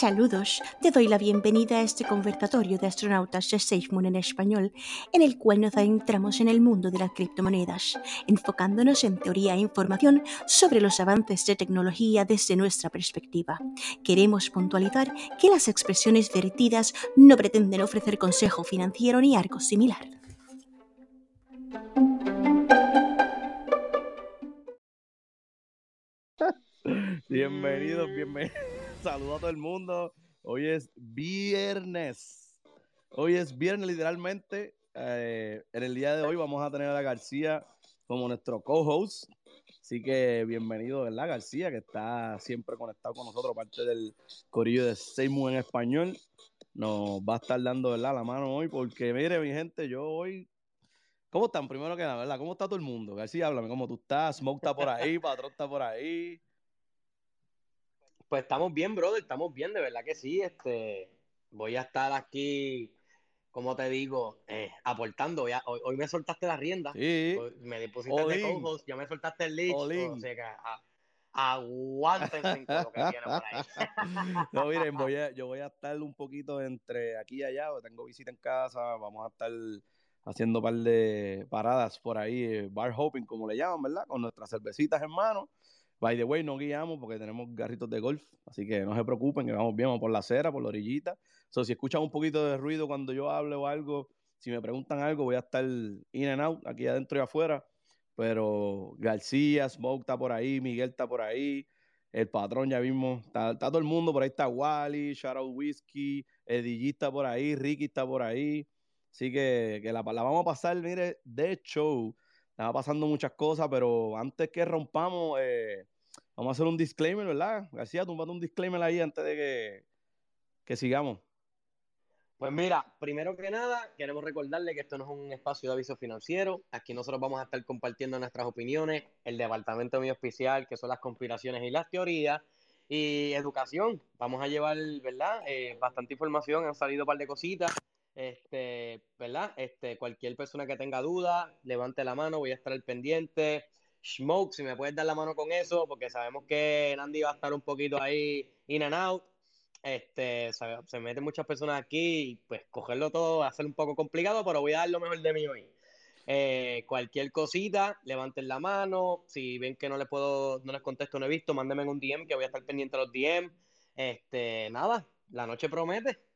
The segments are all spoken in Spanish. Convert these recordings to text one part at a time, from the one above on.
Saludos, te doy la bienvenida a este conversatorio de astronautas de SafeMoon en español, en el cual nos adentramos en el mundo de las criptomonedas, enfocándonos en teoría e información sobre los avances de tecnología desde nuestra perspectiva. Queremos puntualizar que las expresiones vertidas no pretenden ofrecer consejo financiero ni algo similar. Bienvenidos, bienvenidos. Saludos a todo el mundo. Hoy es viernes. Hoy es viernes, literalmente. Eh, en el día de hoy vamos a tener a García como nuestro co-host. Así que bienvenido, ¿verdad, García? Que está siempre conectado con nosotros, parte del corillo de Seymour en español. Nos va a estar dando, ¿verdad? La mano hoy, porque mire, mi gente, yo hoy ¿Cómo están? Primero que nada, ¿verdad? ¿Cómo está todo el mundo? García, háblame, ¿cómo tú estás? Smoke está por ahí, Patrón está por ahí. Pues estamos bien, brother, estamos bien, de verdad que sí. Este, voy a estar aquí, como te digo, eh, aportando. Hoy, me soltaste la rienda. Sí. me pusiste de ya me soltaste el lead. O sea que aguántense lo que viene por ahí. no, miren, voy a, yo voy a estar un poquito entre aquí y allá. Tengo visita en casa, vamos a estar haciendo un par de paradas por ahí, eh, bar hopping, como le llaman, ¿verdad? Con nuestras cervecitas en mano By the way, no guiamos porque tenemos garritos de golf, así que no se preocupen, que vamos bien, vamos por la acera, por la orillita. So, si escuchan un poquito de ruido cuando yo hable o algo, si me preguntan algo, voy a estar in and out, aquí adentro y afuera. Pero García, Smoke está por ahí, Miguel está por ahí, el patrón ya vimos, está, todo el mundo, por ahí está Wally, Shadow Whiskey, Eddie está por ahí, Ricky está por ahí. Así que, que la, la, vamos a pasar, mire, de show. Estaba pasando muchas cosas, pero antes que rompamos, eh, Vamos a hacer un disclaimer, ¿verdad? García, tú un disclaimer ahí antes de que, que sigamos. Pues mira, primero que nada, queremos recordarle que esto no es un espacio de aviso financiero. Aquí nosotros vamos a estar compartiendo nuestras opiniones, el departamento mío especial, que son las conspiraciones y las teorías, y educación. Vamos a llevar, ¿verdad? Eh, bastante información, han salido un par de cositas. Este, ¿verdad? Este, cualquier persona que tenga duda, levante la mano, voy a estar al pendiente. Smoke, si me puedes dar la mano con eso, porque sabemos que Nandi va a estar un poquito ahí in and out. Este, se, meten muchas personas aquí y pues cogerlo todo va a ser un poco complicado, pero voy a dar lo mejor de mí hoy. Eh, cualquier cosita, levanten la mano. Si ven que no les puedo, no les contesto, no he visto, mándenme un DM que voy a estar pendiente de los DM. Este, nada, la noche promete.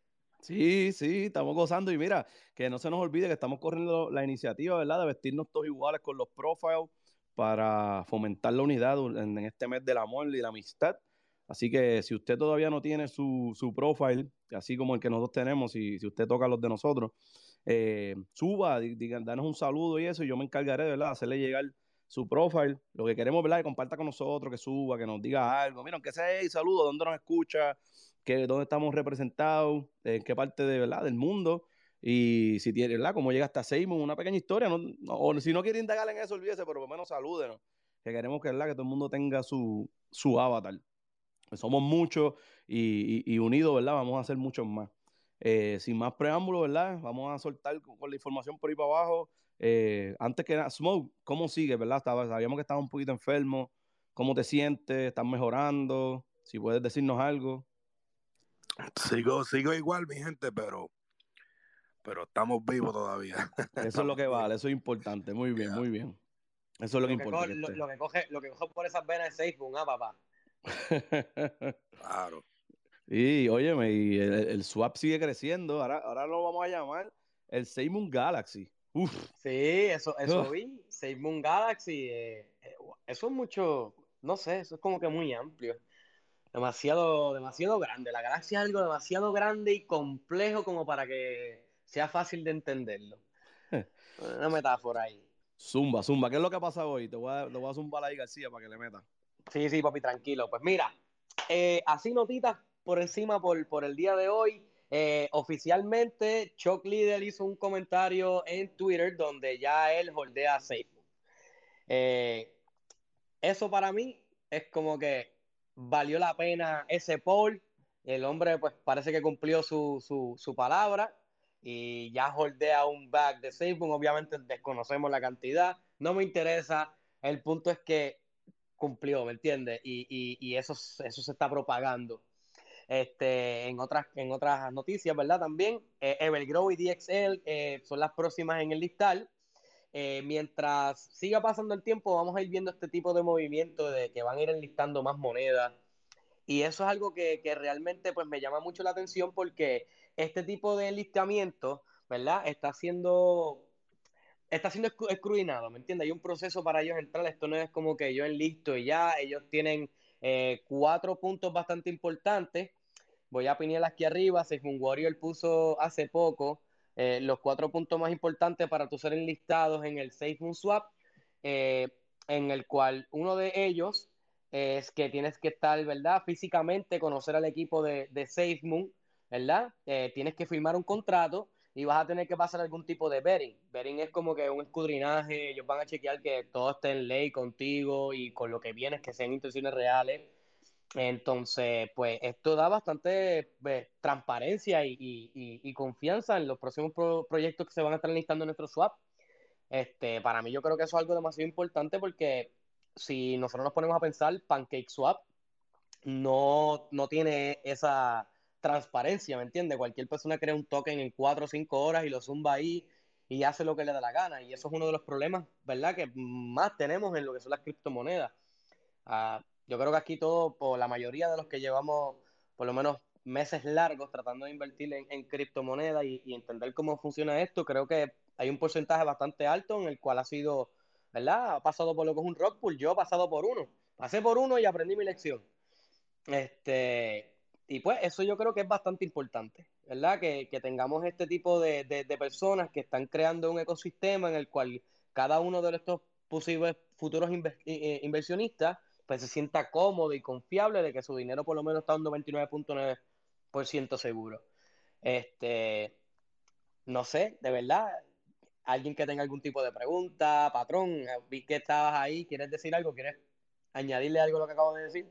Sí, sí, estamos gozando y mira, que no se nos olvide que estamos corriendo la iniciativa, ¿verdad? De vestirnos todos iguales con los profiles para fomentar la unidad en, este mes del amor y la amistad. Así que si usted todavía no tiene su, su profile, así como el que nosotros tenemos, y si usted toca los de nosotros, eh, suba, digan, danos un saludo y eso, y yo me encargaré, ¿verdad?, de hacerle llegar su profile. Lo que queremos, ¿verdad?, que comparta con nosotros, que suba, que nos diga algo. Mira, aunque sea, hey, saludo, ¿dónde nos escucha? Que, ¿Dónde estamos representados? ¿En qué parte de, ¿verdad? del mundo? Y si tiene, ¿verdad? Como llega hasta Seymour, una pequeña historia, o si no quiere indagar en eso, olvídese, pero por lo menos salúdenos. Que queremos que, ¿verdad? que todo el mundo tenga su, su avatar. Somos muchos y, y, unidos, ¿verdad? Vamos a hacer muchos más. Eh, sin más preámbulos, ¿verdad? Vamos a soltar con, la información por ahí para abajo. Eh, antes que nada, Smoke, ¿cómo sigue, verdad? sabíamos que estabas un poquito enfermo. ¿Cómo te sientes? ¿Estás mejorando? Si puedes decirnos algo. Sigo, sigo igual, mi gente, pero pero estamos vivos todavía. Eso es lo que vale, eso es importante. Muy bien, muy bien. Eso es lo, que, importa. lo, que coge, lo que coge por esas venas es Facebook, ¿ah, papá? claro. Y óyeme, y el, swap sigue creciendo. Ahora, ahora lo vamos a llamar el Seymour Galaxy. Uf. Sí, eso, eso vi. Seymour Galaxy. Eh, eh, eso es mucho, no sé, eso es como que muy amplio. Demasiado, demasiado grande. La galaxia es algo demasiado grande y complejo como para que sea fácil de entenderlo. Una metáfora ahí. Zumba, zumba. ¿Qué es lo que ha pasado hoy? Te voy a, te voy a zumbar ahí, García, para que le meta. Sí, sí, papi, tranquilo. Pues mira, eh, así notitas por encima por, por el día de hoy. Eh, oficialmente, Chuck Liddell hizo un comentario en Twitter donde ya él holdea. Eh, eso para mí es como que valió la pena ese poll. El hombre, pues parece que cumplió su, su, su palabra y ya holdea un back de Facebook. Obviamente desconocemos la cantidad, no me interesa. El punto es que cumplió, ¿me entiendes? Y, y, y, eso, eso se está propagando. Este, en otras, en otras noticias, ¿verdad? También, eh, Evergrow y DXL eh, son las próximas en el listal. Eh, mientras siga pasando el tiempo, vamos a ir viendo este tipo de movimiento de que van a ir enlistando más monedas. Y eso es algo que, que realmente pues, me llama mucho la atención porque este tipo de enlistamiento, ¿verdad? Está siendo está siendo escrutinado, ¿me entiendes? Hay un proceso para ellos entrar, esto no es como que yo enlisto y ya, ellos tienen eh, cuatro puntos bastante importantes. Voy a pinear aquí arriba, Seifun Warrior puso hace poco eh, los cuatro puntos más importantes para tu ser enlistados en el SafeMoon Swap, eh, en el cual uno de ellos es que tienes que estar, ¿verdad? Físicamente, conocer al equipo de, de SafeMoon, ¿verdad? tienes que firmar un contrato y vas a tener que pasar algún tipo de betting. Betting es como que un escudrinaje, ellos van a chequear que todo esté en ley contigo y con lo que vienes, que sean intenciones reales. Entonces, pues esto da bastante pues, transparencia y, y, y, confianza en los próximos proyectos que se van a estar listando en nuestro swap. Este, para mí yo creo que eso es algo demasiado importante porque si nosotros nos ponemos a pensar, Pancake Swap no, no tiene esa, transparencia, ¿me entiendes? Cualquier persona crea un token en cuatro o cinco horas y lo zumba ahí y hace lo que le da la gana. Y eso es uno de los problemas, ¿verdad? Que más tenemos en lo que son las criptomonedas. Ah, yo creo que aquí todo, por la mayoría de los que llevamos por lo menos meses largos tratando de invertir en, criptomonedas y, entender cómo funciona esto, creo que hay un porcentaje bastante alto en el cual ha sido, ¿verdad? Ha pasado por lo que es un rock pool, yo he pasado por uno. Pasé por uno y aprendí mi lección. Este, y pues eso yo creo que es bastante importante, ¿verdad? Que, tengamos este tipo de, personas que están creando un ecosistema en el cual cada uno de estos posibles futuros inversionistas pues se sienta cómodo y confiable de que su dinero por lo menos está dando 29.9% seguro. Este, no sé, de verdad, alguien que tenga algún tipo de pregunta, patrón, vi que estabas ahí, ¿quieres decir algo? ¿Quieres añadirle algo a lo que acabo de decir?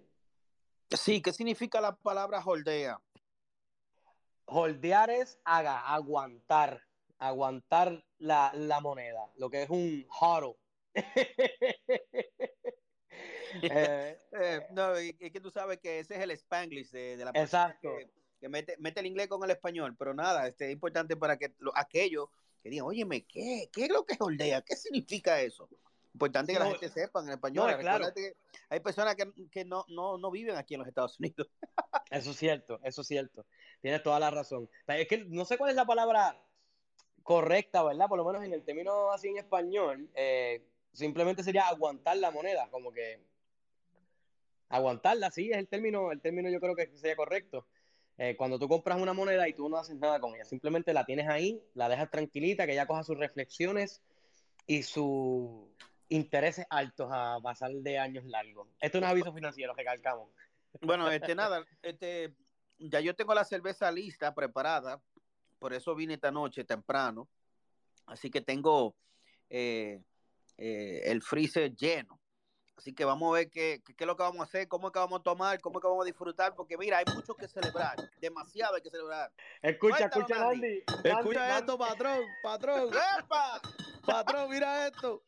Sí, ¿qué significa la palabra holdea? Holdear es haga, aguantar, aguantar la, moneda, lo que es un haro. Eh, eh, no, es que tú sabes que ese es el spanglish de, la Exacto. Que, mete, el inglés con el español, pero nada, este, es importante para que aquellos que digan, óyeme, ¿qué, ¿qué es lo que es holdea? ¿Qué significa eso? Importante que la gente sepa en español. claro. hay personas que, no, no, viven aquí en los Estados Unidos. Eso es cierto, eso es cierto. Tienes toda la razón. Es que no sé cuál es la palabra correcta, ¿verdad? Por lo menos en el término así en español, eh, simplemente sería aguantar la moneda, como que aguantarla, sí, es el término, el término yo creo que sería correcto. Eh, cuando tú compras una moneda y tú no haces nada con ella, simplemente la tienes ahí, la dejas tranquilita, que ella coja sus reflexiones y su intereses altos a pasar de años largos. Esto no es aviso financiero, recalcamos. Bueno, este nada, este ya yo tengo la cerveza lista, preparada, por eso vine esta noche temprano, así que tengo eh, eh, el freezer lleno. Así que vamos a ver qué, qué, es lo que vamos a hacer, cómo es que vamos a tomar, cómo es que vamos a disfrutar, porque mira, hay mucho que celebrar, demasiado hay que celebrar. Escucha, escucha, Andy. Escucha esto, patrón, patrón. Patrón, mira esto.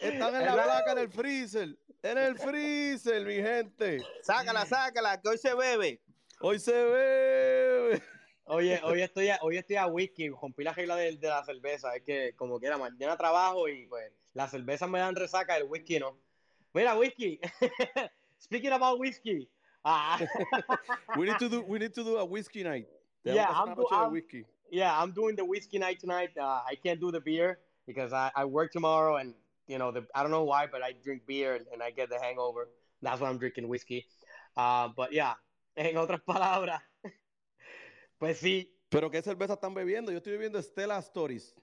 Están en la placa en el freezer. En el freezer, mi gente. Sácala, sácala, que hoy se bebe. Hoy se bebe. Oye, hoy estoy a, hoy estoy a whisky, rompí la regla de, la cerveza. Es que como quiera, mañana trabajo y pues las cervezas me dan resaca, el whisky no. Mira, whisky. Speaking about whiskey. Ah. we need to do we need to do a whiskey night. yeah, I'm, yeah, I'm doing the whiskey night tonight. Uh, I can't do the beer because I, I work tomorrow and you know, the, I don't know why, but I drink beer and I get the hangover. That's why I'm drinking whiskey. Uh, but yeah, en otras palabras, pues sí. ¿Pero qué cerveza están bebiendo? Yo estoy bebiendo Stella Stories.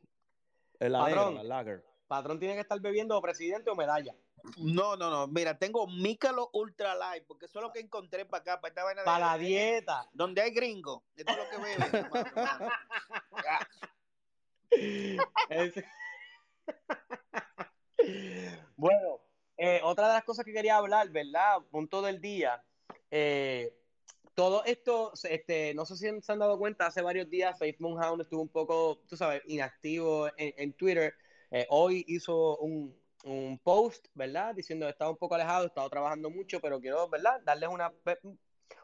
El patrón, la lager. Patrón tiene que estar bebiendo presidente o medalla. No, no, no. Mira, tengo Mícalo Ultra Light, porque eso es lo que encontré para acá, para esta vaina Para la dieta. Donde hay gringo. Esto es lo que bebe. bueno, eh, otra de las cosas que quería hablar, ¿verdad? Punto del día. Eh, todo esto, este, no sé si se han dado cuenta, hace varios días Faith Moonhound estuvo un poco, tú sabes, inactivo en, Twitter. Eh, hoy hizo un, un, post, ¿verdad? Diciendo que estaba un poco alejado, estaba trabajando mucho, pero quiero, ¿verdad? Darles una,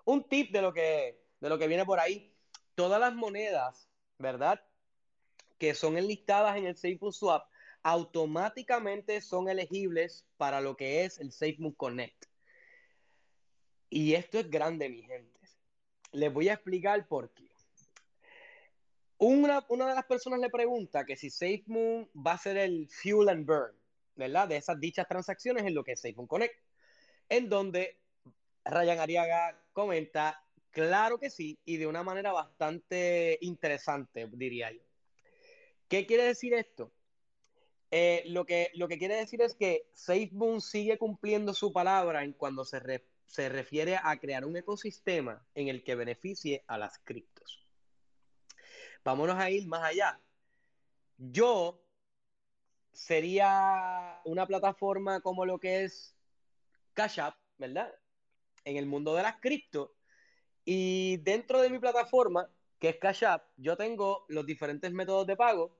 un tip de lo que de lo que viene por ahí. Todas las monedas, ¿verdad? Que son enlistadas en el SafeMoon Swap, automáticamente son elegibles para lo que es el SafeMoon Connect. Y esto es grande, mi gente. Les voy a explicar por qué. Una, una de las personas le pregunta que si SafeMoon va a ser el fuel and burn, ¿verdad? De esas dichas transacciones en lo que es SafeMoon Connect. En donde Ryan Ariaga comenta, claro que sí, y de una manera bastante interesante, diría yo. ¿Qué quiere decir esto? Eh, lo, que, lo que quiere decir es que SafeMoon sigue cumpliendo su palabra en cuando se, se refiere a crear un ecosistema en el que beneficie a las criptos. Vámonos a ir más allá. Yo sería una plataforma como lo que es Cash App, ¿verdad? En el mundo de las criptos. Y dentro de mi plataforma, que es Cash App, yo tengo los diferentes métodos de pago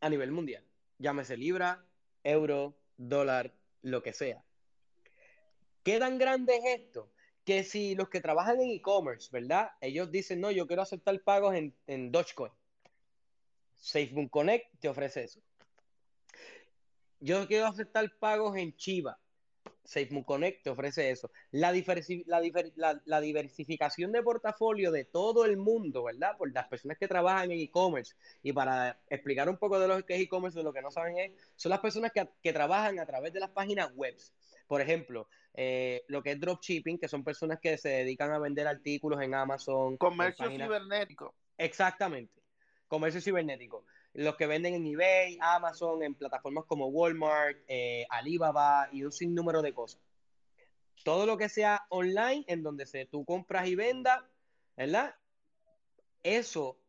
a nivel mundial llámese libra, euro, dólar, lo que sea. ¿Qué tan grande es esto? Que si los que trabajan en e-commerce, ¿verdad? Ellos dicen, no, yo quiero aceptar pagos en, en Dogecoin. SafeMoon Connect te ofrece eso. Yo quiero aceptar pagos en Chiva. SafeMoon Connect te ofrece eso. La, la, diversificación de portafolio de todo el mundo, ¿verdad? Por las personas que trabajan en e-commerce. Y para explicar un poco de lo que es e-commerce, de lo que no saben es, son las personas que, trabajan a través de las páginas web. Por ejemplo, eh, lo que es dropshipping, que son personas que se dedican a vender artículos en Amazon. Comercio cibernético. Exactamente. Comercio cibernético los que venden en eBay, Amazon, en plataformas como Walmart, eh, Alibaba y un sinnúmero de cosas. Todo lo que sea online, en donde se, tú compras y vendas, ¿verdad? Eso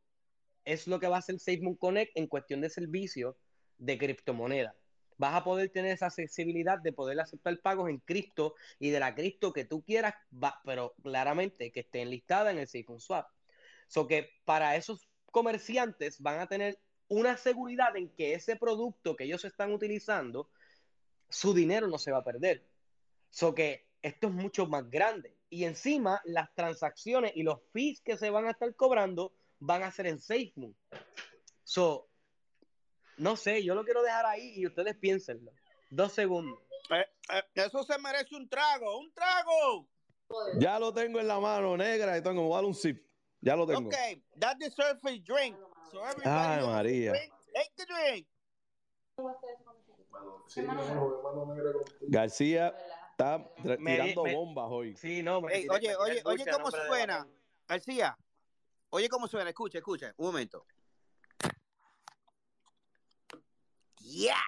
es lo que va a hacer SafeMoon Connect en cuestión de servicio de criptomonedas. Vas a poder tener esa accesibilidad de poder aceptar pagos en cripto y de la cripto que tú quieras, pero claramente que esté enlistada en el SafeMoon Swap. So que para esos comerciantes van a tener una seguridad en que ese producto que ellos están utilizando, su dinero no se va a perder. So que esto es mucho más grande. Y encima, las transacciones y los fees que se van a estar cobrando van a ser en SafeMoon. So, no sé, yo lo quiero dejar ahí y ustedes piénsenlo. Dos segundos. Eh, eh, eso se merece un trago, un trago. Ya lo tengo en la mano negra y tengo un sip. Ya lo tengo. Ok, that deserves a drink. Ay, María. García está tirando bombas hoy. Sí, no, oye, oye, oye cómo suena. García, oye cómo suena. Escucha, escucha. Un momento. ¡Ya!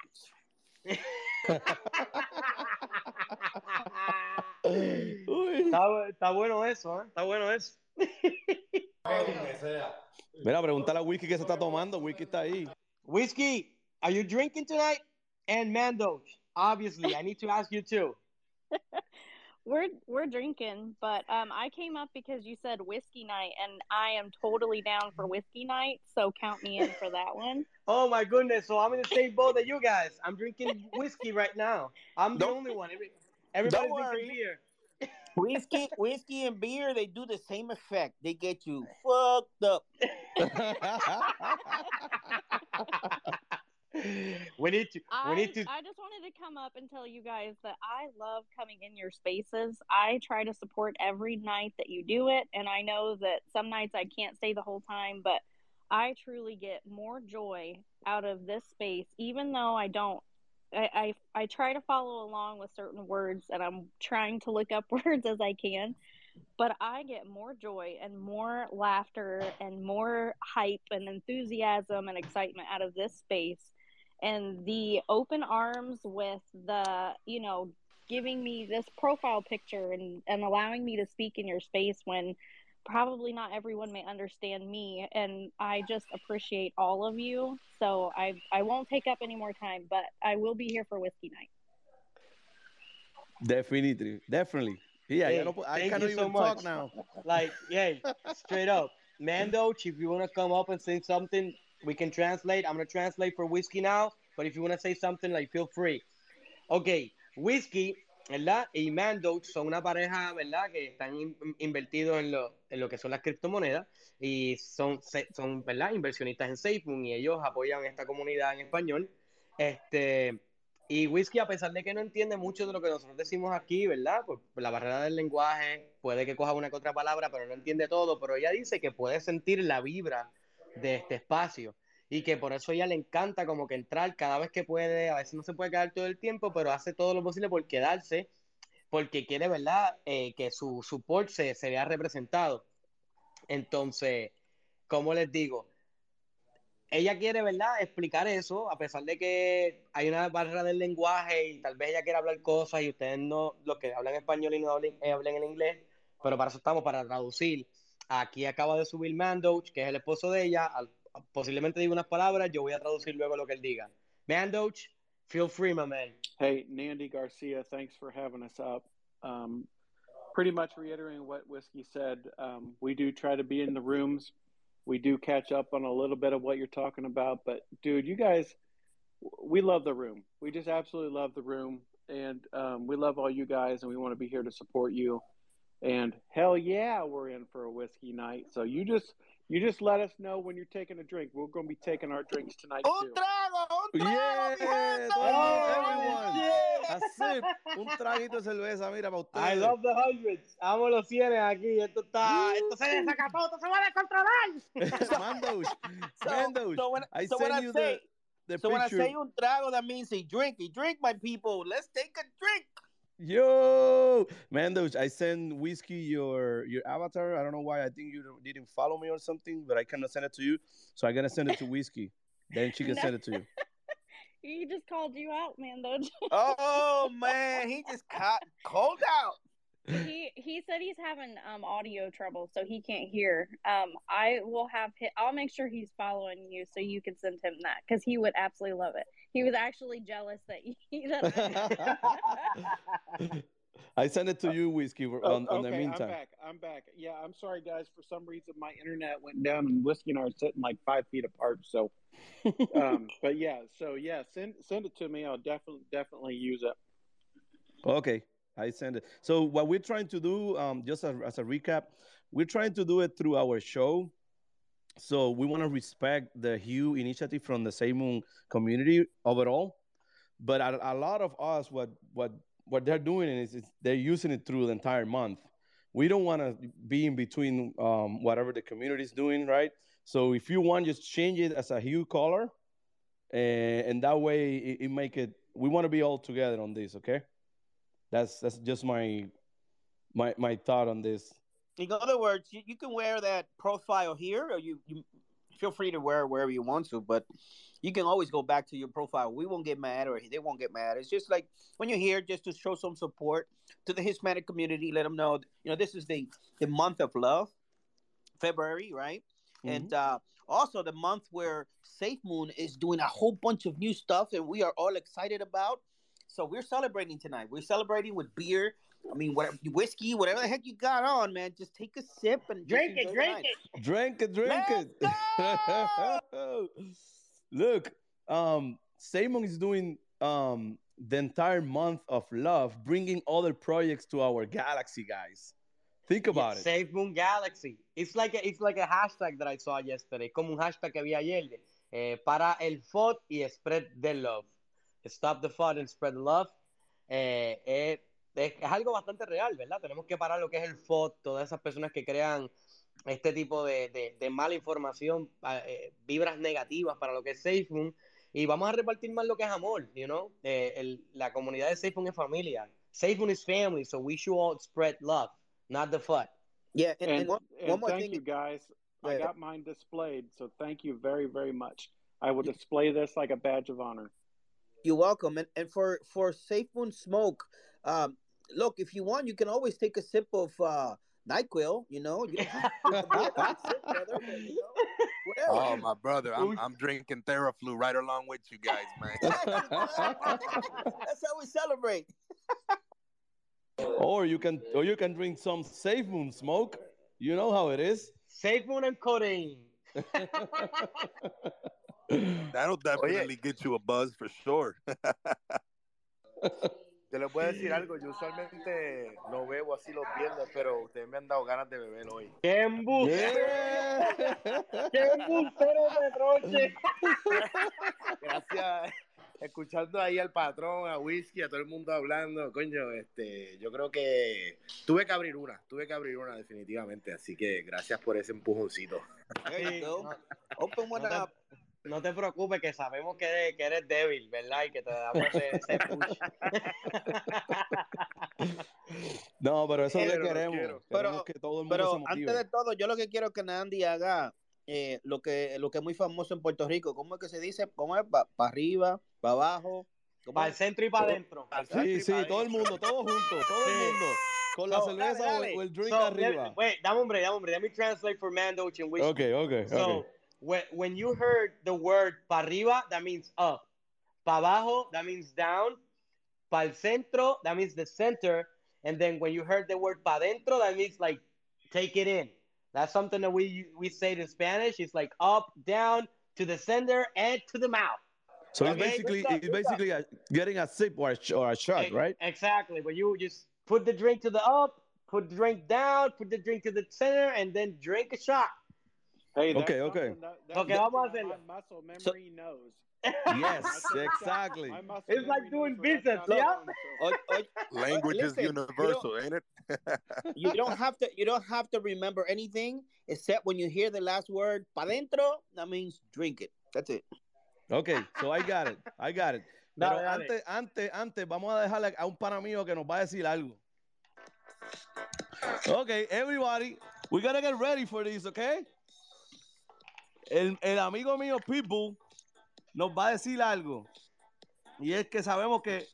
está, está, bueno eso, ¿eh? Está bueno eso. Mira, pregúntale a Whisky qué se está tomando. Whisky está ahí. Whiskey, are you drinking tonight? And Mando, obviously, I need to ask you too. we're we're drinking, but um, I came up because you said whiskey night, and I am totally down for whiskey night. So count me in for that one. Oh my goodness! So I'm in the same boat that you guys. I'm drinking whiskey right now. I'm the only one. everybody's drinking beer whiskey, whiskey and beer, they do the same effect. They get you fucked up. we need to. We need to. I just wanted to come up and tell you guys that I love coming in your spaces. I try to support every night that you do it, and I know that some nights I can't stay the whole time, but I truly get more joy out of this space, even though I don't I, I, I try to follow along with certain words and I'm trying to look up words as I can, but I get more joy and more laughter and more hype and enthusiasm and excitement out of this space. And the open arms with the, you know, giving me this profile picture and, and allowing me to speak in your space when probably not everyone may understand me and i just appreciate all of you. So i i won't take up any more time but i will be here for whiskey night. Definitely definitely. Yeah hey, I, I cannot even so talk now. Like yeah straight up. Mando if you want to come up and say something we can translate. I'm going to translate for whiskey now but if you want to say something like feel free. Okay whiskey ¿verdad? Y Mandoch son una pareja, ¿verdad? Que están in- invertidos en lo, en lo que son las criptomonedas y son, son, ¿verdad? Inversionistas en SafeMoon y ellos apoyan esta comunidad en español. Este, y Whisky, a pesar de que no entiende mucho de lo que nosotros decimos aquí, ¿verdad? Por la barrera del lenguaje, puede que coja una que otra palabra, pero no entiende todo, pero ella dice que puede sentir la vibra de este espacio y que por eso ella le encanta como que entrar cada vez que puede, a veces no se puede quedar todo el tiempo, pero hace todo lo posible por quedarse, porque quiere, ¿verdad?, Eh, que su support se, se vea representado. Entonces, como les digo, ella quiere, ¿verdad?, explicar eso, a pesar de que hay una barrera del lenguaje y tal vez ella quiera hablar cosas y ustedes no, los que hablan español y no hablen, eh, hablen en inglés, pero para eso estamos, para traducir. Aquí acaba de subir Mandoch, que es el esposo de ella, al- posiblemente diga unas palabras, yo voy a traducir luego lo que él diga. Mandoch, feel free, my man. Hey, Nandy Garcia, thanks for having us up. Um, pretty much reiterating what Whiskey said, um, we do try to be in the rooms. We do catch up on a little bit of what you're talking about. But, dude, you guys, we love the room. We just absolutely love the room. And um, we love all you guys, and we want to be here to support you. And hell yeah, we're in for a whiskey night. So you just you just let us know when you're taking a drink. We're going to be taking our drinks tonight Un too. trago, un trago, Yeah, mi gente. todo, everyone. A sip, un traguito de cerveza, mira, para ustedes. I love the hundreds. Amo los cienes aquí. Esto está, esto se desacató, esto se va a descontrolar. Mandosh, So, Mandosh, so when, I so when send I you say, the, the so when I say un trago, that means a drink. A drink, my people. Let's take a drink. Yo, Mandosh, I send whiskey your your avatar. I don't know why. I think you didn't follow me or something, but I cannot send it to you. So I'm gonna send it to whiskey. Then she can No. send it to you. He just called you out, man. Though Oh man, he just caught cold out. he he said he's having um audio trouble, so he can't hear. Um, I will have hit. I'll make sure he's following you, so you can send him that because he would absolutely love it. He was actually jealous that you. that I, I send it to you, whiskey, on, Oh, on okay, the I'm meantime. back. I'm back. Yeah, I'm sorry, guys. For some reason, my internet went down, and Whiskey and I are sitting like five feet apart. So, um, but yeah, so yeah, send send it to me. I'll definitely definitely use it. Okay, I send it. So what we're trying to do, um, just as, as a recap, we're trying to do it through our show. So we want to respect the Hue initiative from the Seymour community overall, but a, a lot of us, what what what they're doing is, is they're using it through the entire month. We don't want to be in between um, whatever the community is doing, right? So if you want, just change it as a Hue color, and, and that way it, it make it. We want to be all together on this, okay? That's that's just my my my thought on this. In other words, you, you can wear that profile here, or you, you feel free to wear it wherever you want to, but you can always go back to your profile. We won't get mad, or they won't get mad. It's just like when you're here, just to show some support to the Hispanic community. Let them know, you know, this is the the month of love, February, right? And uh, also the month where Safe Moon is doing a whole bunch of new stuff, and we are all excited about. So we're celebrating tonight. We're celebrating with beer. I mean, whatever whiskey, whatever the heck you got on, man. Just take a sip and Drink it, drink it. Drink it, drink it. Look, um, Simon is doing um the entire month of love, bringing other projects to our galaxy, guys. Think about it. Save Moon Galaxy. It's like a, it's like a hashtag that I saw yesterday. Como un hashtag que vi ayer. Eh, para el FOD y spread the love. Stop the FOD and spread the love. Eh, eh, es, es algo bastante real, ¿verdad? Tenemos que parar lo que es el FOD, todas esas personas que crean este tipo de, de, de mala información, eh, vibras negativas para lo que es SafeMoon. Y vamos a repartir más lo que es amor, you know? Eh, el, la comunidad de SafeMoon es familia. SafeMoon is family, so we should all spread love, not the FUD. Yeah, and, And, and one, and one more thank thing. you guys. I got mine displayed, so thank you very very much. I will display this like a badge of honor. You're welcome. And and for for Safe Moon Smoke, um, look, if you want, you can always take a sip of uh, Nyquil. You know, you don't have to be a big sip, brother, but, you know. Oh, my brother, I'm, I'm drinking Theraflu right along with you guys, man. That's how we celebrate. or you can or you can drink some safe moon smoke. You know how it is. SafeMoon and codeine. That'll definitely get you a buzz for sure. Te les voy a decir algo, yo usualmente no bebo así los viernes, pero ustedes me han dado ganas de beber hoy. ¡Qué embustero! ¡Qué embustero de troche! Gracias. Escuchando ahí al patrón, a Whisky, a todo el mundo hablando, coño, este, yo creo que tuve que abrir una, tuve que abrir una definitivamente, así que gracias por ese empujoncito. No, Open one no up. No te preocupes, que sabemos que eres, que eres débil, ¿verdad? Y que te damos ese, ese push. No, pero eso es lo que queremos. Pero, que todo el mundo se pero motive. antes de todo, yo lo que quiero que Nandi haga eh, lo que lo que es muy famoso en Puerto Rico. ¿Cómo es que se dice? ¿Cómo es? ¿Para arriba? ¿Para abajo? ¿Cómo Para el es? centro y para adentro. Sí, sí, todo el mundo, todo junto, todo el mundo. Con la cerveza dale, o- dale. o el drink So, arriba. wait, dame un break, dame un break. Let me translate for Mandoch and Whiskey. Okay, okay, So, okay. When, when you heard the word para arriba, that means up. Para abajo, that means down. Para el centro, that means the center. And then when you heard the word para dentro, that means like take it in. That's something that we we say in Spanish. It's like up, down, to the center, and to the mouth. So it's basically stuff, it's basically a, getting a sip or a, or a shot, right? Exactly. But you just put the drink to the up, put the drink down, put the drink to the center, and then drink a shot. Hey, Okay, okay. something That, that's Okay, vamos a something hacerlo. My muscle memory So- knows. Yes, exactly. It's like doing knows where that business, yeah? going, so- O- oh, o- oh, Language is Listen, you universal, ain't it? you don't have to you don't have to remember anything except when you hear the last word pa dentro that means drink it that's it Okay, so I got it. I got it. Dale, Pero dale. antes, antes, antes, vamos a dejarle a un pana mío que nos va a decir algo. Okay, everybody, we gotta get ready for this, okay? El, amigo mío Pitbull nos va a decir algo. Y es que sabemos que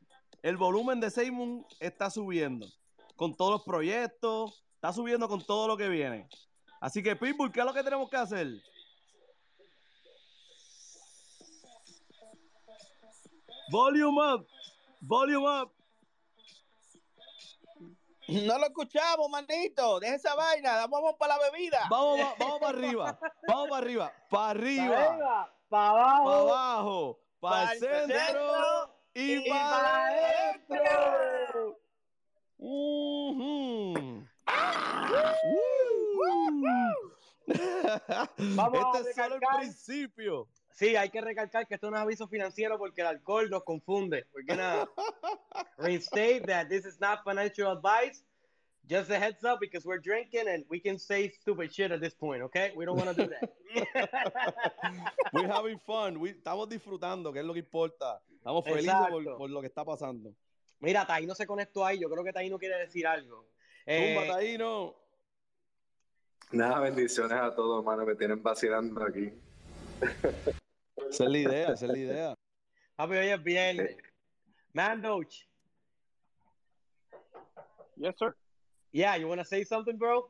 el volumen de Seymour está subiendo con todos los proyectos, está subiendo con todo lo que viene. Así que Pitbull, ¿qué es lo que tenemos que hacer? Volume up, volume up. No lo escuchamos manito. Deja esa vaina. Vamos para la bebida. Vamos, va- vamos para arriba, vamos para arriba, para arriba, para para abajo, abajo, para el centro centro y y para para adentro. Woo. Vamos a este es solo el principio. Sí, hay que recalcar que esto no es aviso financiero porque el alcohol nos confunde. We're gonna reinstate that this is not financial advice. Just a heads up because we're drinking and we can say stupid shit at this point, okay? We don't want to do that. We're having fun. We- estamos disfrutando, que es lo que importa. Estamos felices por, lo que está pasando. Mira, Taino se conectó ahí. Yo creo que Taino quiere decir algo. Eh, Tumba, Taíno. Nada, bendiciones a todos, hermano, me tienen vacilando aquí. Esa es la idea, esa es la idea. papi, hoy es viernes. Mandoch, Yes, sir. yeah, you want to say something, bro?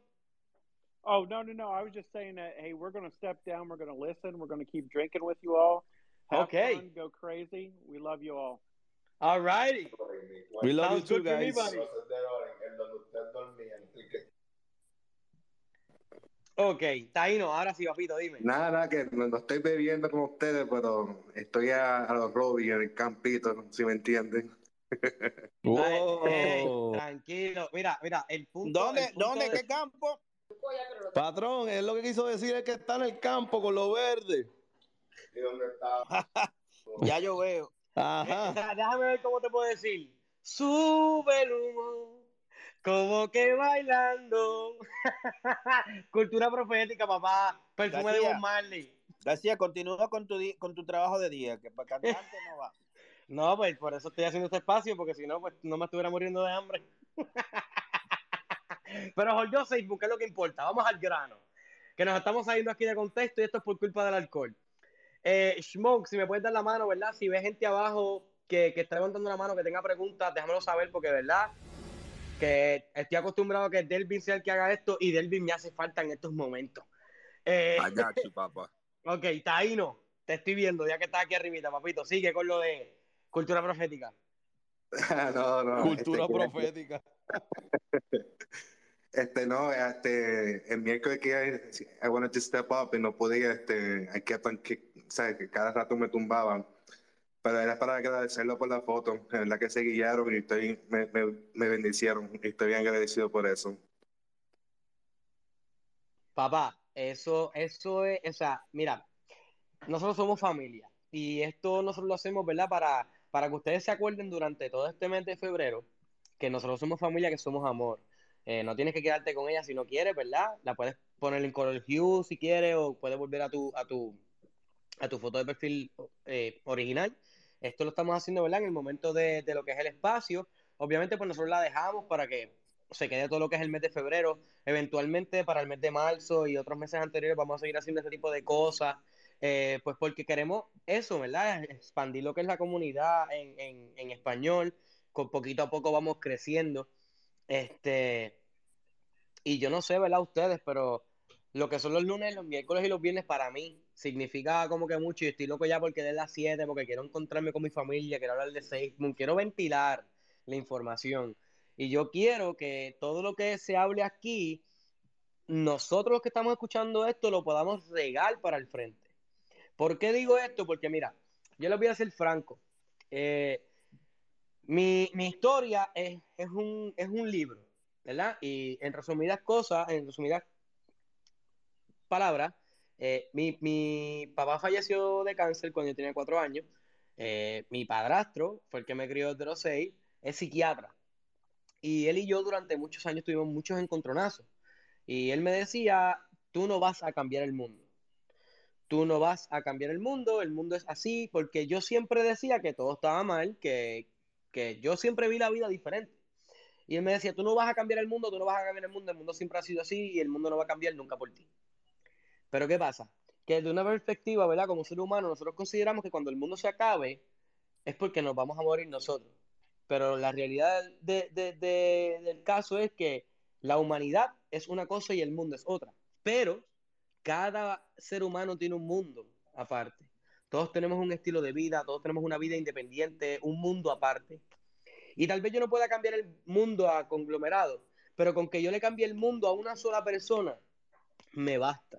Oh no, no, no. I was just saying that. Hey, we're going to step down. We're going to listen. We're going to keep drinking with you all. Have Okay. fun, go crazy. We love you all. All righty. We love you too, good to me, guys. Ok, Taino, ahora sí, papito, dime. Nada, nada, que no, no estoy bebiendo como ustedes, pero estoy a, a los Robbie en el campito, si me entienden. Wow. tranquilo. Mira, mira, el punto. dónde el punto dónde de- qué campo Patrón, es lo que quiso decir es que está en el campo con lo verde. ¿Y dónde está? ya yo veo Ajá. Déjame ver cómo te puedo decir. Sube el humo, como que bailando. Cultura profética, papá. Perfume de. Bob Marley. García continúa con tu con tu trabajo de día que para cantante no va No, pues por eso estoy haciendo este espacio, porque si no, pues no me estuviera muriendo de hambre. Pero Jorge ¿qué es lo que importa? Vamos al grano. Que nos estamos saliendo aquí de contexto y esto es por culpa del alcohol. Eh, Smoke, si me puedes dar la mano, ¿verdad? Si ves gente abajo que, que está levantando la mano, que tenga preguntas, déjamelo saber, porque, ¿verdad? Que estoy acostumbrado a que Delvin sea el que haga esto y Delvin me hace falta en estos momentos. Eh, I got you, papá. ok, Taino, te estoy viendo, ya que estás aquí arribita, papito. Sigue con lo de cultura profética. no, no. Cultura este, profética. Este, no, este, el miércoles que I wanted to step up y no podía, este, I kept on kick, o sea, que cada rato me tumbaban. Pero era para agradecerlo por la foto, la que se guiaron y estoy, me, me, me bendicieron y estoy bien agradecido por eso. Papá, eso, eso es, o sea, mira, nosotros somos familia y esto nosotros lo hacemos, ¿verdad? Para, para que ustedes se acuerden durante todo este mes de febrero que nosotros somos familia, que somos amor. Eh, no tienes que quedarte con ella si no quieres, ¿verdad? La puedes poner en color hue si quieres o puedes volver a tu, a tu, a tu foto de perfil eh, original. Esto lo estamos haciendo, ¿verdad? En el momento de, de lo que es el espacio. Obviamente, pues nosotros la dejamos para que se quede todo lo que es el mes de febrero. Eventualmente, para el mes de marzo y otros meses anteriores, vamos a seguir haciendo este tipo de cosas. Eh, pues porque queremos eso, ¿verdad? Expandir lo que es la comunidad en, en, en español. Con poquito a poco vamos creciendo. Este, y yo no sé, ¿verdad? Ustedes, pero lo que son los lunes, los miércoles y los viernes para mí significa como que mucho. Y estoy loco ya porque de las 7, porque quiero encontrarme con mi familia, quiero hablar de Facebook, quiero ventilar la información. Y yo quiero que todo lo que se hable aquí, nosotros los que estamos escuchando esto, lo podamos regar para el frente. ¿Por qué digo esto? Porque mira, yo les voy a ser franco. Eh, mi, mi, historia es, es, un, es un libro, ¿verdad? Y en resumidas cosas, en resumidas palabras, eh, mi, mi, papá falleció de cáncer cuando yo tenía cuatro años. Eh, mi padrastro fue el que me crió desde los seis, es psiquiatra. Y él y yo durante muchos años tuvimos muchos encontronazos. Y él me decía, tú no vas a cambiar el mundo. Tú no vas a cambiar el mundo, el mundo es así, porque yo siempre decía que todo estaba mal, que, que yo siempre vi la vida diferente. Y él me decía, tú no vas a cambiar el mundo, tú no vas a cambiar el mundo, el mundo siempre ha sido así y el mundo no va a cambiar nunca por ti. Pero ¿qué pasa? Que desde una perspectiva, ¿verdad? Como ser humano, nosotros consideramos que cuando el mundo se acabe es porque nos vamos a morir nosotros. Pero la realidad de, de, de, del caso es que la humanidad es una cosa y el mundo es otra. Pero cada ser humano tiene un mundo aparte. Todos tenemos un estilo de vida, todos tenemos una vida independiente, un mundo aparte. Y tal vez yo no pueda cambiar el mundo a conglomerado, pero con que yo le cambie el mundo a una sola persona, me basta.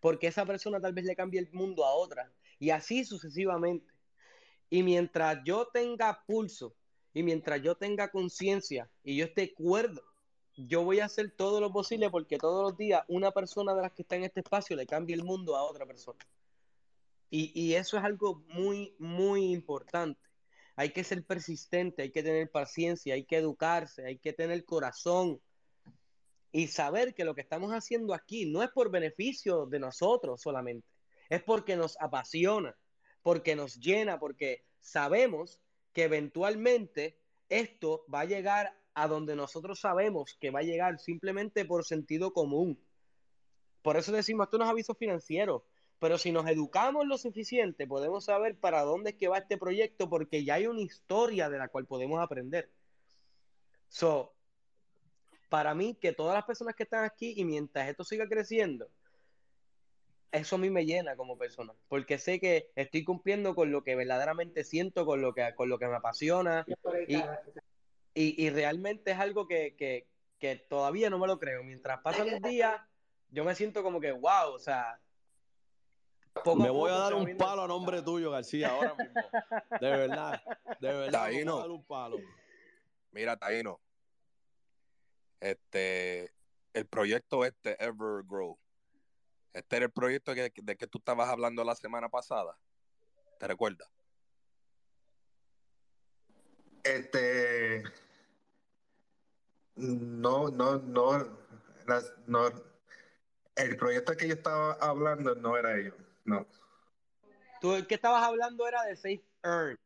Porque esa persona tal vez le cambie el mundo a otra. Y así sucesivamente. Y mientras yo tenga pulso y mientras yo tenga conciencia y yo esté cuerdo, yo voy a hacer todo lo posible porque todos los días una persona de las que está en este espacio le cambie el mundo a otra persona. Y, y, eso es algo muy, muy importante. Hay que ser persistente, hay que tener paciencia, hay que educarse, hay que tener corazón y saber que lo que estamos haciendo aquí no es por beneficio de nosotros solamente, es porque nos apasiona, porque nos llena, porque sabemos que eventualmente esto va a llegar a donde nosotros sabemos que va a llegar simplemente por sentido común. Por eso decimos, esto no es aviso financiero, pero si nos educamos lo suficiente, podemos saber para dónde es que va este proyecto, porque ya hay una historia de la cual podemos aprender. So, para mí, que todas las personas que están aquí y mientras esto siga creciendo, eso a mí me llena como persona, porque sé que estoy cumpliendo con lo que verdaderamente siento, con lo que, con lo que me apasiona, y, y, y realmente es algo que, que, que, todavía no me lo creo. Mientras pasan los días, yo me siento como que, wow, o sea... Poco me voy a dar un palo a nombre tuyo, García, ahora mismo. De verdad, de verdad. Taino, a dar un palo. Mira, Taino, este, el proyecto este, Evergrow, este era el proyecto que, de que tú estabas hablando la semana pasada. ¿Te recuerdas? Este. No, no, no, las, no. El proyecto que yo estaba hablando no era ellos, no. Tú el que estabas hablando era de Safe Earn.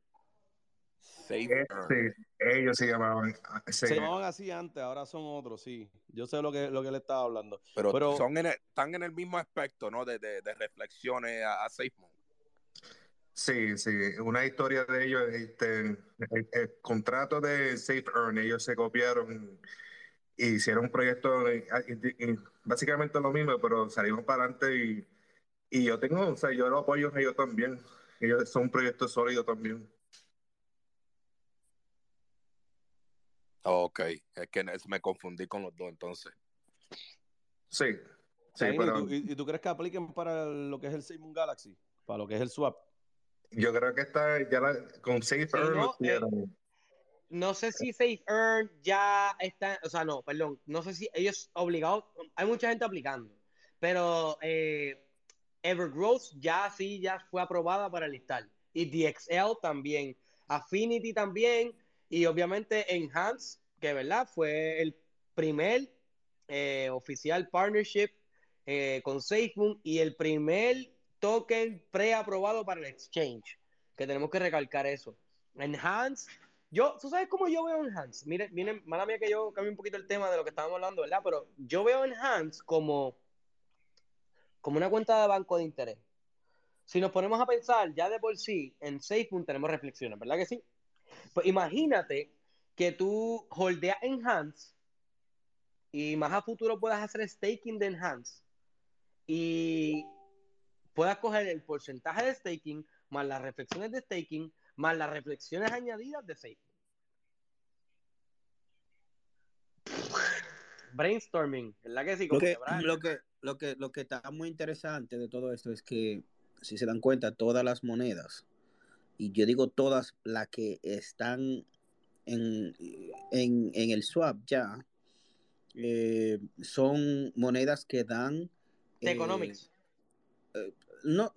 Safe Eh, sí, ellos se llamaban. Se sí. llamaban así antes, ahora son otros, sí. Yo sé lo que, lo que le estaba hablando. Pero, Pero- son en el- están en el mismo aspecto, ¿no? De, de, de reflexiones a, a. Sí, sí, una historia de ellos, este, el, el contrato de Safe Earn, ellos se copiaron y hicieron un proyecto, y- y básicamente lo mismo, pero salimos para adelante y, y yo tengo, o sea, yo lo apoyo a ellos también, ellos son un proyecto sólido también. Ok, es que me confundí con los dos entonces. Sí, sí, Taino, ¿y pero tú- ¿y, tú crees que apliquen para lo que es el Simon Galaxy? Para lo que es el swap. Yo creo que está ya la, con Safe Sí, Earn no, lo hicieron. No sé si Safe Earn ya está, o sea, no, perdón, no sé si ellos obligados, hay mucha gente aplicando, pero eh, Evergrowth ya sí, ya fue aprobada para listar. Y DXL también, Affinity también, y obviamente Enhance, que verdad fue el primer eh, oficial partnership eh, con SafeMoon y el primer token preaprobado para el exchange, que tenemos que recalcar eso. Enhance, yo, ¿tú sabes cómo yo veo Enhance? Mire, miren, mala mía que yo cambie un poquito el tema de lo que estábamos hablando, ¿verdad? Pero yo veo Enhance como, como una cuenta de banco de interés. Si nos ponemos a pensar ya de por sí, en SafeMoon tenemos reflexiones, ¿verdad que sí? Pues imagínate que tú holdeas Enhance y más a futuro puedas hacer staking de Enhance y puedas coger el porcentaje de staking más las reflexiones de staking más las reflexiones añadidas de SafeMoon. Brainstorming, ¿verdad que sí? Lo que, lo, que, lo, que, lo que está muy interesante de todo esto es que, si se dan cuenta, todas las monedas, y yo digo todas las que están en, en, en el swap ya, eh, son monedas que dan... De eh, economics. eh, no,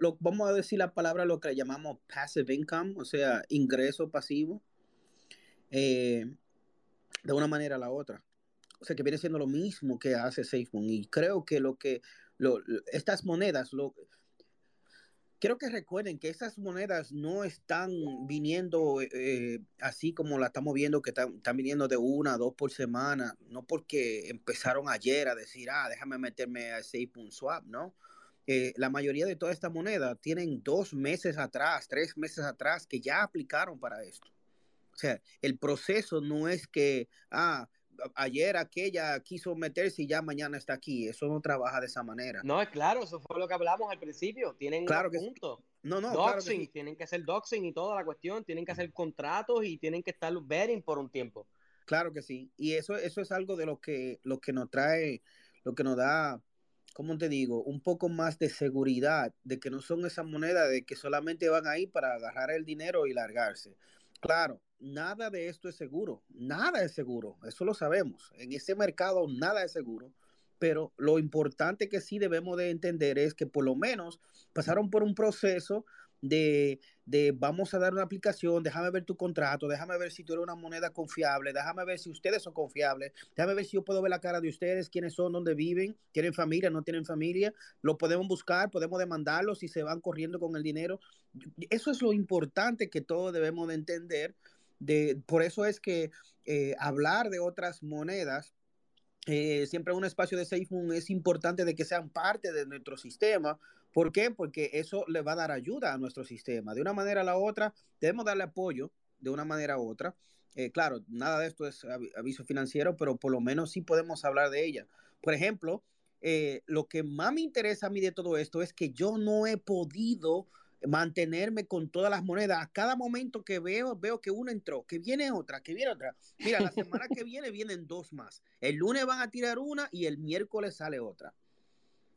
lo- vamos a decir la palabra lo que llamamos passive income, o sea, ingreso pasivo, de una manera a la otra. O sea, que viene siendo lo mismo que hace SafeMoon. Y creo que lo que lo- estas monedas, lo, quiero que recuerden que esas monedas no están viniendo eh, así como la estamos viendo, que están, están viniendo de una dos por semana, no porque empezaron ayer a decir, ah, déjame meterme a SafeMoon Swap, ¿no? Eh, la mayoría de todas estas monedas tienen dos meses atrás, tres meses atrás que ya aplicaron para esto. O sea, el proceso no es que, ah, ayer aquella quiso meterse y ya mañana está aquí. Eso no trabaja de esa manera. No, es claro, eso fue lo que hablamos al principio. Tienen Claro que sí. punto. No, no, claro que doxing, sí. tienen que hacer doxing y toda la cuestión, tienen que hacer contratos y tienen que estar betting por un tiempo. Claro que sí. Y eso, eso es algo de lo que, lo que nos trae, lo que nos da, ¿cómo te digo? Un poco más de seguridad de que no son esas monedas de que solamente van ahí para agarrar el dinero y largarse. Claro, nada de esto es seguro. Nada es seguro. Eso lo sabemos. En ese mercado nada es seguro. Pero lo importante que sí debemos de entender es que por lo menos pasaron por un proceso de, de vamos a dar una aplicación, déjame ver tu contrato, déjame ver si tú eres una moneda confiable, déjame ver si ustedes son confiables, déjame ver si yo puedo ver la cara de ustedes, quiénes son, dónde viven, tienen familia, no tienen familia, lo podemos buscar, podemos demandarlos si se van corriendo con el dinero. Eso es lo importante que todos debemos de entender. De, por eso es que eh, hablar de otras monedas eh, siempre un espacio de SafeMoon es importante de que sean parte de nuestro sistema. ¿Por qué? Porque eso le va a dar ayuda a nuestro sistema. De una manera a la otra, debemos darle apoyo de una manera u otra. Eh, claro, nada de esto es avi- aviso financiero, pero por lo menos sí podemos hablar de ella. Por ejemplo, eh, lo que más me interesa a mí de todo esto es que yo no he podido mantenerme con todas las monedas. A cada momento que veo, veo que una entró, que viene otra, que viene otra. Mira, la semana que viene vienen dos más. El lunes van a tirar una y el miércoles sale otra.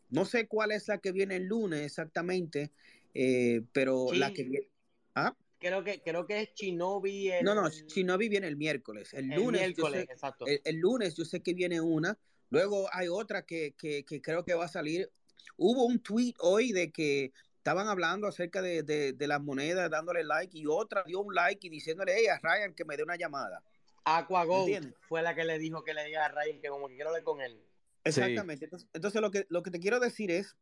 No sé cuál es la que viene el lunes exactamente, eh, pero la que viene... ¿Ah? Creo que, creo que es Shinobi el, No, no, Shinobi viene el miércoles. El el lunes, miércoles, sé, exacto. el, el lunes yo sé que viene una. Luego hay otra que, que, que creo que va a salir. Hubo un tweet hoy de que estaban hablando acerca de, de, de las monedas, dándole like, y otra dio un like y diciéndole, hey, a Ryan que me dé una llamada. ¿Entiendes? fue la que le dijo que le diga a Ryan que como que quiero hablar con él. Exactamente. Entonces, entonces lo, que, lo que te quiero decir es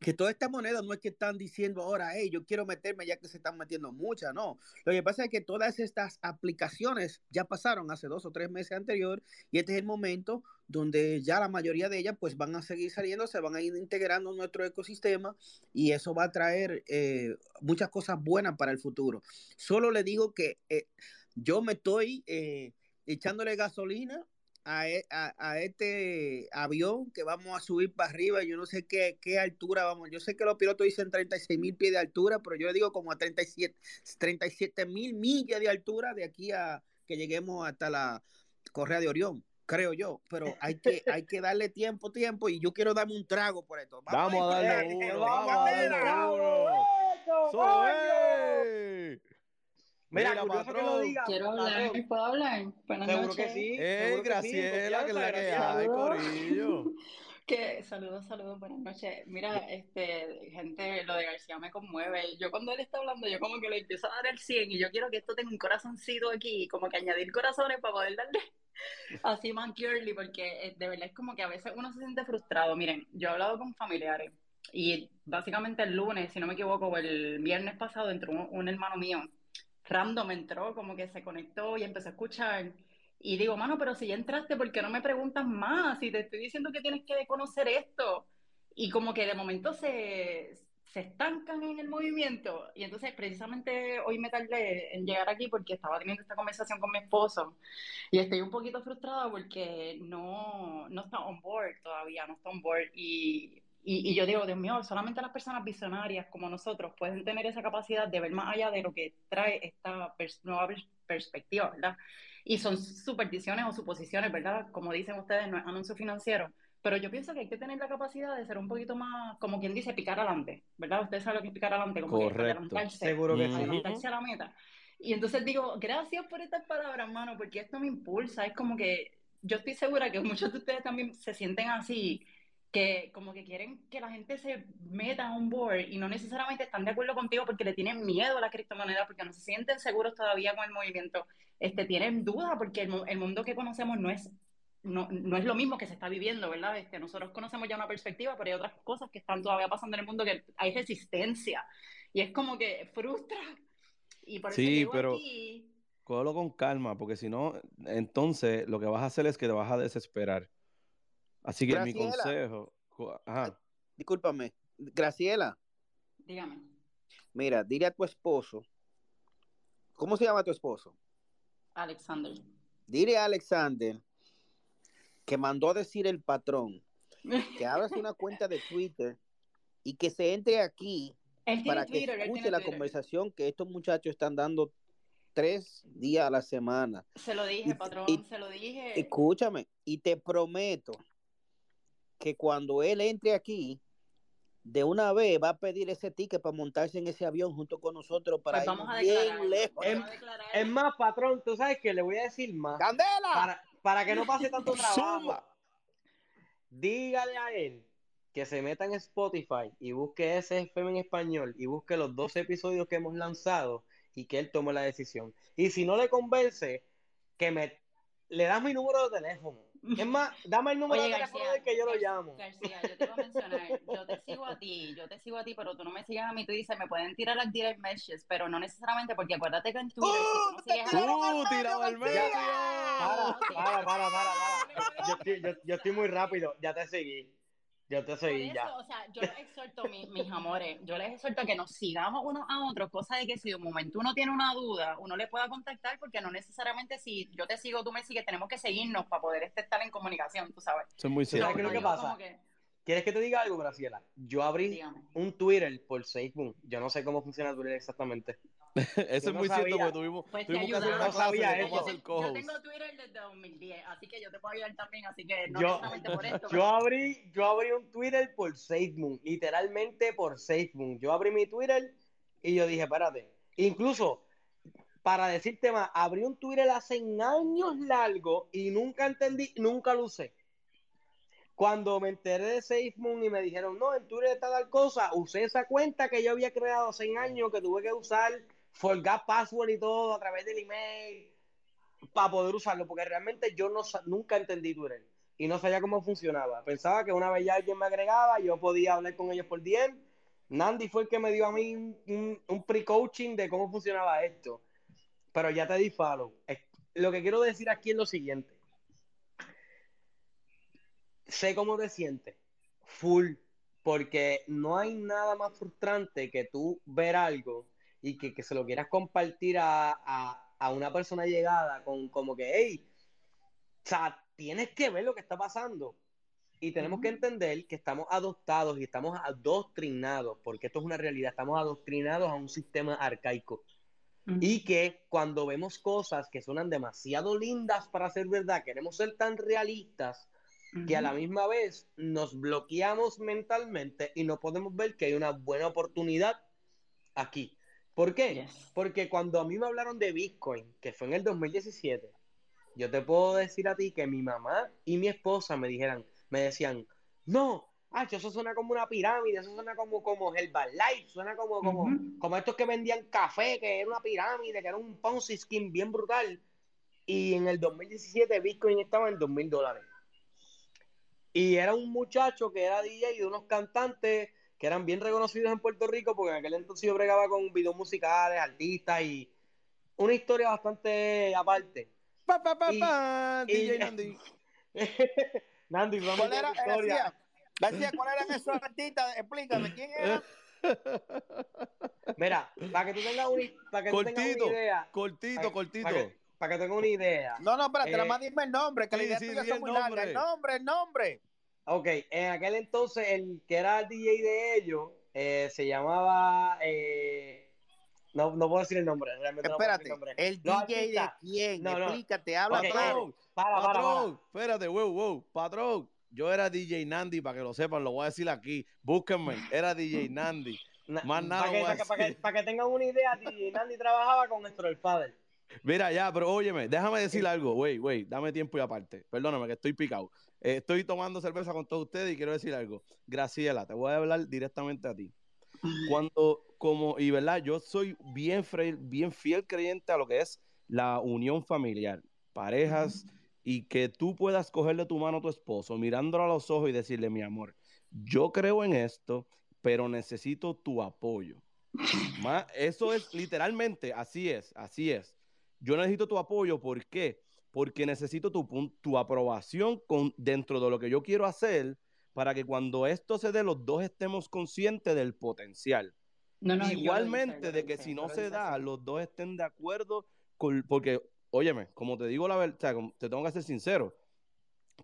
que todas estas monedas no es que están diciendo ahora, hey, yo quiero meterme ya que se están metiendo muchas, no. Lo que pasa es que todas estas aplicaciones ya pasaron hace dos o tres meses anterior y este es el momento donde ya la mayoría de ellas pues van a seguir saliendo, se van a ir integrando en nuestro ecosistema y eso va a traer eh, muchas cosas buenas para el futuro. Solo le digo que eh, yo me estoy eh, echándole gasolina a, e- a- a este avión que vamos a subir para arriba. Yo no sé qué, qué altura vamos. Yo sé que los pilotos dicen 36 mil pies de altura, pero yo le digo como a 37 mil millas de altura de aquí a que lleguemos hasta la Correa de Orión, creo yo. Pero hay que, hay que darle tiempo, tiempo, y yo quiero darme un trago por esto. Vamos a ahí, darle uno, vamos vamos a a darle uno. ¡Eso! ¡Eso coño! es! Mira, Mira, curioso que lo patrón. diga. Quiero hablar, patrón. ¿puedo hablar? Buenas Seguro noches. que sí. ¡Ey, seguro que sí, Graciela, que es la que hay, Saludos. Corillo! Que, saludos, saludos, buenas noches. Mira, este, gente, lo de García me conmueve. Yo cuando él está hablando, yo como que le empiezo a dar el 100 y yo quiero que esto tenga un corazoncito aquí, como que añadir corazones para poder darle así man curly, porque eh, de verdad es como que a veces uno se siente frustrado. Miren, yo he hablado con familiares y básicamente el lunes, si no me equivoco, o el viernes pasado entró un, un hermano mío, random entró, como que se conectó y empezó a escuchar. Y digo, mano, pero si ya entraste, ¿por qué no me preguntas más? Si te estoy diciendo que tienes que conocer esto. Y como que de momento se, se estancan en el movimiento. Y entonces precisamente hoy me tardé en llegar aquí porque estaba teniendo esta conversación con mi esposo. Y estoy un poquito frustrada porque no, no está on board todavía, no está on board. Y, y, y yo digo, Dios mío, solamente las personas visionarias como nosotros pueden tener esa capacidad de ver más allá de lo que trae esta pers- nueva pers- perspectiva, ¿verdad? Y son supersticiones o suposiciones, ¿verdad? Como dicen ustedes, no es anuncio financiero. Pero yo pienso que hay que tener la capacidad de ser un poquito más, como quien dice, picar adelante, ¿verdad? Ustedes saben lo que es picar adelante, como que Correcto. adelantarse, Seguro que sí. Adelantarse a la meta. Y entonces digo, gracias por estas palabras, mano, porque esto me impulsa. Es como que yo estoy segura que muchos de ustedes también se sienten así, que como que quieren que la gente se meta un board y no necesariamente están de acuerdo contigo porque le tienen miedo a la criptomoneda, porque no se sienten seguros todavía con el movimiento, este, tienen dudas porque el, el mundo que conocemos no es, no, no es lo mismo que se está viviendo, ¿verdad? Este, nosotros conocemos ya una perspectiva, pero hay otras cosas que están todavía pasando en el mundo que hay resistencia y es como que frustra. Y por eso Sí, pero aquí. cógelo con calma, porque si no, entonces lo que vas a hacer es que te vas a desesperar. Así que mi consejo, co- ajá, Discúlpame. Graciela, Dígame. mira, dile a tu esposo. ¿Cómo se llama tu esposo? Alexander. Dile a Alexander que mandó a decir el patrón que abras una cuenta de Twitter y que se entre aquí para que Twitter, escuche la Twitter. conversación que estos muchachos están dando tres días a la semana. Se lo dije, Y- patrón, y- se lo dije. Escúchame, y te prometo que cuando él entre aquí, de una vez va a pedir ese ticket para montarse en ese avión junto con nosotros para Pues vamos a ir declarar. bien lejos. Vamos Em- a. Es más, patrón, tú sabes que le voy a decir más. ¡Candela! Para, para que no pase tanto trabajo. Dígale a él que se meta en Spotify y busque ese FM en español y busque los 12 episodios que hemos lanzado y que él tome la decisión. Y si no le convence, que me le das mi número de teléfono. Es más, dame el número Oye, de teléfono García, que yo lo llamo. García, yo te iba a mencionar, yo te sigo a ti, yo te sigo a ti, pero tú no me sigues a mí, tú dices, me pueden tirar las direct messages, pero no necesariamente, porque acuérdate que en Twitter, si tú no ¡te sigues a tiraron al ¡Uh, tirado al medio! Para, para, para, para, para. Yo estoy, yo, yo estoy muy rápido, ya te seguí. Yo te seguí eso, ya. o sea, yo les exhorto, mi- mis amores, yo les exhorto a que nos sigamos unos a otros, cosa de que si de un momento uno tiene una duda, uno le pueda contactar, porque no necesariamente si yo te sigo, tú me sigues, tenemos que seguirnos para poder este- estar en comunicación, tú sabes. Es muy ¿Tú sabes qué es lo que pasa? que, ¿Quieres que te diga algo, Graciela? Yo abrí dígame. un Twitter por Facebook. Yo no sé cómo funciona Twitter exactamente. Eso Yo es no muy cierto, porque tuvimos, Pues tuvimos que hacer una No clase sabía de cómo eso. hacer Yo tengo Twitter desde 2010, así que yo te puedo ayudar también, así que no Yo, por esto. yo pero- abrí, yo abrí un Twitter por SafeMoon, literalmente por SafeMoon. Yo abrí mi Twitter y yo dije, espérate. Incluso, para decirte más, abrí un Twitter hace años largo y nunca entendí, nunca lo usé. Cuando me enteré de SafeMoon y me dijeron, no, en Twitter está tal cosa, usé esa cuenta que yo había creado hace años, que tuve que usar, forgot password y todo a través del email, para poder usarlo, porque realmente yo no, nunca entendí Twitter y no sabía cómo funcionaba. Pensaba que una vez ya alguien me agregaba, yo podía hablar con ellos por DM. Nandi fue el que me dio a mí un, un- un pre-coaching de cómo funcionaba esto. Pero ya te di follow. Es- Lo que quiero decir aquí es lo siguiente. Sé cómo te sientes. Full. Porque no hay nada más frustrante que tú ver algo y que, que se lo quieras compartir a, a- a una persona llegada con como que, hey, o sea, tienes que ver lo que está pasando. Y tenemos que entender que estamos adoptados y estamos adoctrinados, porque esto es una realidad, estamos adoctrinados a un sistema arcaico. Y que cuando vemos cosas que suenan demasiado lindas para ser verdad, queremos ser tan realistas que a la misma vez nos bloqueamos mentalmente y no podemos ver que hay una buena oportunidad aquí. ¿Por qué? Porque cuando a mí me hablaron de Bitcoin, que fue en el 2017, yo te puedo decir a ti que mi mamá y mi esposa me dijeran, me decían, no, ah, eso suena como una pirámide, eso suena como, como Herbalife, suena como, como, como estos que vendían café, que era una pirámide, que era un Ponzi scheme bien brutal. Y en el 2017 Bitcoin estaba en 2 mil dólares. Y era un muchacho que era DJ de unos cantantes que eran bien reconocidos en Puerto Rico, porque en aquel entonces yo bregaba con videos musicales, artistas y una historia bastante aparte. Pa, pa, pa, pa, DJ Nandi. Nandi, vamos ¿Cuál a era, la historia. García, García, ¿cuál eran esos artistas? Explícame, ¿quién era? Mira, para que tú tengas una, para que tú tengas una idea. cortito, para, cortito. Para que, para que tengas una idea. No, no, espérate, Eh, nada más dime el nombre, que la sí, idea sí, tuya son el muy largas. nombre. El nombre, el nombre. Ok, en aquel entonces el que era el DJ de ellos eh, se llamaba. eh, no, no puedo decir el nombre. Realmente no puedo decir Espérate, el nombre. el DJ de quién? No, no. Explícate, habla eh, para, para, para. Patrón, espérate, wow, wow. Patrón, yo era DJ Nandi, para que lo sepan, lo voy a decir aquí. Búsquenme, era DJ Nandi. Na- Más nada para, que, para, que, para, que, para tengan una idea, DJ Nandy trabajaba con nuestro el Father. Mira, ya, pero óyeme, déjame decir algo, güey, güey, dame tiempo y aparte. Perdóname que estoy picado. Eh, estoy tomando cerveza con todos ustedes y quiero decir algo. Graciela, te voy a hablar directamente a ti. Cuando, como, y verdad, yo soy bien, fre- bien fiel creyente a lo que es la unión familiar, parejas, y que tú puedas cogerle tu mano a tu esposo, mirándolo a los ojos y decirle, mi amor, yo creo en esto, pero necesito tu apoyo. Ma- eso es literalmente, así es, así es. Yo necesito tu apoyo, ¿por qué? Porque necesito tu, tu aprobación con, dentro de lo que yo quiero hacer para que cuando esto se dé, los dos estemos conscientes del potencial. No, no, yo lo hice, Igualmente, de que hice, si no se da, los dos estén de acuerdo con, porque, óyeme, como te digo la verdad, o sea, te tengo que ser sincero,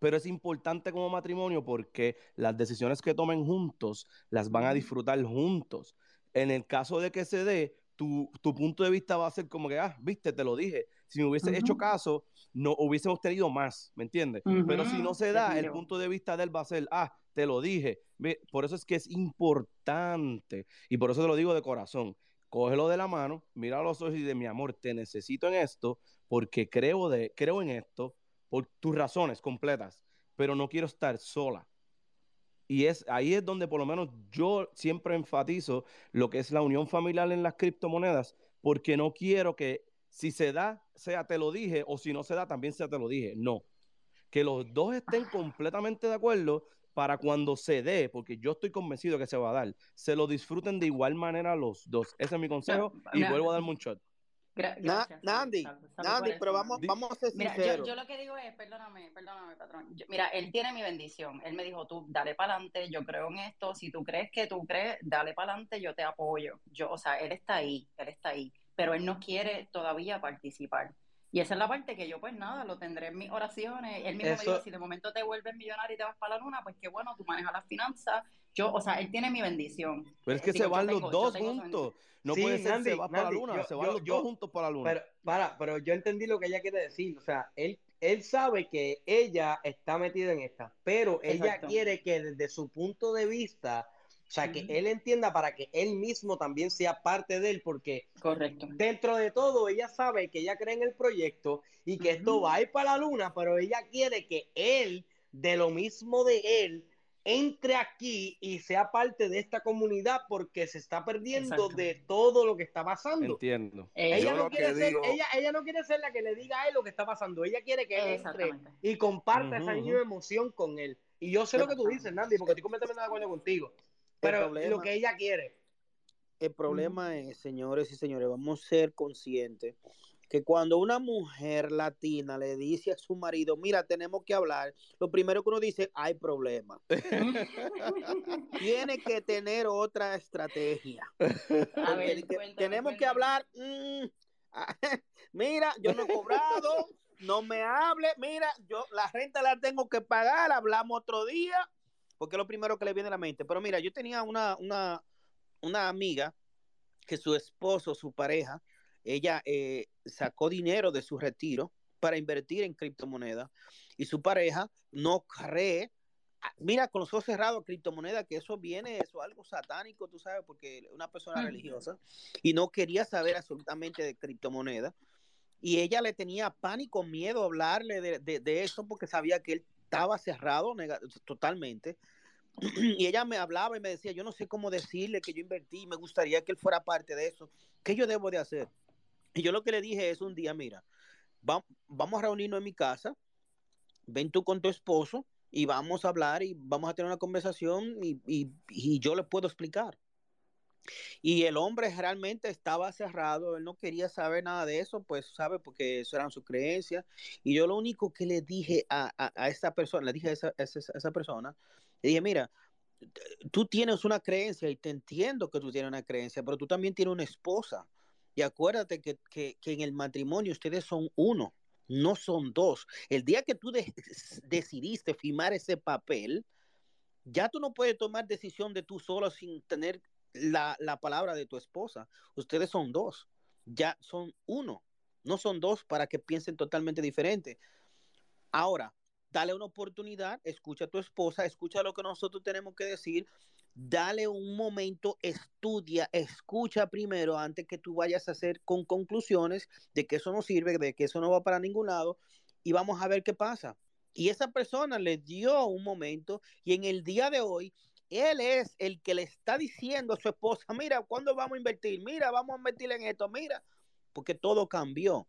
pero es importante como matrimonio porque las decisiones que tomen juntos las van a disfrutar juntos. En el caso de que se dé, tu, tu punto de vista va a ser como que, ah, viste, te lo dije. Si me hubiese hecho Ujú. caso, no hubiésemos tenido más, ¿me entiendes? Pero si no se da, el punto de vista de él va a ser, ah, te lo dije. Por eso es que es importante y por eso te lo digo de corazón. Cógelo de la mano, mira a los ojos y de mi amor, te necesito en esto porque creo, de, creo en esto por tus razones completas, pero no quiero estar sola. Y es ahí es donde por lo menos yo siempre enfatizo lo que es la unión familiar en las criptomonedas, porque no quiero que si se da, sea te lo dije, o si no se da, también sea te lo dije. No. Que los dos estén completamente de acuerdo para cuando se dé, porque yo estoy convencido que se va a dar, se lo disfruten de igual manera los dos. Ese es mi consejo y vuelvo a darme un shot. Gra- gracias, Nandi, Nandi, pero vamos, vamos a ser Mira, yo, sinceros. yo lo que digo es, perdóname, perdóname, patrón. Yo- mira, él tiene mi bendición. Él me dijo, tú dale para adelante, yo creo en esto. Si tú crees que tú crees, dale para adelante, yo te apoyo. Yo, o sea, él está ahí, él está ahí, pero él no quiere todavía participar. Y esa es la parte que yo, pues nada, lo tendré en mis oraciones. Él mismo me Eso- dijo, si de momento te vuelves millonario y te vas para la luna, pues qué bueno, tú manejas las finanzas. Yo, o sea, él tiene mi bendición. Pero es que Eh, se van los dos juntos. No Sí, puede ser Nandi, se va para la luna, yo- se van yo- los yo- dos juntos para la luna. Pero, para, pero yo entendí lo que ella quiere decir. O sea, él, él sabe que ella está metida en esta, pero ella Exacto. quiere que desde su punto de vista, o sea, que él entienda para que él mismo también sea parte de él, porque Correcto. dentro de todo ella sabe que ella cree en el proyecto y que esto va a ir para la luna, pero ella quiere que él, de lo mismo de él, entre aquí y sea parte de esta comunidad porque se está perdiendo de todo lo que está pasando. Entiendo. Ella no, quiere ser, digo- ella, ella no quiere ser la que le diga a él lo que está pasando. Ella quiere que él entre y comparta esa misma emoción con él. Y yo sé lo que tú dices, Nandy, porque estoy completamente de acuerdo contigo. Pero problema- lo que ella quiere. El problema es, señores y señores, vamos a ser conscientes que cuando una mujer latina le dice a su marido, mira, tenemos que hablar, lo primero que uno dice, hay problema. Tiene que tener otra estrategia. A Porque ver, di que cuéntame, tenemos que hablar, mm, mira, yo no he cobrado, no me hable, mira, yo la renta la tengo que pagar, hablamos otro día, porque es lo primero que le viene a la mente. Pero mira, yo tenía una, una, una amiga que su esposo, su pareja, ella eh, sacó dinero de su retiro para invertir en criptomonedas y su pareja no cree mira, con los ojos cerrados, criptomoneda, que eso viene, eso es algo satánico, tú sabes, porque una persona Mm. religiosa y no quería saber absolutamente de criptomoneda. Y ella le tenía pánico, miedo a hablarle de, de- de eso porque sabía que él estaba cerrado totalmente. Y ella me hablaba y me decía, yo no sé cómo decirle que yo invertí, me gustaría que él fuera parte de eso. ¿Qué yo debo de hacer? Y yo lo que le dije es un día, mira, va- vamos a reunirnos en mi casa, ven tú con tu esposo y vamos a hablar y vamos a tener una conversación y, yo le puedo explicar. Y el hombre realmente estaba cerrado, él no quería saber nada de eso, pues sabe, porque eso eran sus creencias. Y yo lo único que le dije a, a, a esa persona, le dije a esa, a esa persona, le dije, mira, tú tienes una creencia y te entiendo que tú tienes una creencia, pero tú también tienes una esposa. Y acuérdate que, que, que en el matrimonio ustedes son uno, no son dos. El día que tú de- decidiste firmar ese papel, ya tú no puedes tomar decisión de tú solo sin tener la, la palabra de tu esposa. Ustedes son dos, ya son uno, no son dos para que piensen totalmente diferente. Ahora, dale una oportunidad, escucha a tu esposa, escucha lo que nosotros tenemos que decir, dale un momento, estudia, escucha primero antes que tú vayas a hacer con conclusiones de que eso no sirve, de que eso no va para ningún lado y vamos a ver qué pasa. Y esa persona le dio un momento y en el día de hoy, él es el que le está diciendo a su esposa, mira, ¿cuándo vamos a invertir? Mira, vamos a invertir en esto, mira, porque todo cambió.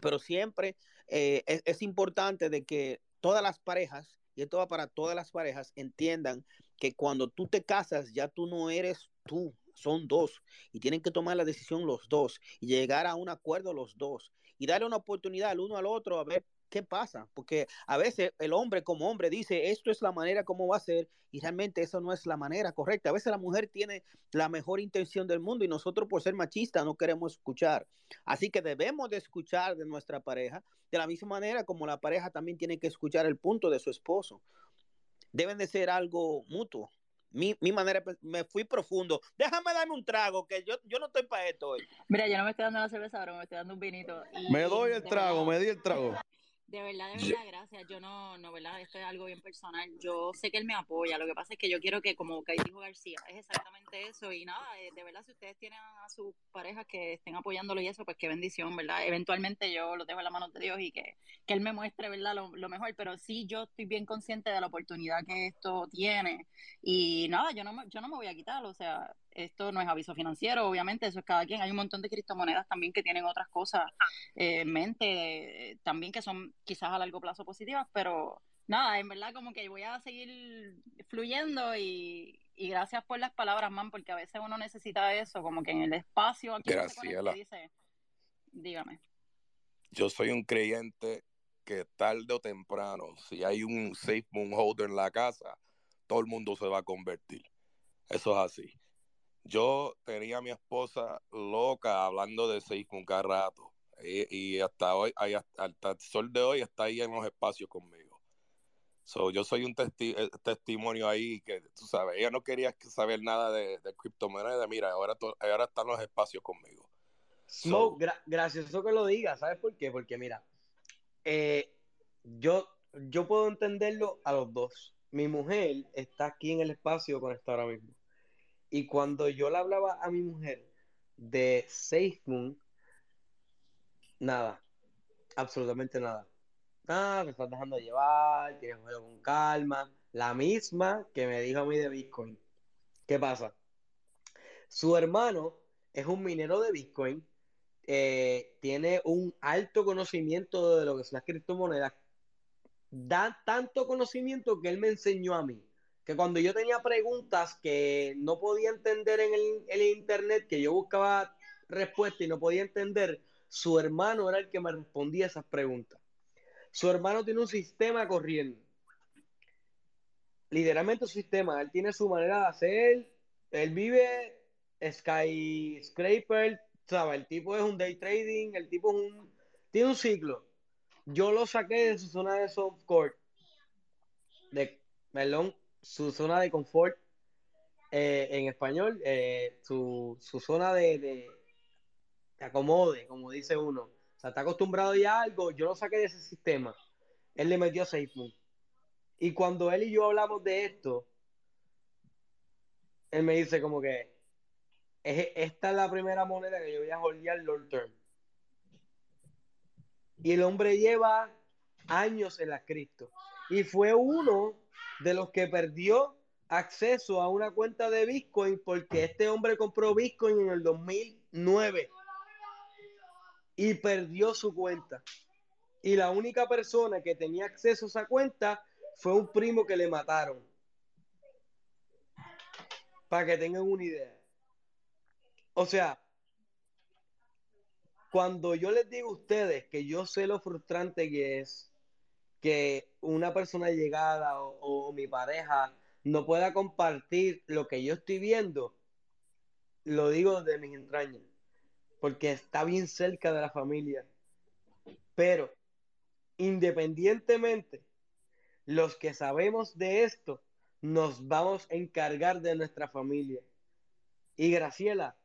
Pero siempre eh, es, es importante de que todas las parejas, y esto va para todas las parejas, entiendan que cuando tú te casas ya tú no eres tú, son dos y tienen que tomar la decisión los dos y llegar a un acuerdo los dos y darle una oportunidad al uno al otro a ver qué pasa, porque a veces el hombre como hombre dice esto es la manera como va a ser y realmente eso no es la manera correcta. A veces la mujer tiene la mejor intención del mundo y nosotros por ser machistas no queremos escuchar. Así que debemos de escuchar de nuestra pareja de la misma manera como la pareja también tiene que escuchar el punto de su esposo. Deben de ser algo mutuo. Mi, mi manera, de pe- me fui profundo. Déjame darme un trago, que yo, yo no estoy para esto hoy. Mira, yo no me estoy dando la cerveza ahora, me estoy dando un vinito. Y Me doy el trago, verdad, me di el trago. De verdad, de verdad, gracias. Yo no, no, ¿verdad? Esto es algo bien personal. Yo sé que él me apoya. Lo que pasa es que yo quiero que, como que dijo García, es exactamente eso. Y nada, eh, de verdad, si ustedes tienen a sus parejas que estén apoyándolo y eso, pues qué bendición, ¿verdad? Eventualmente yo lo dejo en las manos de Dios y que, que él me muestre, ¿verdad? Lo, lo mejor. Pero sí, yo estoy bien consciente de la oportunidad que esto tiene. Y nada, yo no, me- yo no me voy a quitar. O sea, esto no es aviso financiero, obviamente, eso es cada quien. Hay un montón de criptomonedas también que tienen otras cosas eh, en mente, eh, también que son quizás a largo plazo positivas, pero nada, en verdad como que voy a seguir fluyendo y, y gracias por las palabras, man, porque a veces uno necesita eso, como que en el espacio aquí Graciela, y dice, dígame. yo soy un creyente que tarde o temprano, si hay un Safe Moon Holder en la casa, todo el mundo se va a convertir. Eso es así. Yo tenía a mi esposa loca hablando de Safe Moon cada rato. Y, y hasta hoy, hasta el sol de hoy está ahí en los espacios conmigo. So, yo soy un testi- eh, testimonio ahí que, tú sabes, ella no quería saber nada de, de criptomonedas. Mira, ahora, ahora están los espacios conmigo. Smoke, So, gra- gracioso que lo digas, ¿sabes por qué? Porque mira, eh, yo, yo puedo entenderlo a los dos. Mi mujer está aquí en el espacio conectada ahora mismo. Y cuando yo le hablaba a mi mujer de SafeMoon, nada, absolutamente nada. Ah, me estás dejando llevar, tienes jugar con calma. La misma que me dijo a mí de Bitcoin. ¿Qué pasa? Su hermano es un minero de Bitcoin, eh, tiene un alto conocimiento de lo que son las criptomonedas, da tanto conocimiento que él me enseñó a mí, que cuando yo tenía preguntas que no podía entender en el, internet, que yo buscaba respuesta y no podía entender, su hermano era el que me respondía esas preguntas. Su hermano tiene un sistema corriendo. Literalmente su sistema, él tiene su manera de hacer, él vive skyscraper, ¿sabes? El tipo es un day trading, el tipo es un, tiene un ciclo. Yo lo saqué de su zona de softcore, de, perdón, su zona de confort, eh, en español, eh, su, su zona de, de, de acomode, como dice uno. O sea, está acostumbrado ya a algo, yo lo saqué de ese sistema. Él le metió a SafeMoon. Y cuando él y yo hablamos de esto, él me dice como que "Es- esta es la primera moneda que yo voy a holdear long term. Y el hombre lleva años en la cripto. Y fue uno de los que perdió acceso a una cuenta de Bitcoin porque este hombre compró Bitcoin en el 2009 y perdió su cuenta. Y la única persona que tenía acceso a esa cuenta fue un primo que le mataron. Para que tengan una idea. O sea, cuando yo les digo a ustedes que yo sé lo frustrante que es que una persona llegada o, mi pareja no pueda compartir lo que yo estoy viendo, lo digo de mis entrañas, porque está bien cerca de la familia. Pero independientemente, los que sabemos de esto, nos vamos a encargar de nuestra familia. Y Graciela,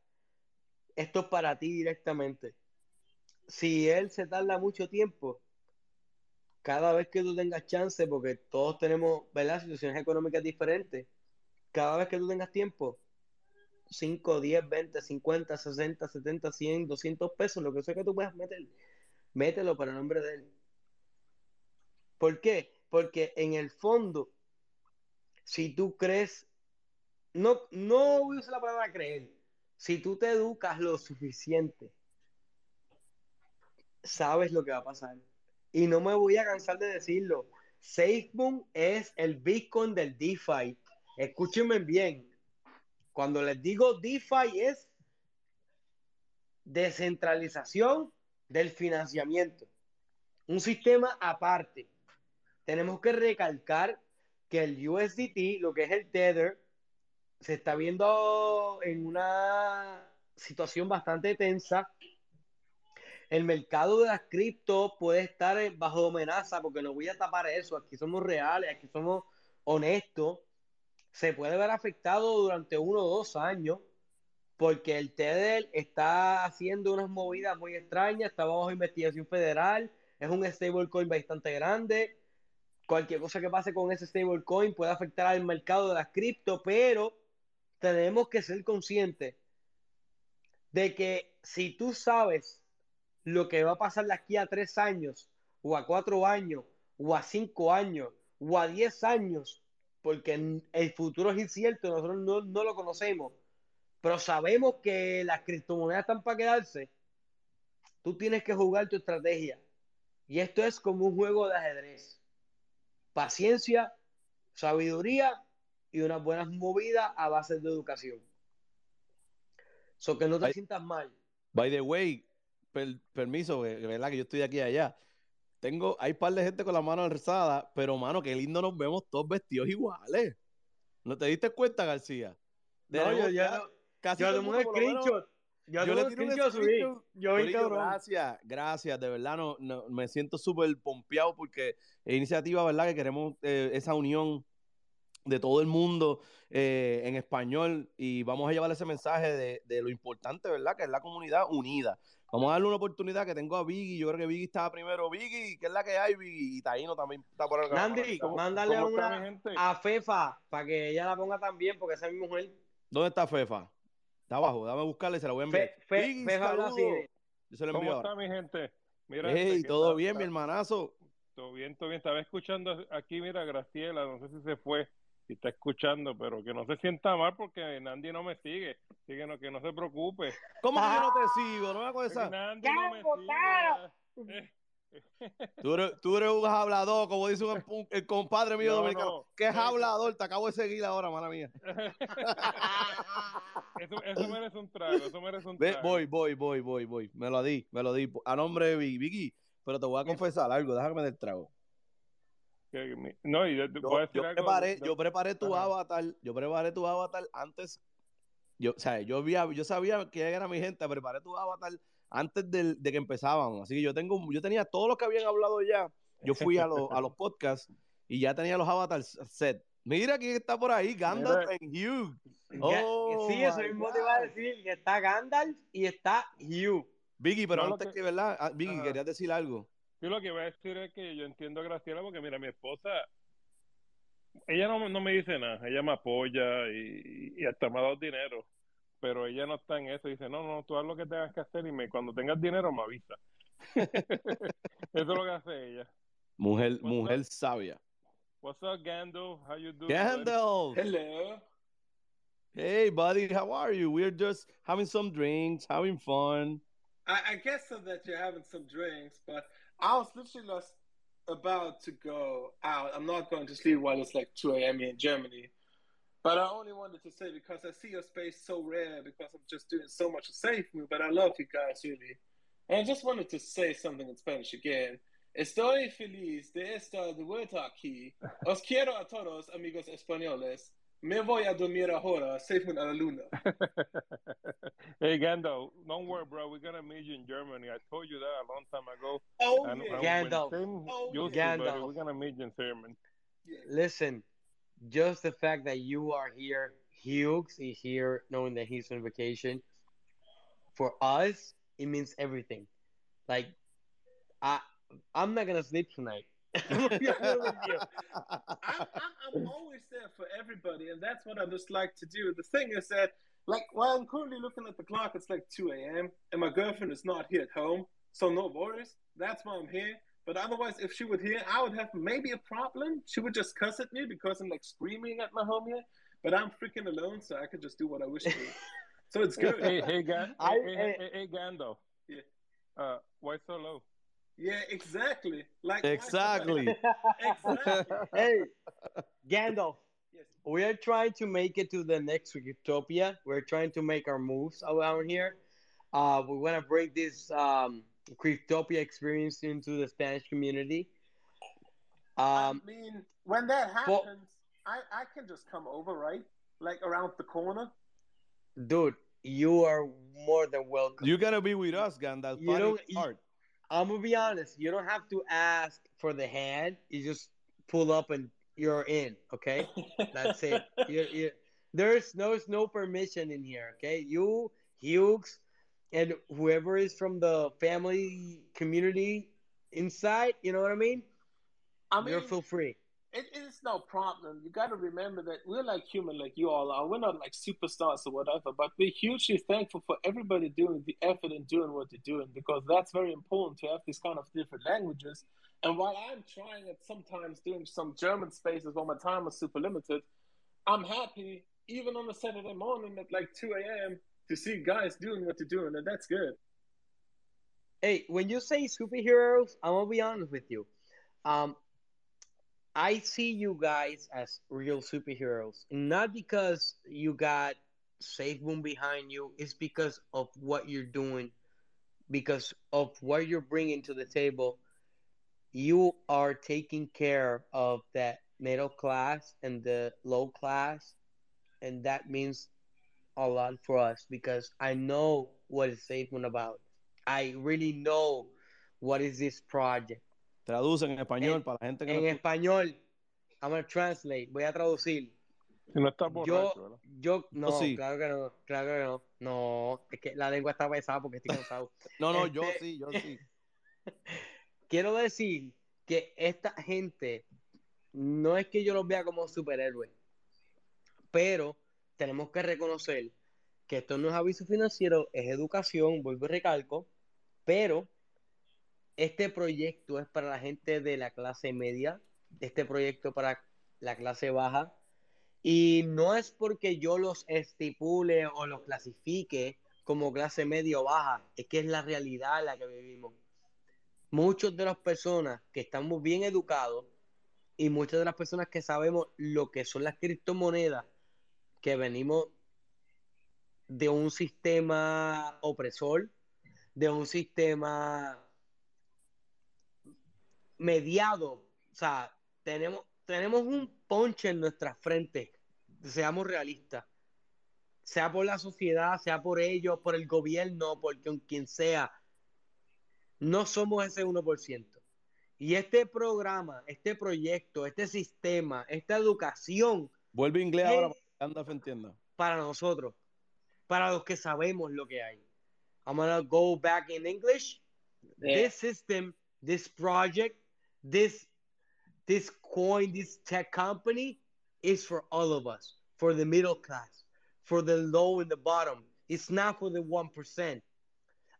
esto es para ti directamente. Si él se tarda mucho tiempo, cada vez que tú tengas chance, porque todos tenemos, ¿verdad? Situaciones económicas diferentes, cada vez que tú tengas tiempo, 5, 10, 20, 50, 60, 70, 100, 200 pesos, lo que sea que tú puedas meter, mételo para el nombre de él. ¿Por qué? Porque en el fondo, si tú crees, no, no voy a usar la palabra creer, si tú te educas lo suficiente, sabes lo que va a pasar. Y no me voy a cansar de decirlo. SafeMoon es el Bitcoin del DeFi. Escúchenme bien. Cuando les digo DeFi es descentralización del financiamiento. Un sistema aparte. Tenemos que recalcar que el USDT, lo que es el Tether, se está viendo en una situación bastante tensa. El mercado de las cripto puede estar bajo amenaza porque no voy a tapar eso. Aquí somos reales, aquí somos honestos. Se puede ver afectado durante uno o dos años porque el Tether está haciendo unas movidas muy extrañas, está bajo investigación federal, es un stablecoin bastante grande. Cualquier cosa que pase con ese stablecoin puede afectar al mercado de las cripto, pero tenemos que ser conscientes de que si tú sabes lo que va a pasar de aquí a tres años, o a cuatro años, o a cinco años, o a diez años, porque el futuro es incierto, nosotros no, no lo conocemos, pero sabemos que las criptomonedas están para quedarse, tú tienes que jugar tu estrategia. Y esto es como un juego de ajedrez. Paciencia, sabiduría y unas buenas movidas a base de educación. So que no te sientas mal. By the way, per- permiso, verdad que yo estoy de aquí y allá. Tengo, hay un par de gente con la mano alzada, pero mano, qué lindo nos vemos todos vestidos iguales. ¿No te diste cuenta, García? No, yo, Tenemos yo, ya no- casi yo un screenshot. Yo, le un screenshot, screenshot. Yo vi cabrón. gracias, gracias, de verdad no, no- me siento súper pompeado porque es iniciativa, ¿verdad? Que queremos eh, esa unión de todo el mundo eh, en español y vamos a llevar ese mensaje de, de lo importante, ¿verdad? Que es la comunidad unida. Vamos a darle una oportunidad que tengo a Biggie, yo creo que Biggie estaba primero. Biggie, ¿qué es la que hay, Biggie? Y Taino también está por acá. Nandi, ¿Cómo- mándale ¿Cómo está una mi a Fefa para que ella la ponga también, porque esa es mi mujer. ¿Dónde está Fefa? Está abajo, dame a buscarla y se la voy a enviar. Fe- Fe- Biggie, Fefa habla así. Yo se lo envío ¿Cómo ahora. está mi gente? Mira, Hey, este, todo está- bien, mi está- hermanazo. Todo bien, todo bien. Estaba escuchando aquí, mira, Graciela, no sé si se fue, si está escuchando, pero que no se sienta mal porque Nandi no me sigue. Así que no, que no se preocupe. ¿Cómo que yo no te sigo? No me hago Es que esa. Nandi no me sigue. Tú eres, tú eres un hablador, como dice un- un- el compadre mío No, dominicano. no. ¿Qué es Eso. hablador? Te acabo de seguir ahora, mala mía. eso, eso merece un trago, eso merece un trago. voy, voy, voy, voy, voy. Me lo di, me lo di. A nombre de Vicky. Vicky, pero te voy a confesar algo, déjame del trago. Que No, y yo te Yo, voy a decir yo algo. preparé, de- yo preparé tu Ajá. avatar, yo preparé tu avatar antes. Yo, o sea, yo, había, yo sabía que era mi gente, preparé tu avatar antes del- de que empezaban. Así que yo tengo, yo tenía todo lo que habían hablado ya. Yo fui a, los- a los podcasts y ya tenía los avatars set. Mira quién está por ahí, Gandalf and Hugh. Oh, sí, eso mismo te iba a decir, que está Gandalf y está Hugh. Vicky, pero No, lo antes que- que, ¿verdad? Ah, Vicky, Ajá. querías decir algo. Yo lo que voy a decir es que yo entiendo a Graciela porque, mira, mi esposa ella no, no me dice nada, ella me apoya y, y hasta me ha dado dinero, pero ella no está en eso, dice, no, no, tú haz lo que tengas que hacer y me, cuando tengas dinero me avisa. eso es lo que hace ella. Mujer, What's mujer up? sabia. What's up, Gandalf? How you doing? buddy? Gandalf! Hello. Hey, buddy, how are you? We're just having some drinks, having fun. I, I guess so that you're having some drinks, but I was literally just about to go out. I'm not going to sleep while it's like 2 a.m. in Germany. But I only wanted to say because I see your space so rare because I'm just doing so much safe move, but I love you guys really. And I just wanted to say something in Spanish again. Estoy feliz de estar de vuelta aquí. Os quiero a todos, amigos españoles. Me voy a dormir ahora, safe moon a la luna. hey, Gandalf, don't worry, bro. We're gonna meet you in Germany. I told you that a long time ago. Oh, And- yeah. and when Gandalf. Oh, used yeah. to, Gandalf. We're gonna meet you in Germany. Listen, just the fact that you are here, Hughes is here, knowing that he's on vacation. For us, it means everything. Like, I, I'm not gonna sleep tonight. I'm gonna be honest with you. I'm, I'm, I'm always there for everybody, and that's what I just like to do. The thing is that, like, while I'm currently looking at the clock, it's like 2 a.m., and my girlfriend is not here at home, so no worries. That's why I'm here. But otherwise, if she would hear, I would have maybe a problem. She would just cuss at me because I'm like screaming at my home here. But I'm freaking alone, so I could just do what I wish to. so it's good. Hey, hey, Ga- I- hey, hey, hey- hey, hey, Gandalf. Yeah. Uh, why so low? Yeah, exactly. Like Exactly. exactly. hey, Gandalf, Yes. we are trying to make it to the next Utopia. We're trying to make our moves around here. Uh, we want to bring this um, Cryptopia experience into the Spanish community. Um, I mean, when that for- happens, I, I can just come over, right? Like around the corner. dude, you are more than welcome. You're gonna be with us, Gandalf. You Party don't- hard. I'm gonna be honest. You don't have to ask for the hand. You just pull up and you're in. Okay, that's it. You, you, there's no there's no permission in here. Okay, you Hughes and whoever is from the family community inside. You know what I mean? I mean, you're feel free. It is no problem. You got to remember that we're like human, like you all are. We're not like superstars or whatever, but we're hugely thankful for everybody doing the effort and doing what they're doing because that's very important to have these kind of different languages. And while I'm trying at sometimes doing some German spaces where my time is super limited, I'm happy even on a Saturday morning at like 2 a.m. to see guys doing what they're doing, and that's good. Hey, when you say superheroes, I'm gonna be honest with you. Um, I see you guys as real superheroes, not because you got Safe Boom behind you. It's because of what you're doing, because of what you're bringing to the table. You are taking care of that middle class and the low class, and that means a lot for us because I know what is Safe Boom about. I really know what is this project. Traduce en español En- para la gente que En no español, I'm gonna translate, voy a traducir. Si no estás borracho, Yo, ¿verdad? yo, no, sí. claro que no, claro que no. No, es que la lengua está pesada porque estoy cansado. No, no, yo Este- sí, yo sí. Quiero decir que esta gente no es que yo los vea como superhéroes, pero tenemos que reconocer que esto no es aviso financiero, es educación, vuelvo y recalco, pero este proyecto es para la gente de la clase media, este proyecto para la clase baja, y no es porque yo los estipule o los clasifique como clase media o baja, es que es la realidad en la que vivimos. Muchas de las personas que estamos bien educados y muchas de las personas que sabemos lo que son las criptomonedas, que venimos de un sistema opresor, de un sistema mediado, o sea, tenemos, tenemos un ponche en nuestra frente, seamos realistas, sea por la sociedad, sea por ellos, por el gobierno, por quien- sea, no somos ese 1%. Y este programa, este proyecto, este sistema, esta educación Vuelve inglés ahora Gandalf entienda. para nosotros, para los que sabemos lo que hay. I'm gonna go back in English. Yeah. This system, this project, this this coin, this tech company is for all of us, for the middle class, for the low and the bottom. It's not for the 1%.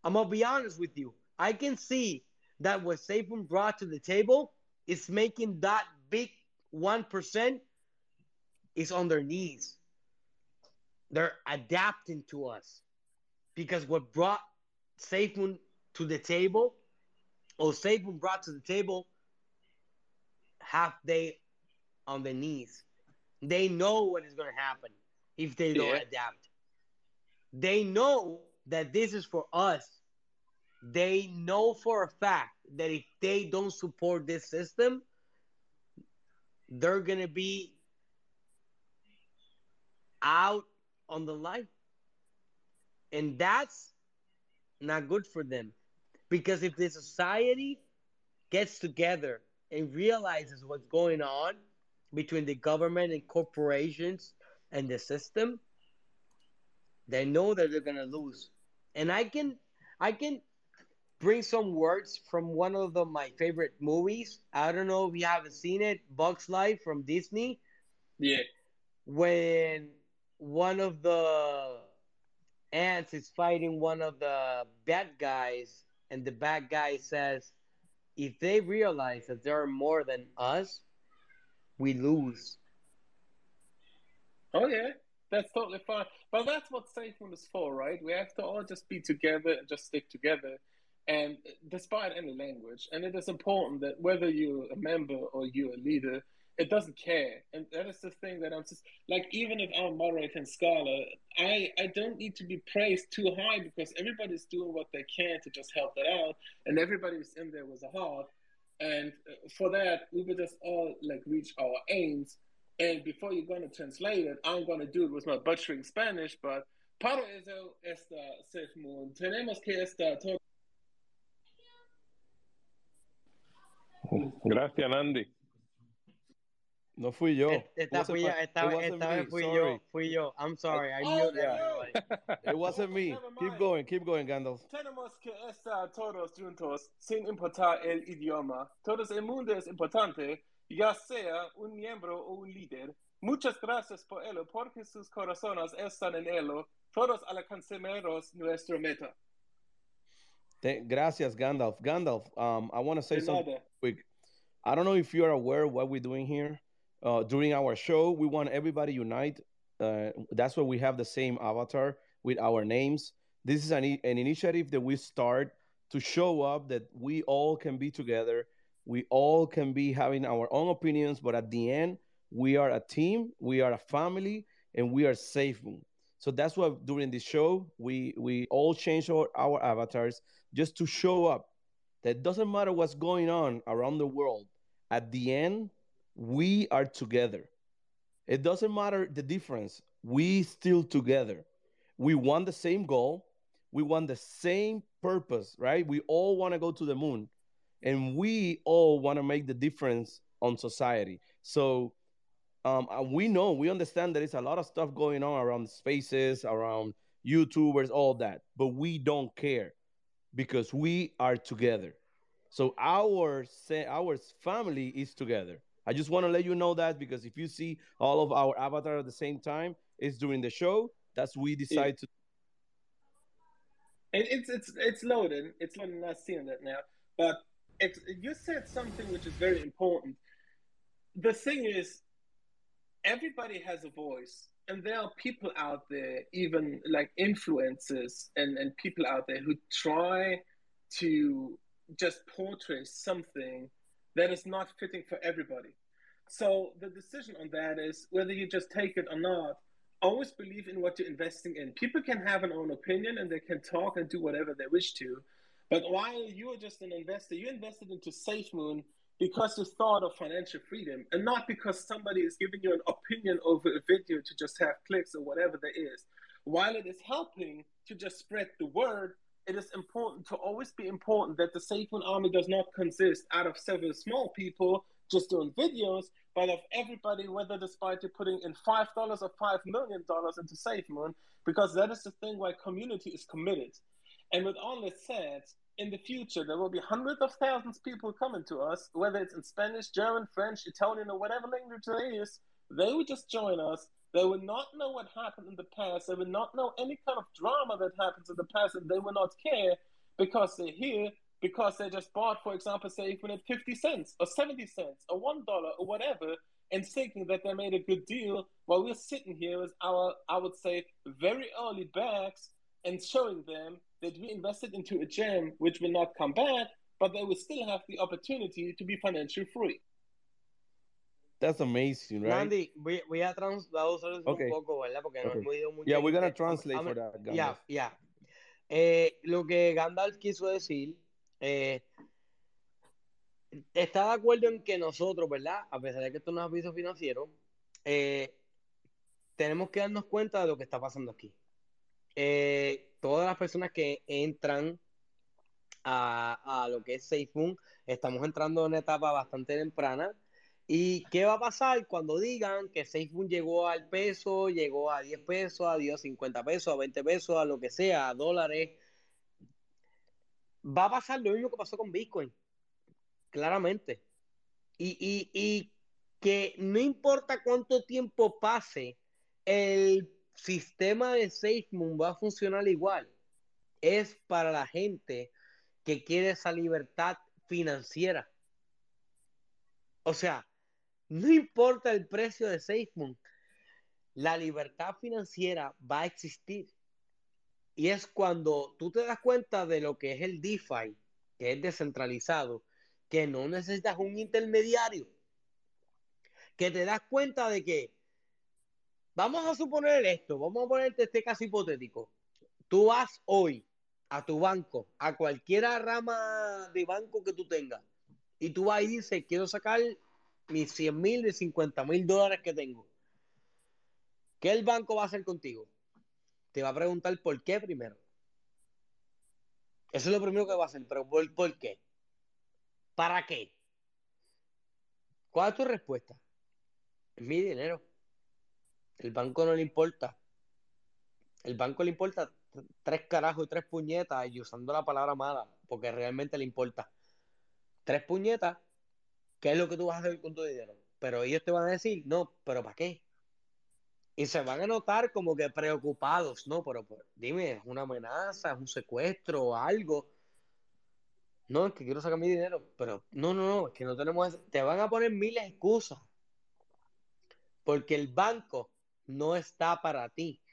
I'm going to be honest with you. I can see that what Saban brought to the table is making that big 1% is on their knees. They're adapting to us because what brought Saban to the table, or Saban brought to the table, half they on the knees. They know what is going to happen if they don't Yeah. adapt. They know that this is for us. They know for a fact that if they don't support this system, they're going to be out on the line. And that's not good for them. Because if the society gets together and realizes what's going on between the government and corporations and the system, they know that they're gonna lose. And I can I can bring some words from one of the, my favorite movies. I don't know if you haven't seen it, Bugs Life from Disney. Yeah. When one of the ants is fighting one of the bad guys, and the bad guy says, if they realize that there are more than us, we lose. Oh yeah, that's totally fine. But that's what SafeMoon is for, right? We have to all just be together and just stick together, and despite any language. And it is important that whether you're a member or you're a leader, it doesn't care. And that is the thing that I'm just like, even if I'm moderating scholar, I I don't need to be praised too high because everybody's doing what they can to just help that out, and everybody everybody's in there with a heart. And uh, for that, we would just all like reach our aims. And before you're going to translate it, I'm going to do it with my butchering Spanish, but para eso esta SafeMoon. Tenemos que estar Gracias, Nandi. No fui yo. Esta, It wasn't fui, my- esta, vez- esta me, vez fui sorry. yo, fui yo. I'm sorry, I Oh, muted no. everybody. It wasn't me. Keep going, keep going, Gandalf. Tenemos que estar todos juntos sin importar el idioma. Todo el mundo es importante, ya sea un miembro o un líder. Muchas gracias por ello, porque sus corazones están en ello. Todos alcanzaremos nuestra meta. Th- gracias, Gandalf. Gandalf, um, I want to say De something nada. quick. I don't know if you're aware of what we're doing here. Uh, during our show, we want everybody unite. Uh, that's why we have the same avatar with our names. This is an, an initiative that we start to show up that we all can be together. We all can be having our own opinions, but at the end, we are a team, we are a family, and we are safe. So that's why during the show, we we all change our, our avatars just to show up that doesn't matter what's going on around the world. At the end, we are together. It doesn't matter the difference. We still together. We want the same goal. We want the same purpose, right? We all want to go to the moon, and we all want to make the difference on society. So um, uh, we know, we understand there is a lot of stuff going on around spaces, around YouTubers, all that, but we don't care because we are together. So our our family is together. I just want to let you know that because if you see all of our avatar at the same time, it's during the show. That's we decide to. And it's it's it's loaded. It's loaded. Not seeing that now, but it's, you said something which is very important. The thing is, everybody has a voice, and there are people out there, even like influencers and and people out there who try to just portray something that is not fitting for everybody. So the decision on that is whether you just take it or not. Always believe in what you're investing in. People can have an own opinion and they can talk and do whatever they wish to. But while you are just an investor, you invested into SafeMoon because you thought of financial freedom and not because somebody is giving you an opinion over a video to just have clicks or whatever there is. While it is helping to just spread the word, it is important to always be important that the SafeMoon army does not consist out of several small people just doing videos, but of everybody, whether despite you putting in five dollars or five million dollars into SafeMoon, because that is the thing where community is committed. And with all this said, in the future there will be hundreds of thousands of people coming to us, whether it's in Spanish, German, French, Italian, or whatever language there is, They would just join us. They will not know what happened in the past. They will not know any kind of drama that happens in the past, and they will not care because they're here because they just bought, for example, say even at 50 cents or 70 cents or $1 or whatever, and thinking that they made a good deal while we're sitting here with our, I would say, very early bags and showing them that we invested into a gem which will not come back, but they will still have the opportunity to be financially free. That's amazing, right? Andy, voy, voy a traducir Okay. un poco, ¿verdad? Porque no hemos ido mucho. Yeah, we're gonna translate I'm- for that, Ya, Yeah, ya. Eh, lo que Gandalf quiso decir, eh, está de acuerdo en que nosotros, ¿verdad? A pesar de que esto no es aviso financiero, eh, tenemos que darnos cuenta de lo que está pasando aquí. Eh, todas las personas que entran a, lo que es SafeMoon, estamos entrando en una etapa bastante temprana. ¿Y qué va a pasar cuando digan que SafeMoon llegó al peso, llegó a 10 pesos, a 10, 50 pesos, a 20 pesos, a lo que sea, a dólares? Va a pasar lo mismo que pasó con Bitcoin, claramente. Y, y, y que no importa cuánto tiempo pase, el sistema de SafeMoon va a funcionar igual. Es para la gente que quiere esa libertad financiera. O sea, no importa el precio de SafeMoon, la libertad financiera va a existir. Y es cuando tú te das cuenta de lo que es el DeFi, que es descentralizado, que no necesitas un intermediario, que te das cuenta de que, vamos a suponer esto, vamos a ponerte este caso hipotético. Tú vas hoy a tu banco, a cualquier rama de banco que tú tengas, y tú vas y dices, quiero sacar mis 100 mil de 50 mil dólares que tengo. ¿Qué el banco va a hacer contigo? Te va a preguntar por qué primero. Eso es lo primero que va a hacer, pero ¿por, por qué? ¿Para qué? ¿Cuál es tu respuesta? Es mi dinero. El banco no le importa. El banco le importa tres carajos y tres puñetas y usando la palabra mala, porque realmente le importa. Tres puñetas, ¿qué es lo que tú vas a hacer con tu dinero? Pero ellos te van a decir, no, pero ¿para qué? Y se van a notar como que preocupados, ¿no? Pero, pero, dime, ¿es una amenaza, es un secuestro o algo? No, es que quiero sacar mi dinero, pero no, no, no, es que no tenemos... ese- Te van a poner de excusas, porque el banco no está para ti.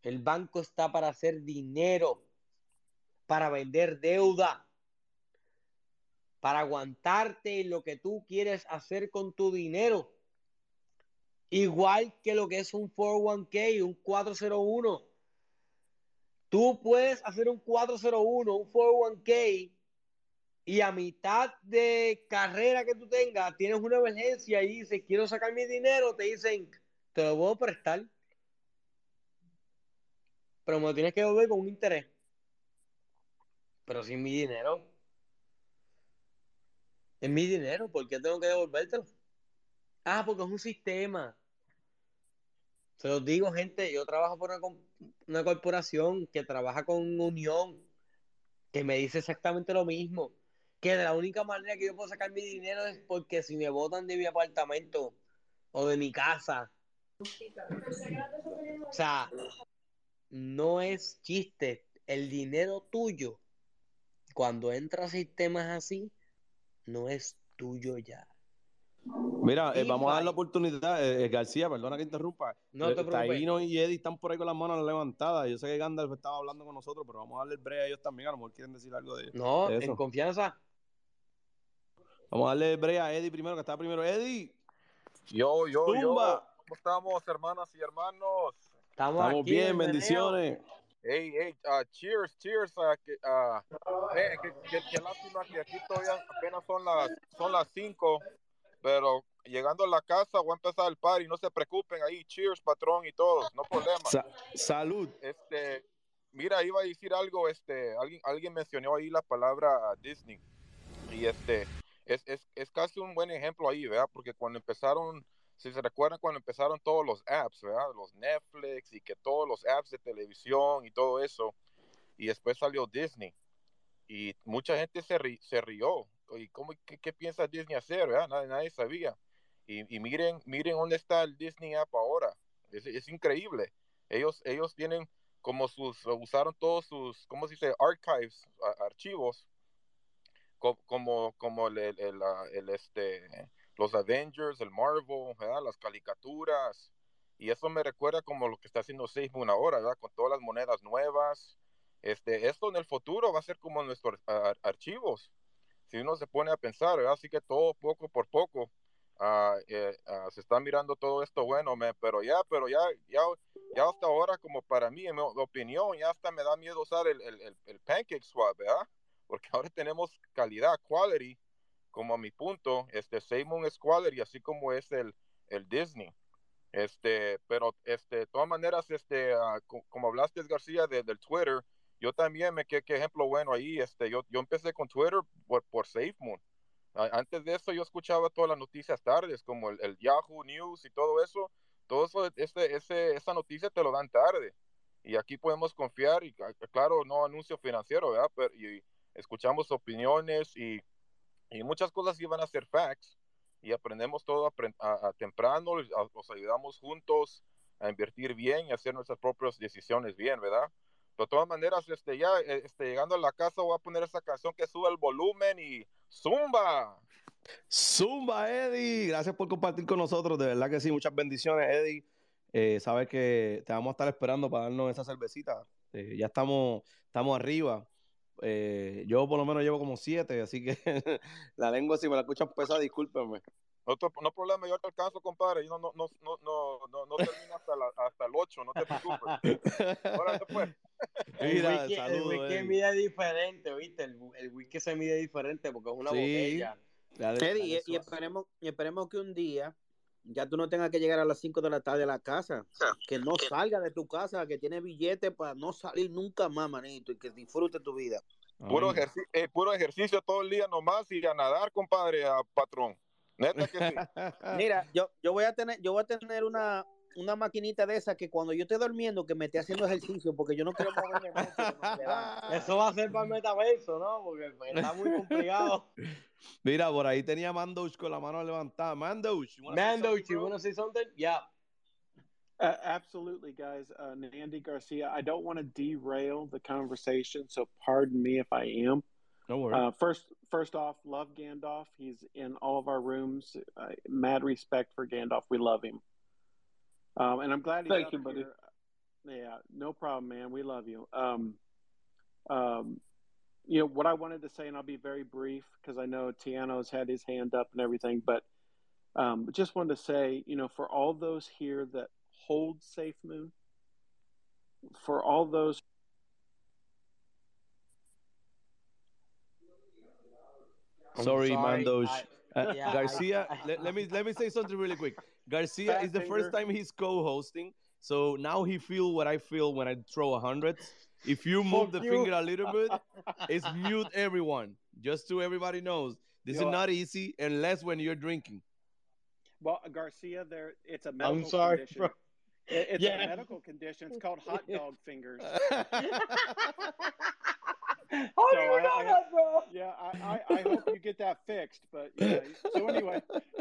El banco está para hacer dinero, para vender deuda, para aguantarte lo que tú quieres hacer con tu dinero. Igual que lo que es un 401k, un 401. Tú puedes hacer un 401, un 401k, y a mitad de carrera que tú tengas, tienes una emergencia y dices, quiero sacar mi dinero, te dicen, te lo puedo prestar, pero me lo tienes que devolver con un interés. Pero sin mi dinero. Es mi dinero, ¿por qué tengo que devolvértelo? Ah, porque es un sistema. Se los digo, gente, yo trabajo por una, corporación que trabaja con Unión, que me dice exactamente lo mismo, que de la única manera que yo puedo sacar mi dinero es porque si me botan de mi apartamento o de mi casa. O sea, no es chiste. El dinero tuyo, cuando entra a sistemas así, no es tuyo ya. Mira, eh, vamos a dar la oportunidad, eh, eh, García, perdona que interrumpa. No te preocupes. Taíno y Eddie están por ahí con las manos levantadas. Yo sé que Gandalf estaba hablando con nosotros, pero vamos a darle el break a ellos también. A lo mejor quieren decir algo de, No, de en confianza. Vamos a darle el break a Eddie primero, que está primero. Eddie, Yo, yo, yo. tumba. ¿Cómo estamos, hermanas y hermanos? Estamos Estamos aquí, bien, bendiciones. Hey, hey, ah, cheers, cheers. ah, que, ah, eh, que- que- qué lástima que aquí todavía apenas son las son las 5, pero llegando a la casa voy a empezar el party. No se preocupen ahí. Cheers, patrón y todos, no problema. Sa- salud. Este, mira, iba a decir algo, este, alguien, alguien mencionó ahí la palabra Disney. Y este, es, es, es casi un buen ejemplo ahí, ¿verdad? Porque cuando empezaron, si se recuerdan, cuando empezaron todos los apps, ¿verdad? Los Netflix y que todos los apps de televisión y todo eso. Y después salió Disney. Y mucha gente se, ri- se rió. ¿Y cómo, qué, qué piensa Disney hacer, verdad? Nadie, nadie sabía. Y, y miren, miren dónde está el Disney App ahora. Es, es increíble. Ellos, ellos tienen como sus, usaron todos sus, ¿cómo se dice? Archives, a- archivos, co- como, como el, el, el, ah, el, este, los Avengers, el Marvel, ¿verdad? Las caricaturas. Y eso me recuerda como lo que está haciendo SafeMoon ahora, ¿verdad? Con todas las monedas nuevas. Este, esto en el futuro va a ser como nuestros ah, archivos. Si uno se pone a pensar. Así que todo poco por poco eh, ah, se está mirando todo esto bueno, me- pero ya, pero ya, ya, ya hasta ahora, como para mí, en mi opinión, ya hasta me da miedo usar el, el, el, Pancake Swap, ¿verdad? Porque ahora tenemos calidad, quality, como a mi punto, este SafeMoon es quality, así como es el, el Disney. Este, pero este, de todas maneras, este, co- como hablaste García de- del Twitter, yo también me qué, qué ejemplo bueno ahí, este, yo, yo empecé con Twitter por, por SafeMoon. Antes de eso yo escuchaba todas las noticias tardes, como el, Yahoo News y todo eso, todo eso, ese, ese, esa noticia te lo dan tarde. Y aquí podemos confiar, y ah, claro, no anuncio financiero, ¿verdad? Pero, y escuchamos opiniones y, y muchas cosas iban a ser facts y aprendemos todo a, a temprano, nos ayudamos juntos a invertir bien y hacer nuestras propias decisiones bien, ¿verdad? De todas maneras, este, ya eh, este, llegando a la casa voy a poner esa canción que sube el volumen y ¡zumba! Zumba, Eddie. Gracias por compartir con nosotros. De verdad que sí, muchas bendiciones, Eddie. Eh, sabes que te vamos a estar esperando para darnos esa cervecita. Eh, ya estamos, estamos arriba. Eh, yo por lo menos llevo como siete, así que la lengua, si me la escuchan pesada, discúlpenme. No, no problema, yo te alcanzo, compadre. Yo no, no, no, no, no, no termino hasta, la- hasta el 8, no te preocupes. Órale, El whisky Eddie. mide diferente, ¿viste? El, el whisky se mide diferente porque es una Sí. botella. Dale, Eddie, dale y, esperemos, y esperemos que un día ya tú no tengas que llegar a las 5 de la tarde a la casa. Que no salga de tu casa, que tiene billete para no salir nunca más, manito, y que disfrute tu vida. Puro, ejerci- eh, puro ejercicio todo el día nomás y a nadar, compadre, a patrón. Neta que sí. Mira, yo, yo voy a tener, yo voy a tener una, una maquinita de esa que cuando yo esté durmiendo que me esté haciendo ejercicio, porque yo no quiero moverme mucho. Eso va a ser para el metaverso, ¿no? Porque está muy complicado. Mira, por ahí tenía Mandouch con la mano levantada. Mandouch, you wanna say Mando, something, you want to say something? Yeah. Uh, absolutely, guys. Uh, Nandy Garcia, I don't want to derail the conversation, so pardon me if I am. No worry. Uh, first, first off, love Gandalf. He's in all of our rooms. Uh, mad respect for Gandalf. We love him, um, and I'm glad he's Thank you, buddy. here. Yeah, no problem, man. We love you. Um, um, you know what I wanted to say, and I'll be very brief because I know Tiano's had his hand up and everything, but um, just wanted to say, you know, for all those here that hold Safe Moon, for all those sorry, sorry, Mandosh. I- Uh, yeah, I- Garcia, I- let, let me let me say something really quick. Garcia Fat is the first time he's co-hosting, so now he feel what I feel when I throw a hundred. If you move the you. finger a little bit, it's mute everyone. Just so everybody knows, this Yo, is not easy unless when you're drinking. Well, Garcia, there it's a medical condition. I'm sorry, condition. bro. It- it's Yeah. a medical condition. It's called hot dog fingers. How do So you I- know I- that, bro? Yeah, I, I, I hope you get that fixed. But yeah. So anyway,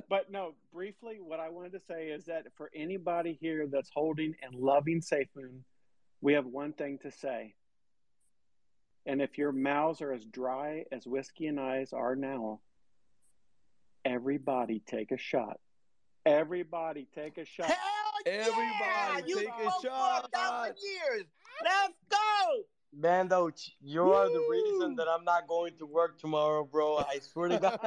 but no. Briefly, what I wanted to say is that for anybody here that's holding and loving Safe Moon, we have one thing to say. And if your mouths are as dry as whiskey and eyes are now, everybody take a shot. Everybody take a shot. Everybody take a shot. years. Let's go. Mando, you are the reason that I'm not going to work tomorrow, bro. I swear to God.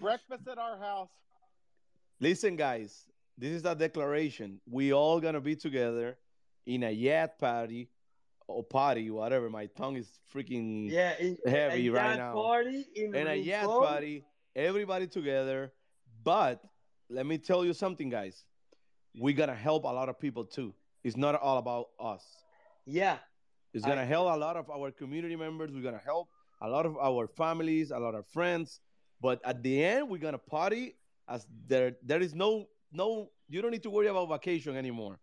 Breakfast at our house. Listen, guys, this is a declaration. We all gonna be together in a yacht party or party, whatever. My tongue is freaking yeah, in, heavy a right yacht now. Party in and a Rincon? yacht party, everybody together. But let me tell you something, guys. We're gonna help a lot of people too. It's not all about us. Yeah, It's I- gonna help a lot of our community members. We're gonna help a lot of our families, a lot of friends. But at the end, we're gonna party as there there is no no you don't need to worry about vacation anymore.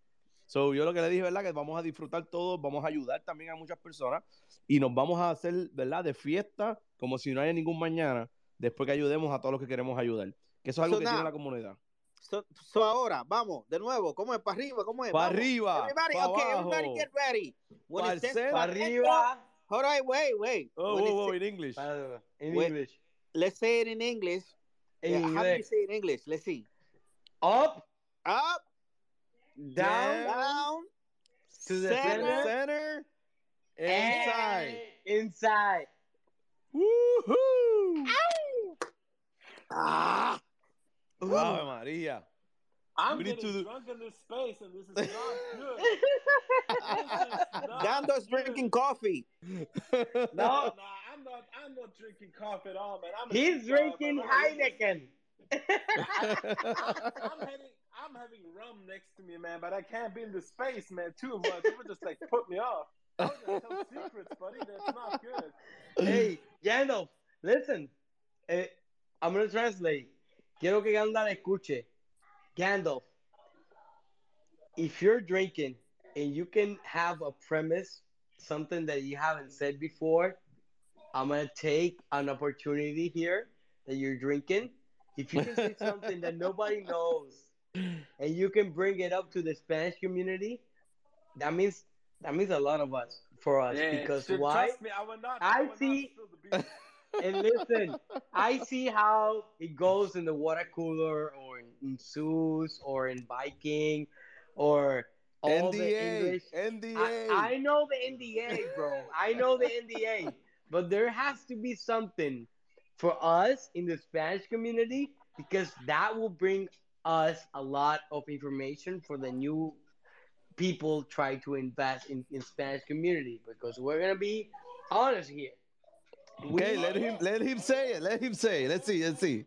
So yo lo que le dije, ¿verdad? Que vamos a disfrutar todos, vamos a ayudar también a muchas personas y nos vamos a hacer, ¿verdad? De fiesta como si no haya ningún mañana. después que ayudemos a todos los que queremos ayudar. Que eso es algo So que now- tiene la comunidad. So, so ahora, vamos, de nuevo, ¿cómo es? ¿Para arriba? ¿Cómo es? Pa' Vamos. arriba, Everybody, pa' okay, everybody abajo. get ready. When Pa'l it says centro. pa' Pa' dentro- arriba. Hold on, wait, wait. Oh, whoa, whoa, in English. In Wait. English. let's say it in English. En Yeah, how do you say it in English? Let's see. Up, Up, down, down, to the center, center, inside. inside. Woohoo! Ah. Ave María. I'm We getting to do- drunk in this space, and this is not good. This is not Dando's good. drinking coffee. No, No, no, I'm not. I'm not drinking coffee at all, man. I'm he's teacher, drinking but I'm- Heineken. I'm having I'm having rum next to me, man, but I can't be in the space, man. Two of us, it would just like put me off. I was gonna tell secrets, buddy. That's not good. hey, Gandalf, listen. Eh, I'm gonna translate. Quiero que Gandalf escuche. Gandalf, if you're drinking and you can have a premise, something that you haven't said before, I'm gonna take an opportunity here that you're drinking. If you can say something that nobody knows and you can bring it up to the Spanish community, that means that means a lot of us for us Yeah, because why? Trust me, I. I not see- spill the beans. And listen, I see how it goes in the water cooler or in, in or in biking or all the NDA, English. NDA. I, I know the NDA, bro. I know the NDA. But there has to be something for us in the Spanish community because that will bring us a lot of information for the new people try to invest in, in Spanish community because we're gonna be honest here. Okay, let him let him say it. Let him say it. Let's see. Let's see.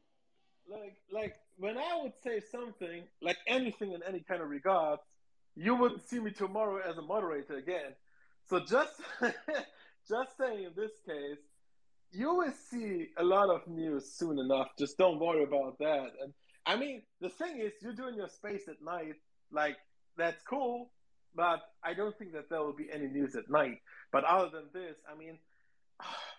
like like when I would say something like anything in any kind of regard, you wouldn't see me tomorrow as a moderator again. So just just saying in this case, you will see a lot of news soon enough. Just don't worry about that. And I mean, the thing is, you're doing your space at night, like that's cool. But I don't think that there will be any news at night. But other than this, I mean,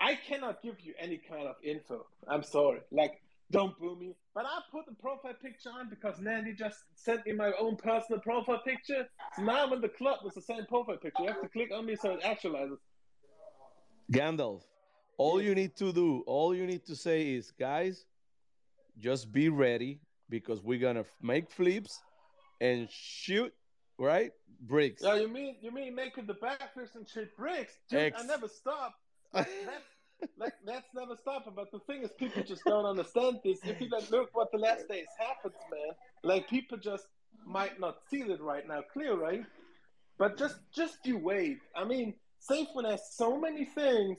I cannot give you any kind of info. I'm sorry. Like, don't boo me. But I put the profile picture on because Nandy just sent me my own personal profile picture. So now I'm in the club with the same profile picture. You have to click on me so it actualizes. Gandalf, all you need to do, all you need to say is, guys, just be ready because we're gonna make flips and shoot, right? Bricks. Yeah, you mean you mean making the backflips and shit bricks? Dude, I never stop. Like, that's, like that's never stopping. But the thing is, people just don't understand this. If you like, look what the last days happens, man. Like people just might not see it right now, clear, right? But just just you wait. I mean, SafeOne has so many things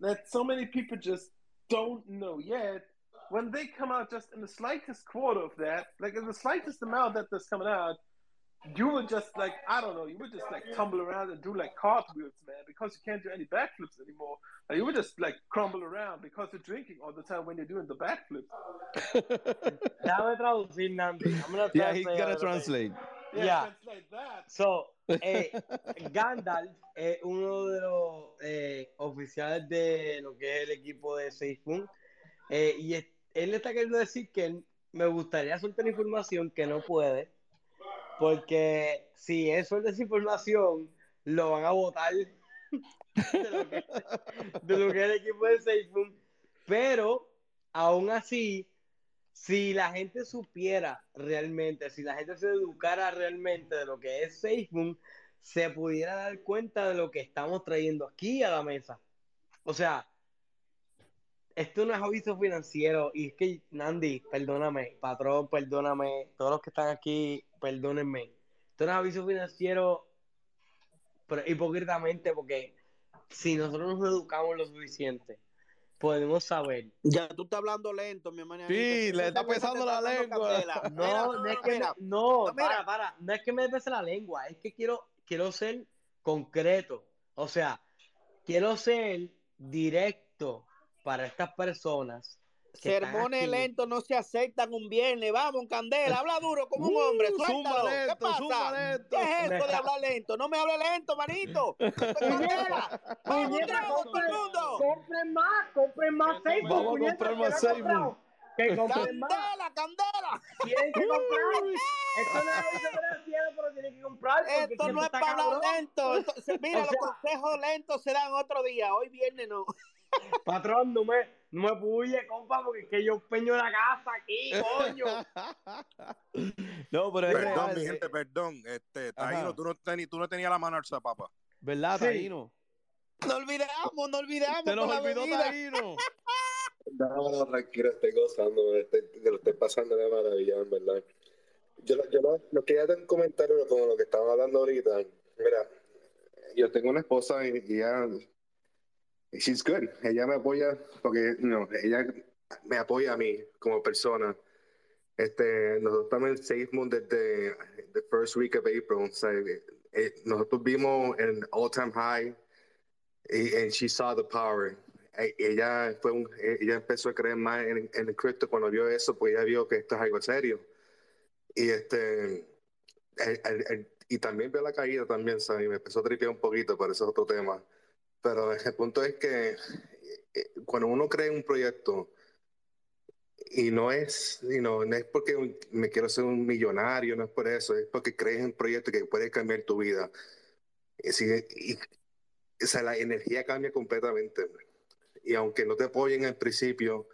that so many people just don't know yet. When they come out just in the slightest quarter of that, like in the slightest amount that that's coming out, you would just like I don't know, you would just like tumble around and do like cartwheels, man, because you can't do any backflips anymore. Like, you would just like crumble around because you're drinking all the time when you're doing the backflips. Déjame traducir, Nandi. I'm gonna yeah, he's translate gonna a translate. Yeah, Yeah. translate that. So, eh, Gandalf es uno de los eh, oficiales de lo que es el equipo de SafeMoon. Eh, y es- él está queriendo decir que él- me gustaría soltar información que no puede, porque si él suelta esa información, lo van a votar de lo que, es el equipo de SafeMoon. Pero, aún así, si la gente supiera realmente, si la gente se educara realmente de lo que es SafeMoon, se pudiera dar cuenta de lo que estamos trayendo aquí a la mesa. O sea, esto no es aviso financiero y es que, Nandi, perdóname, patrón, perdóname, todos los que están aquí, perdónenme. Esto no es aviso financiero, pero hipócritamente porque si nosotros nos educamos lo suficiente, podemos saber Ya tú estás hablando lento, mi hermano. Sí, le está pesando la lengua. No, no, es que mira. me- no, No, para, para, no es que me pese la lengua, es que quiero, quiero ser concreto, o sea, quiero ser directo para estas personas Sermones lentos no se aceptan un viernes. Vamos, Candela, habla duro como un hombre. Uh, Suéltalo. zumba ¿Qué zumba pasa? lento. ¿Qué es eso de hablar lento? No me hable lento, manito. Candela, vamos, un Puñeta, trago, todo el mundo. compren más, compren más seis. Vamos a comprar más Seymour. Que compren más. Candela, Candela. Tienen que comprar. Esto no es financiero, pero tienen que comprar. Esto no es para hablar lento. Esto- mira, O los consejos lentos se dan otro día. Hoy viernes no. Patrón, no me, no me puye, compa, porque es que yo peño la casa aquí, coño. No, pero es Perdón, real, mi eh, gente, perdón. Este, Ajá. Taíno, tú no, teni- tú no tenías la mano alzada, papá. ¿Verdad, Sí. Taíno? No olvidamos, no olvidamos. Se nos con la olvidó bebida. Taíno. No, no, tranquilo, estoy gozando, estoy, te lo estoy pasando de maravilla, en verdad. Yo, lo- yo lo, lo quería dar un comentario con lo que estaba hablando ahorita. Mira, yo tengo una esposa y, y ella, she's good. Ella me apoya porque, no, ella me apoya a mí como persona. Este, nosotros también seguimos desde the first week of April. O sea, eh, nosotros vimos en all time high y she saw the power. Eh, Ella fue un, eh, ella empezó a creer más en, en el Cristo cuando vio eso, pues ella vio que esto es algo serio. Y este el- el- el- y también vio la caída también, ¿sabes? Y me empezó a tripear un poquito, pero eso es otro tema. Pero el punto es que eh, cuando uno cree en un proyecto y no es, you know, no es porque me quiero ser un millonario, no es por eso, es porque crees en un proyecto que puede cambiar tu vida. Y, y- o sea, la energía cambia completamente. Y aunque no te apoyen al principio,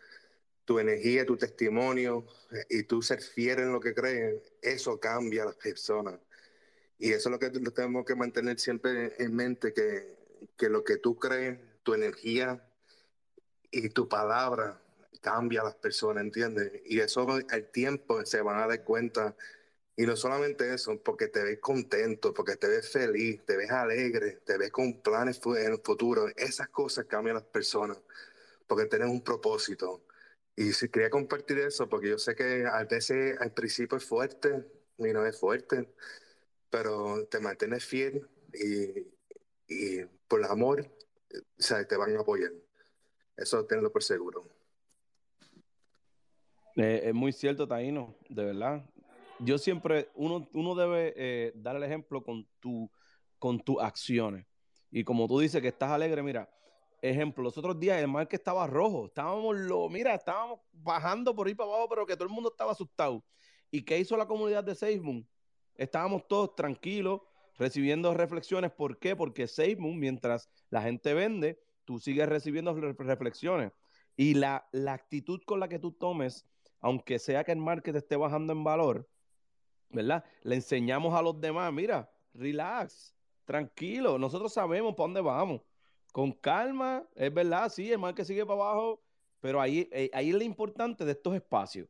tu energía, tu testimonio eh, y tú ser fiel en lo que crees, eso cambia a las personas. Y eso es lo que tenemos que mantener siempre en mente, que, que lo que tú crees, tu energía y tu palabra cambia a las personas, ¿entiendes? Y eso al tiempo se van a dar cuenta. Y no solamente eso, porque te ves contento, porque te ves feliz, te ves alegre, te ves con planes en el futuro. Esas cosas cambian a las personas, porque tienen un propósito. Y si quería compartir eso, porque yo sé que a veces al principio es fuerte, y no es fuerte, pero te mantienes fiel y, y por el amor, o sea, te van a apoyar. Eso tenlo por seguro. Eh, es muy cierto, Taíno, de verdad. Yo siempre, uno, uno debe eh, dar el ejemplo con, tu, con tus acciones. Y como tú dices que estás alegre, mira, ejemplo, los otros días el mar que estaba rojo, estábamos, lo, mira, estábamos bajando por ahí para abajo, pero que todo el mundo estaba asustado. ¿Y qué hizo la comunidad de SafeMoon? Estábamos todos tranquilos, recibiendo reflexiones. ¿Por qué? Porque SafeMoon, mientras la gente vende, tú sigues recibiendo re- reflexiones. Y la, la actitud con la que tú tomes, aunque sea que el market esté bajando en valor, ¿verdad? Le enseñamos a los demás, mira, relax, tranquilo, nosotros sabemos para dónde vamos. Con calma, es verdad, sí, el market sigue para abajo, pero ahí, eh, ahí es lo importante de estos espacios.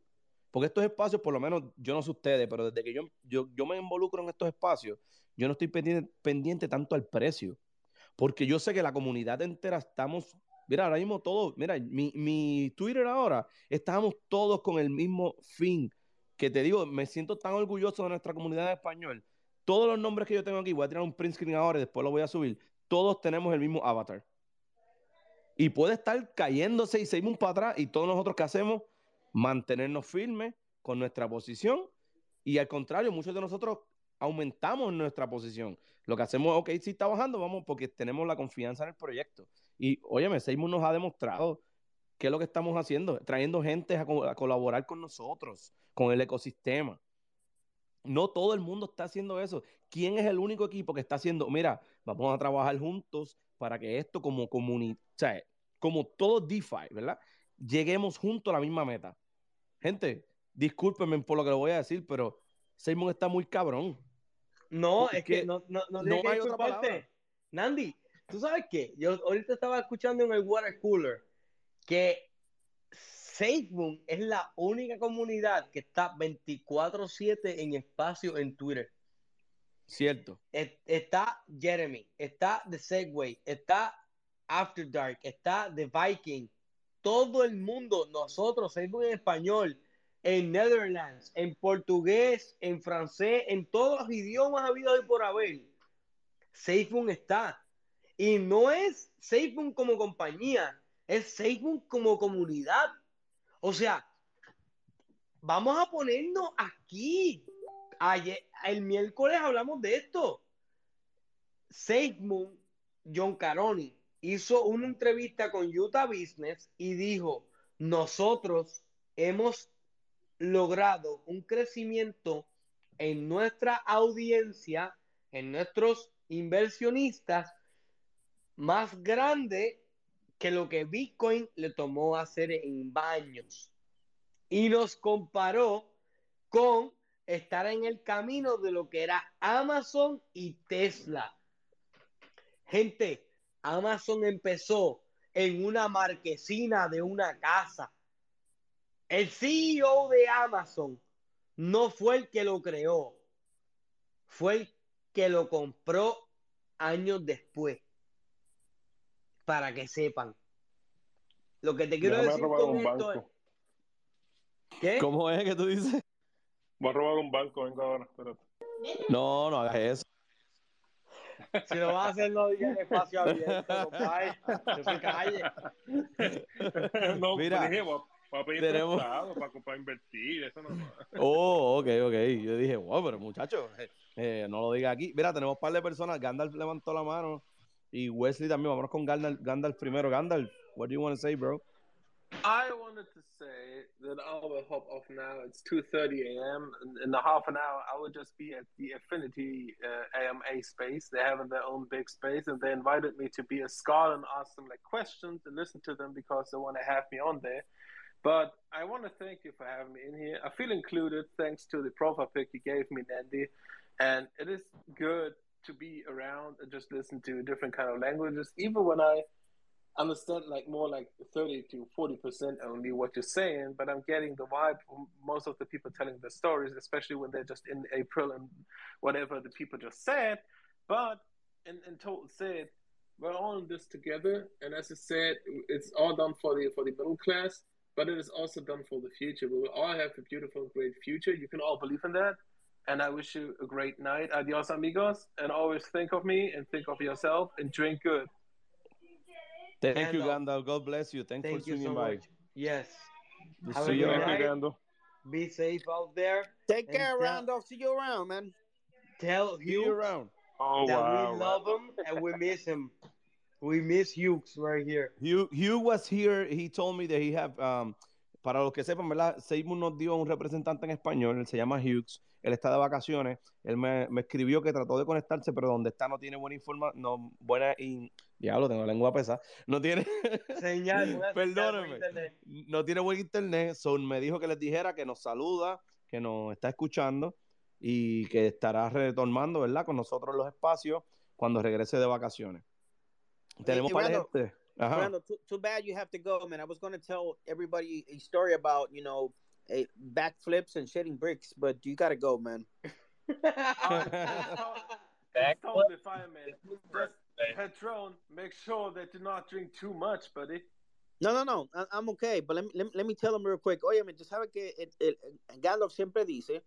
Porque estos espacios, por lo menos, yo no sé ustedes, pero desde que yo, yo, yo me involucro en estos espacios, yo no estoy pendiente, tanto al precio. Porque yo sé que la comunidad entera estamos, mira, ahora mismo todos, mira, mi, mi Twitter ahora, estamos todos con el mismo fin. Que te digo, me siento tan orgulloso de nuestra comunidad de español. Todos los nombres que yo tengo aquí, voy a tirar un print screen ahora y después lo voy a subir. Todos tenemos el mismo avatar. Y puede estar cayéndose y seguimos para atrás y todos nosotros que hacemos, mantenernos firmes con nuestra posición y al contrario, muchos de nosotros aumentamos nuestra posición. Lo que hacemos ok, si está bajando, vamos porque tenemos la confianza en el proyecto. Y, óyeme, Seymour nos ha demostrado qué es lo que estamos haciendo, trayendo gente a, co- a colaborar con nosotros, con el ecosistema. No todo el mundo está haciendo eso. ¿Quién es el único equipo que está haciendo? Mira, vamos a trabajar juntos para que esto como comunidad, como todo DeFi, ¿verdad? Lleguemos juntos a la misma meta. Gente, discúlpenme por lo que le voy a decir, pero Simon está muy cabrón. No, es que no, no, no, no hay otra disculparte. palabra. Nandi, ¿tú sabes qué? Yo ahorita estaba escuchando en el water cooler que SafeMoon es la única comunidad que está 24/7 en espacio en Twitter. Cierto. Es- Está Jeremy, está The Segway, está After Dark, está The Viking. Todo el mundo, nosotros, SafeMoon en español, en Netherlands, en portugués, en francés, en todos los idiomas habidos y por haber. SafeMoon está. Y no es SafeMoon como compañía, es SafeMoon como comunidad. O sea, vamos a ponernos aquí. Ayer, el miércoles hablamos de esto. Moon, John Caroni, hizo una entrevista con Utah Business y dijo, nosotros hemos logrado un crecimiento en nuestra audiencia, en nuestros inversionistas, más grande que lo que Bitcoin le tomó hacer en baños. Y nos comparó con estar en el camino de lo que era Amazon y Tesla. Gente, Amazon empezó en una marquesina de una casa. El CEO de Amazon no fue el que lo creó, fue el que lo compró años después. Para que sepan. Lo que te quiero Déjame decir robar con un esto es. ¿Qué? ¿Cómo es que tú dices? Voy a robar un banco, venga ahora, espérate. No, no hagas eso. Si lo vas a hacer, no digas espacio abierto, compadre. No se calle. no, Mira, pues dije, voy a, pedir tenemos- prestado para, para invertir, eso no Oh, ok, ok. Yo dije, wow, pero muchachos, eh, eh, no lo diga aquí. Mira, tenemos un par de personas. Gandalf levantó la mano y Wesley también. Vámonos con Gandalf, Gandalf primero. Gandalf, what do you want to say, bro? I wanted to say that I will hop off now. It's 2:30 a.m. In, in a half an hour, I will just be at the Affinity uh, AMA space. They have their own big space, and they invited me to be a scholar and ask them like questions and listen to them because they want to have me on there. But I want to thank you for having me in here. I feel included thanks to the profile pic you gave me, Nandy, and it is good to be around and just listen to different kind of languages, even when I understand like more like 30 to 40 percent only what you're saying but i'm getting the vibe from most of the people telling the stories especially when they're just in april and whatever the people just said. But in, total said we're all in this together. And as i said it's all done for the for the middle class but it is also done for the future we will all have a beautiful and great future you can all believe in that and i wish you a great night adios amigos and always think of me and think of yourself and drink good Thank you, Gandalf. Gandalf. God bless you. Thanks Thank for you swinging so by. much. Yes. We'll Have see you good around. Be safe out there. Take And care, tell- Randolph. See you around, man. Tell See you around. Oh, that wow. we love him and we miss him. We miss Hughes right here. Hugh, Hugh was here. He told me that he have, um, para los que sepan, ¿verdad? Seymour nos dio un representante en español, él se llama Hughes, él está de vacaciones, él me, me escribió que trató de conectarse, pero donde está no tiene buena información, no, buena, y, diablo, tengo la lengua pesada, no tiene, Señal, internet. no tiene buen internet, so me dijo que les dijera que nos saluda, que nos está escuchando y que estará retornando, ¿verdad? Con nosotros los espacios cuando regrese de vacaciones. Tenemos para gente. Ajá. Randall, too, too bad you have to go, man. I was going to tell everybody a story about, you know, a backflips and shitting bricks, but you got to go, man. It's totally fine, man. Just Patron, make sure that you not drink too much, buddy. No, no, no, I- I'm okay, but let me, let, me- let me tell them real quick. Oye, tú sabes que el, el- el Gandalf siempre dice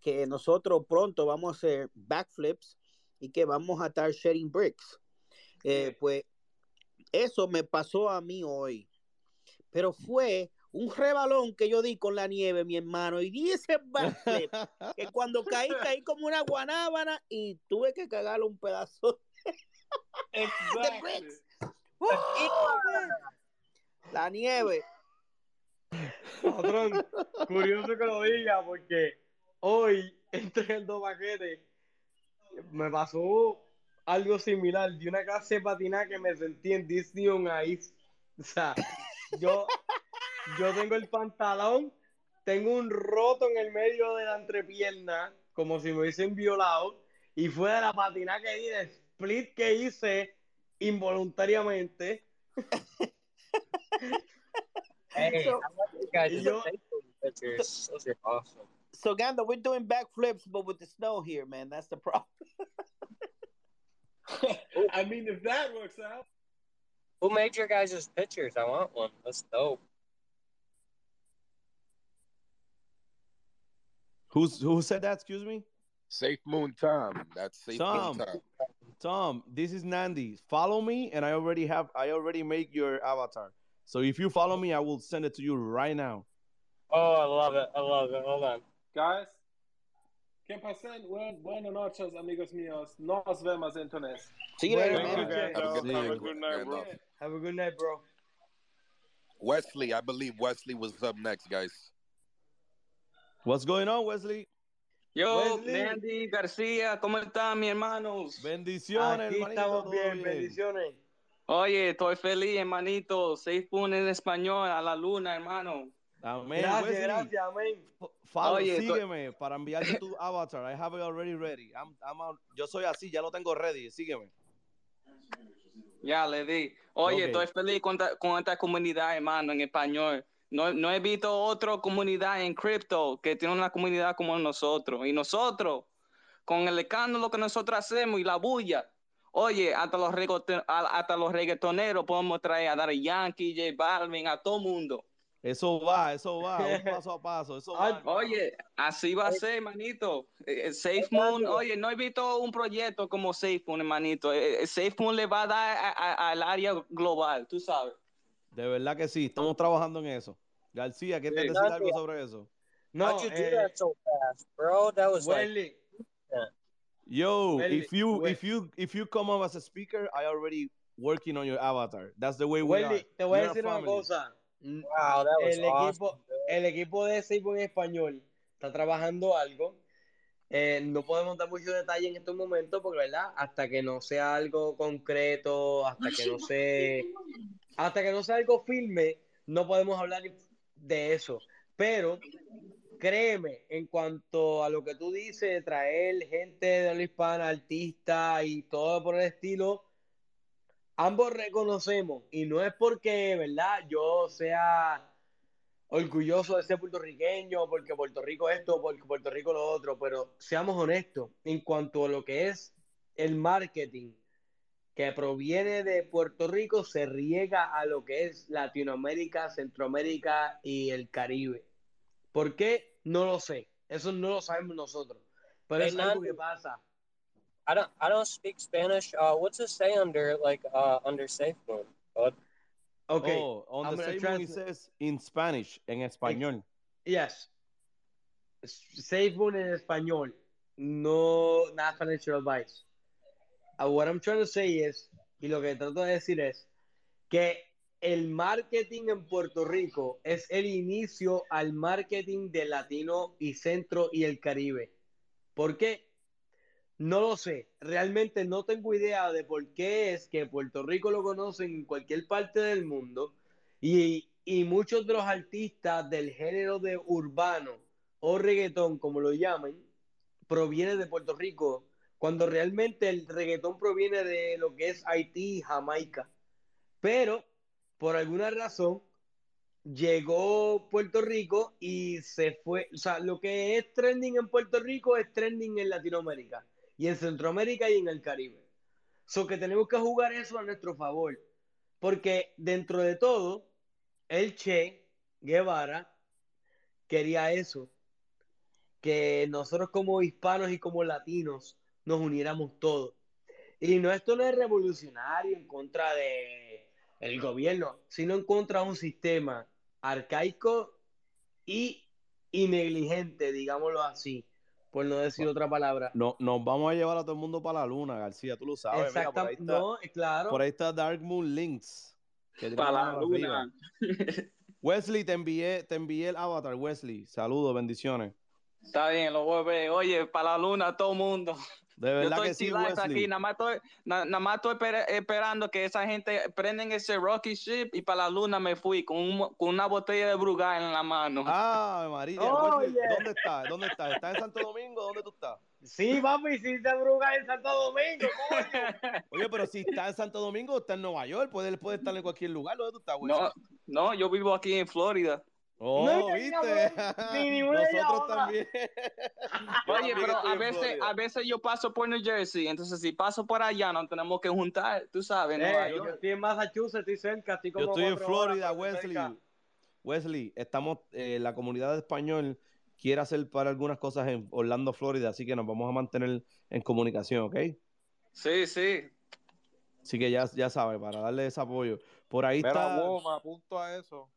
que nosotros pronto vamos a hacer backflips y que vamos a estar shedding bricks. Eh, pues eso me pasó a mí hoy, pero fue un rebalón que yo di con la nieve, mi hermano, y di ese backflip que cuando caí, caí como una guanábana y tuve que cagarle un pedazo de bricks. ¡Uh, man! La nieve. Patrón, curioso que lo diga porque hoy entre el dos paquetes me pasó algo similar de una clase de patinar que me sentí en Disney on Ice. O sea, yo, yo tengo el pantalón, tengo un roto en el medio de la entrepierna, como si me hubiesen violado, y fue de la patina que di, de split que hice involuntariamente. Hey, So- I love you guys' Y yo- Facebook pictures. Those are awesome. So Gandalf, we're doing backflips, but with the snow here, man. That's the problem. I mean, if that works out. Who made your guys' pictures? I want one. That's dope. Who's who said that? Excuse me. Safe Moon Tom. That's Safe Tom. Moon Tom. Tom, this is Nandi. Follow me, and I already have. I already make your avatar. So if you follow me, I will send it to you right now. Oh, I love it. I love it. Hold on. Guys, que pasen buen, buenas noches, amigos míos. Nos vemos entonces. See you. See you. Have a good night, bro. Have a good night, bro. Wesley, I believe Wesley was up next, guys. What's going on, Wesley? Yo, Wesley. Mandy García, ¿cómo están, mis hermanos? Bendiciones, Aquí hermanito. estamos todo bien, bendiciones. Oye, estoy feliz, hermanito. Seis puntos en español a la luna, hermano. Amén. Gracias, Wesley, gracias, amén. follow, Oye, sígueme para enviarte tu avatar. I have it already ready. I'm, I'm out- yo soy así, ya lo tengo ready. Sígueme. Ya le di. Oye, Ok. estoy feliz con, ta- con esta comunidad, hermano, en español. No, no he visto otra comunidad en cripto que tiene una comunidad como nosotros. Y nosotros, con el escándalo que nosotros hacemos y la bulla. Oye, hasta los, hasta los reggaetoneros podemos traer a Daddy Yankee, J Balvin, a todo mundo. Eso va, eso va, un paso a paso. Eso va. Oye, así va a ser, hermanito. Eh, eh, Safe Moon, oye, no he visto un proyecto como Safe Moon, hermanito. Eh, Safe Moon le va a dar a- a- al área global, tú sabes. De verdad que sí, estamos trabajando en eso. García, ¿quieres Sí. decir algo sobre eso? No, How'd you do eh, that so fast, bro? That was like Yo, if you if you if you come up as a speaker, I already working on your avatar. That's the way we are. te voy a decir una cosa. Mm, wow, El awesome. equipo, el equipo de Seibo en español está trabajando algo. Eh, no podemos dar mucho detalle en estos momentos porque, ¿verdad? Hasta que no sea algo concreto, hasta que no sea, hasta que no sea algo firme, no podemos hablar de eso. Pero créeme, en cuanto a lo que tú dices, traer gente de habla hispana, artistas y todo por el estilo, ambos reconocemos, y no es porque, ¿verdad? Yo sea orgulloso de ser puertorriqueño, porque Puerto Rico esto, porque Puerto Rico lo otro, pero seamos honestos, en cuanto a lo que es el marketing que proviene de Puerto Rico, se riega a lo que es Latinoamérica, Centroamérica y el Caribe. ¿Por qué? No lo sé. Eso no lo sabemos nosotros. Pero es algo que pasa. I don't I don't speak Spanish. Uh, what's it say under like uh under Safe Moon? bud? Okay. Oh, on I'm the same one it says in Spanish, en español. Yes. Safe Moon en español. No, not financial advice. Uh, what I'm trying to say is, y lo que trato de decir es, que el marketing en Puerto Rico es el inicio al marketing de Latino y Centro y el Caribe. ¿Por qué? No lo sé. Realmente no tengo idea de por qué es que Puerto Rico lo conocen en cualquier parte del mundo y, y muchos de los artistas del género de urbano o reggaetón, como lo llaman, provienen de Puerto Rico, cuando realmente el reggaetón proviene de lo que es Haití y Jamaica. Pero, por alguna razón, llegó Puerto Rico y se fue. O sea, lo que es trending en Puerto Rico es trending en Latinoamérica y en Centroamérica y en el Caribe. So que tenemos que jugar eso a nuestro favor. Porque dentro de todo, el Che Guevara quería eso. Que nosotros como hispanos y como latinos nos uniéramos todos. Y no, esto no es revolucionario en contra de el gobierno, sino en contra de un sistema arcaico y, y negligente, digámoslo así, por no decir otra palabra. No, nos vamos a llevar a todo el mundo para la luna, García, tú lo sabes. Mira, por, ahí Exactamente, está, no, claro. por ahí está Dark Moon Links. que Para la arriba. luna. Wesley, te envié, te envié el avatar, Wesley. Saludos, bendiciones. Está bien, lo voy a ver. Oye, para la luna, todo el mundo. De Yo verdad estoy que sí, Wesley. aquí, nada más estoy, na- nada más estoy esper- esperando que esa gente prenden ese rocky ship y para la luna me fui con, un- con una botella de Brugal en la mano. Ah, María, Oh, Wesley, yeah. ¿dónde estás? ¿Dónde estás? ¿Estás en Santo Domingo? ¿Dónde tú estás? Sí, papi, sí se bruga en Santo Domingo, coño. Oye, pero si está en Santo Domingo, está en Nueva York, puede, puede estar en cualquier lugar. ¿Dónde tú estás, Wesley? No, no, yo vivo aquí en Florida. Oh, No, ¿viste? ni ninguna Nosotros también. Oye, pero a veces, a veces yo paso por New Jersey, entonces si paso por allá nos tenemos que juntar, tú sabes, Eh, Nueva yo York. estoy en Massachusetts, estoy cerca, estoy como Yo estoy en horas, Florida, Wesley. cerca. Wesley, estamos, eh, la comunidad de español quiere hacer para algunas cosas en Orlando, Florida, así que nos vamos a mantener en comunicación, ¿ok? Sí, sí. Así que ya, ya sabes, para darle ese apoyo. Por ahí Mira, está. wow, me apunto a eso.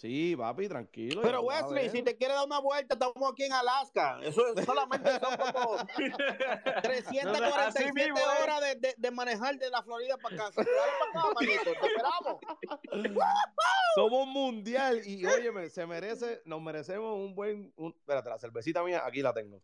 Sí, papi, tranquilo. Pero Wesley, si te quieres dar una vuelta, estamos aquí en Alaska. Eso es- solamente son como 347 mismo horas de, de- de manejar de la Florida para acá. Dale para acá, manito, te esperamos. Somos mundial y óyeme, se merece, nos merecemos un buen, un, espérate, la cervecita mía, aquí la tengo.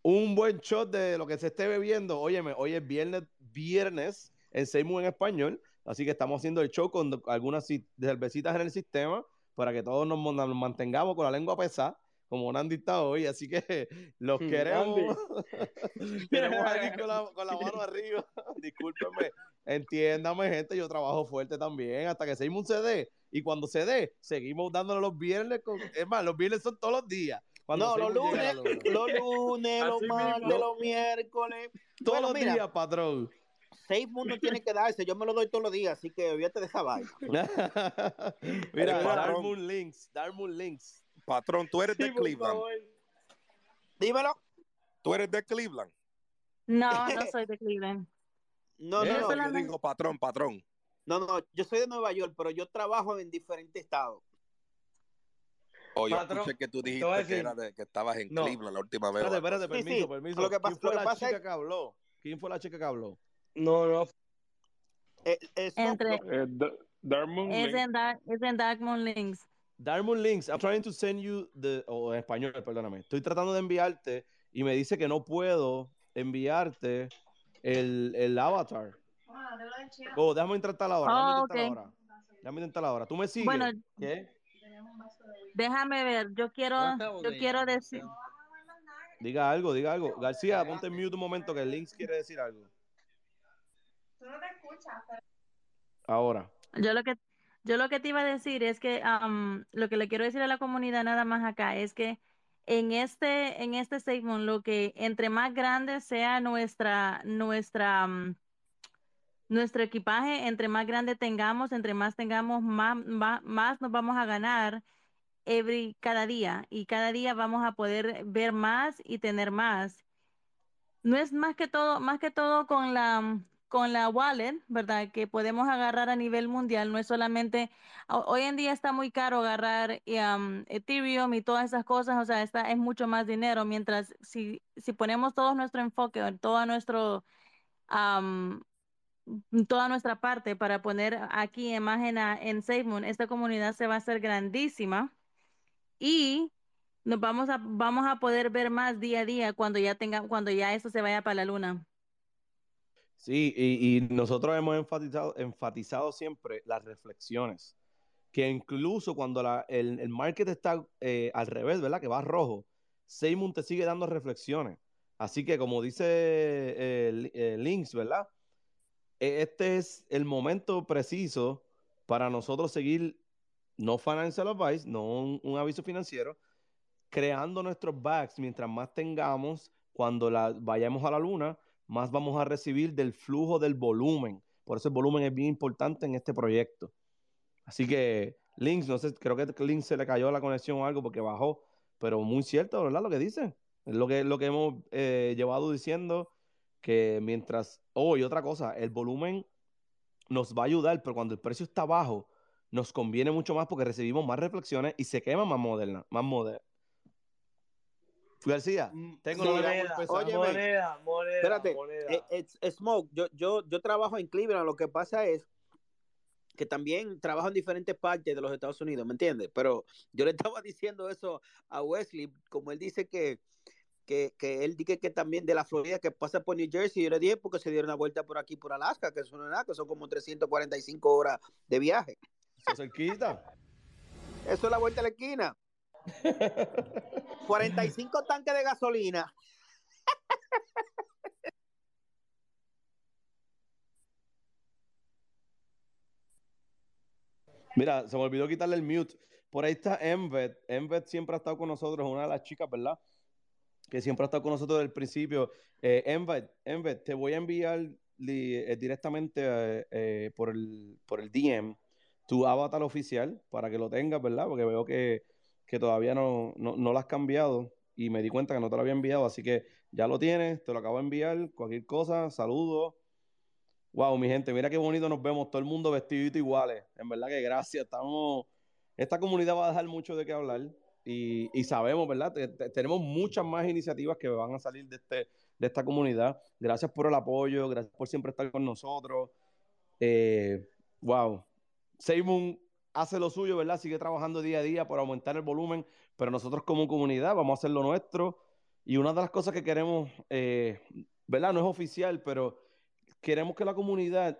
Un buen shot de lo que se esté bebiendo. Óyeme, hoy es viernes, viernes en Seymour en español, así que estamos haciendo el show con algunas ci- cervecitas en el sistema para que todos nos, mantengamos con la lengua pesada, como Nandi está hoy, así que los queremos. queremos aquí con la, con la mano arriba. Discúlpenme, entiéndame, gente, yo trabajo fuerte también hasta que Seymour se dé. Y cuando se dé, seguimos dándole los viernes. Con... Es más, los viernes son todos los días. Cuando No, los lunes, los lunes, los martes, los miércoles. Todos Bueno, los mira, días, patrón. Seis mundos tiene que darse. Yo me lo doy todos los días, así que olvídate de esa vaina. Mira, Patrón. Darmoon Links, Darmoon Links. Patrón, tú eres de Cleveland. Dímelo. Tú eres de Cleveland. No, no soy de Cleveland. No, no, no. Yo digo patrón, patrón. No, no, yo soy de Nueva York, pero yo trabajo en diferentes estados. O yo Patrón, escuché que tú dijiste que, era de, que estabas en No. Cleveland la última vez. Espérate, espérate, Sí, permiso, sí. permiso. Lo que pasa- ¿Quién fue lo que la pasa chica es- que habló? ¿Quién fue la chica que habló? No, no. Eh, Smoke, Entre, Eh, es en, Dark, es en Darkmoon Links. Darmoon Links, I'm trying to send you the, o en español, perdóname. Estoy tratando de enviarte y me dice que no puedo enviarte el, el avatar. Oh, déjame intentar ahora. Déjame Oh, intentar ok. ahora. Déjame intentar ahora. ¿Tú me sigues? Bueno, ¿Qué? déjame ver. Yo quiero, yo quiero decir. Diga algo, diga algo. García, ponte en mute un momento que el Links quiere decir algo. Ahora. Yo lo que yo lo que te iba a decir es que lo que le quiero decir a la comunidad nada más acá es que en este en este segment lo que entre más grande sea nuestra nuestra nuestro equipaje, entre más grande tengamos, entre más tengamos, más, más, más nos vamos a ganar every, cada día y cada día vamos a poder ver más y tener más. No es más que todo, más que todo con la, con la wallet, ¿verdad? Que podemos agarrar a nivel mundial. No es solamente, ho- hoy en día está muy caro agarrar um, Ethereum y todas esas cosas, o sea, está, es mucho más dinero. Mientras si, si ponemos todo nuestro enfoque, todo nuestro, um, toda nuestra parte para poner aquí imagen a- en SafeMoon, esta comunidad se va a hacer grandísima y nos vamos a, vamos a poder ver más día a día cuando ya tenga, cuando ya eso se vaya para la luna. Sí, y, nosotros hemos enfatizado, enfatizado siempre las reflexiones. Que incluso cuando el, el market está eh, al revés, ¿verdad? Que va rojo, Seymour te sigue dando reflexiones. Así que como dice eh, Li- eh, Links, ¿verdad? E- Este es el momento preciso para nosotros seguir, no financial advice, no un, un aviso financiero, creando nuestros backs mientras más tengamos, cuando la, vayamos a la luna, más vamos a recibir del flujo del volumen. Por eso el volumen es bien importante en este proyecto. Así que, Links, no sé, creo que Links se le cayó la conexión o algo porque bajó, pero muy cierto, ¿verdad? Lo que dice. Es lo que, lo que hemos eh, llevado diciendo, que mientras, oh, y otra cosa, el volumen nos va a ayudar, pero cuando el precio está bajo, nos conviene mucho más porque recibimos más reflexiones y se quema más moderna, más. García, tengo la Moneda, pesada. óyeme, Moneda, moneda, Espérate, moneda. eh, it's- it's Smoke, yo, yo, yo trabajo en Cleveland, lo que pasa es que también trabajo en diferentes partes de los Estados Unidos, ¿me entiendes? Pero yo le estaba diciendo eso a Wesley, como él dice que, que, que él dice que también de la Florida, que pasa por New Jersey, yo le dije porque se dieron una vuelta por aquí, por Alaska, que eso no es nada, que son como 345 horas de viaje. Eso cerquita. Eso es la vuelta a la esquina. 45 tanques de gasolina. Mira, se me olvidó quitarle el mute. Por ahí está Envet. Envet siempre ha estado con nosotros, una de las chicas, ¿verdad? Que siempre ha estado con nosotros desde el principio. Eh, Envet, te voy a enviar eh, directamente eh, eh, por, el, por el DM tu avatar oficial para que lo tengas, ¿verdad? Porque veo que, que todavía no, no, no lo has cambiado y me di cuenta que no te lo había enviado, así que ya lo tienes, te lo acabo de enviar. Cualquier cosa, saludos. Wow, mi gente, mira qué bonito nos vemos, todo el mundo vestidito iguales. En verdad que gracias, estamos, esta comunidad va a dejar mucho de qué hablar y, y sabemos, ¿verdad? Te- te- tenemos muchas más iniciativas que van a salir de, este, de esta comunidad. Gracias por el apoyo, gracias por siempre estar con nosotros. Eh, wow. Seymour hace lo suyo, ¿verdad? Sigue trabajando día a día por aumentar el volumen, pero nosotros como comunidad vamos a hacer lo nuestro. Y una de las cosas que queremos, eh, ¿verdad? No es oficial, pero queremos que la comunidad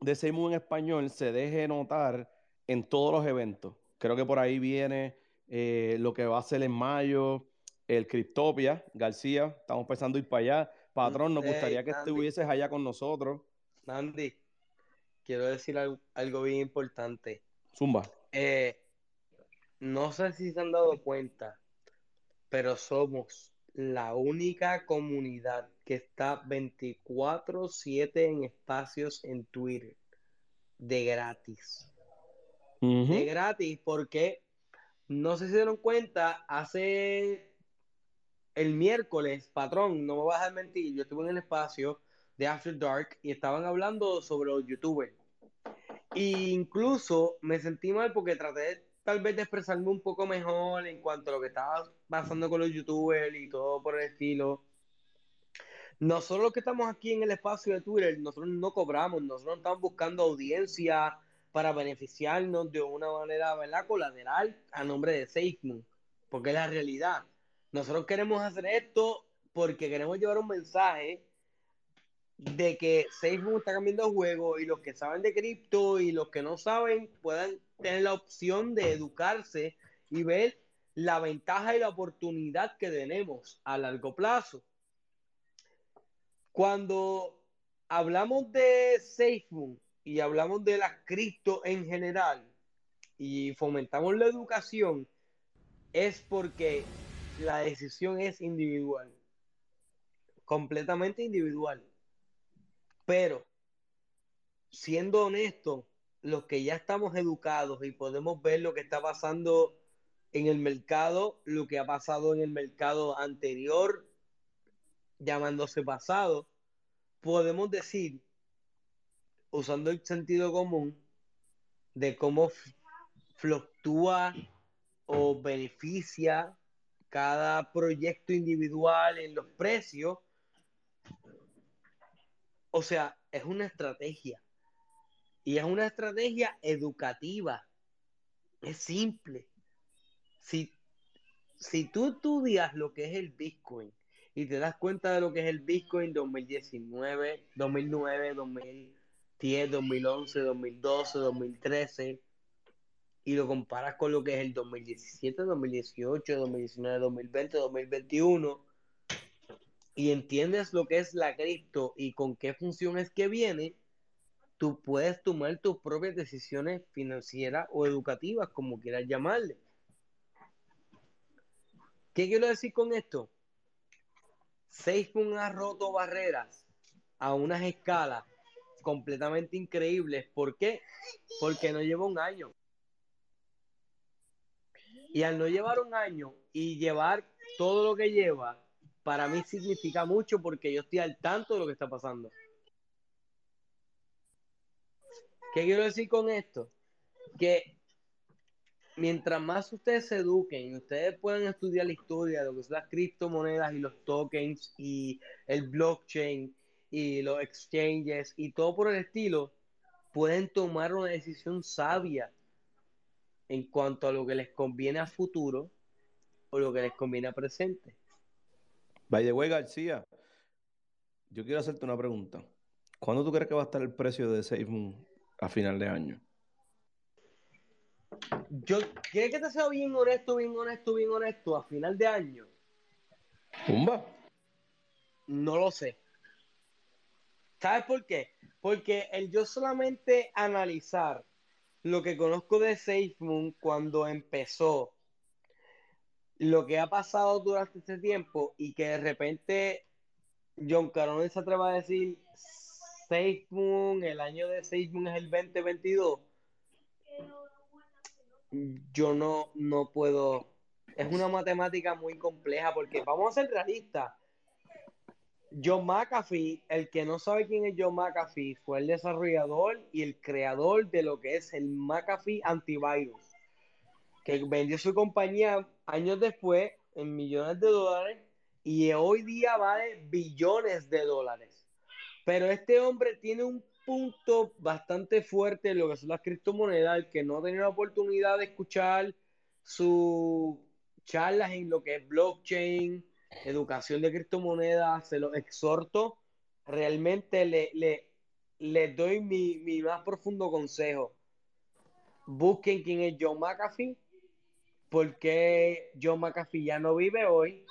de Seymour en español se deje notar en todos los eventos. Creo que por ahí viene eh, lo que va a ser en mayo, el Cryptopia, García, estamos pensando ir para allá. Patrón, nos gustaría que Andy. estuvieses allá con nosotros. Andy, quiero decir algo, algo bien importante. Zumba. Eh, no sé si se han dado cuenta, pero somos la única comunidad que está 24/7 en espacios en Twitter de gratis. De gratis, porque no sé si se dieron cuenta, hace el miércoles, patrón, no me vas a mentir, yo estuve en el espacio de After Dark y estaban hablando sobre los youtubers. E incluso me sentí mal porque traté tal vez de expresarme un poco mejor en cuanto a lo que estaba pasando con los youtubers y todo por el estilo. Nosotros los que estamos aquí en el espacio de Twitter, nosotros no cobramos, nosotros no estamos buscando audiencia para beneficiarnos de una manera, ¿verdad? Colateral a nombre de SafeMoon, porque es la realidad. Nosotros queremos hacer esto porque queremos llevar un mensaje de que SafeMoon está cambiando juego y los que saben de cripto y los que no saben puedan tener la opción de educarse y ver la ventaja y la oportunidad que tenemos a largo plazo. Cuando hablamos de SafeMoon y hablamos de las cripto en general y fomentamos la educación, es porque la decisión es individual, completamente individual. Pero, siendo honesto, los que ya estamos educados y podemos ver lo que está pasando en el mercado, lo que ha pasado en el mercado anterior, llamándose pasado, podemos decir, usando el sentido común, de cómo fluctúa o beneficia cada proyecto individual en los precios. O sea, es una estrategia. Y es una estrategia educativa. Es simple. Si, si tú estudias lo que es el Bitcoin y te das cuenta de lo que es el Bitcoin 2019, 2009, 2010, 2011, 2012, 2013 y lo comparas con lo que es el 2017, 2018, 2019, 2020, 2021 y entiendes lo que es la cripto y con qué función es que viene, tú puedes tomar tus propias decisiones financieras o educativas, como quieras llamarle. ¿Qué quiero decir con esto? SafeMoon ha roto barreras a unas escalas completamente increíbles. ¿Por qué? Porque no lleva un año. Y al no llevar un año y llevar todo lo que lleva, para mí significa mucho porque yo estoy al tanto de lo que está pasando. ¿Qué quiero decir con esto? Que mientras más ustedes se eduquen ustedes puedan estudiar la historia de lo que son las criptomonedas y los tokens y el blockchain y los exchanges y todo por el estilo, pueden tomar una decisión sabia en cuanto a lo que les conviene a futuro o lo que les conviene a presente. By the way, García, yo quiero hacerte una pregunta. ¿Cuándo tú crees que va a estar el precio de SafeMoon a final de año? Yo, ¿quieres que te sea bien honesto, bien honesto, bien honesto? A final de año, ¿Pumba? no lo sé. ¿Sabes por qué? Porque el yo solamente analizar lo que conozco de SafeMoon cuando empezó, lo que ha pasado durante este tiempo y que de repente John Carone se atreva a decir SafeMoon, el año de SafeMoon es el 2022. Yo no, no puedo. Es una matemática muy compleja porque vamos a ser realistas. John McAfee, el que no sabe quién es John McAfee, fue el desarrollador y el creador de lo que es el McAfee antivirus. que vendió su compañía años después en millones de dólares y hoy día vale billones de dólares. Pero este hombre tiene un punto bastante fuerte en lo que son las criptomonedas, que no ha tenido la oportunidad de escuchar sus charlas en lo que es blockchain, educación de criptomonedas, se lo exhorto. Realmente le, le, les doy mi, mi más profundo consejo. Busquen quién es John McAfee, porque John McAfee ya no vive hoy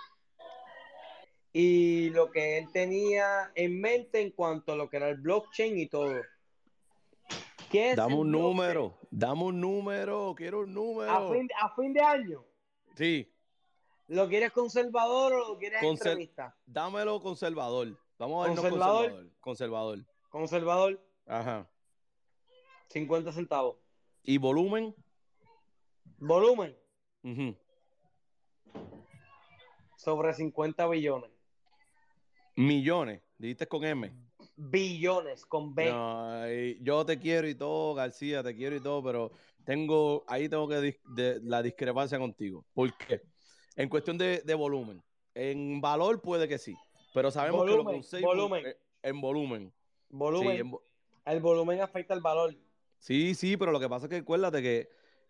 y lo que él tenía en mente en cuanto a lo que era el blockchain y todo. ¿Qué es Dame un blockchain? número, dame un número, quiero un número. A fin, a fin de año, Sí, ¿lo quieres conservador o lo quieres Conser- extremista? dámelo conservador. Vamos a vernos ¿Conservador? conservador. Conservador. Conservador, Ajá. 50 centavos. ¿Y volumen? Volumen, Sobre 50 billones. Millones, dijiste con M. Billones, con B. No, yo te quiero y todo, García, te quiero y todo, pero tengo, ahí tengo que dis- de- la discrepancia contigo. ¿Por qué? En cuestión de, de volumen. En valor puede que sí, pero sabemos que lo Volumen, con SafeMoon, volumen. en volumen. Volumen. Sí, en vo- El volumen afecta el valor. sí, sí, pero lo que pasa es que acuérdate que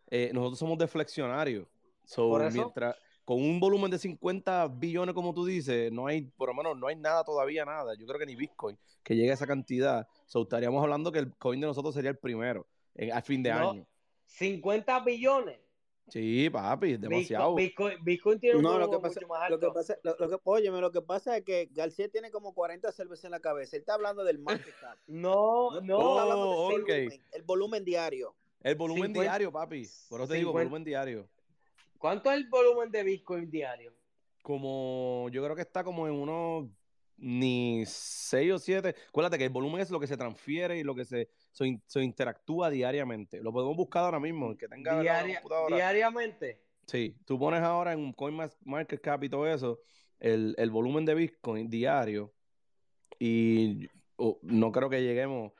eh, nosotros somos deflexionarios. So, Por eso. mientras con un volumen de 50 billones, como tú dices, no hay, por lo menos no hay nada todavía, nada. Yo creo que ni Bitcoin que llegue a esa cantidad. So, estaríamos hablando que el coin de nosotros sería el primero eh, a fin de No, año. 50 billones. Sí, papi, demasiado. Bitcoin, Bitcoin, tiene un No, lo volumen que pasa, mucho más lo que alto. pasa, lo, lo que, óyeme, lo que pasa es que García tiene como 40 cervezas en la cabeza. Él está hablando del market cap. No, No, no. está hablando Oh, del ok. volumen, el volumen diario. El volumen 50 diario, papi. Por eso te digo, 50. volumen diario. ¿Cuánto es el volumen de Bitcoin diario? Como, yo creo que está como en unos ni 6 o 7. Acuérdate que el volumen es lo que se transfiere y lo que se, se, in- se interactúa diariamente. Lo podemos buscar ahora mismo, el que tenga Diaria- diariamente. Sí, tú pones ahora en CoinMarketCap y todo eso, el, el volumen de Bitcoin diario y oh, no creo que lleguemos,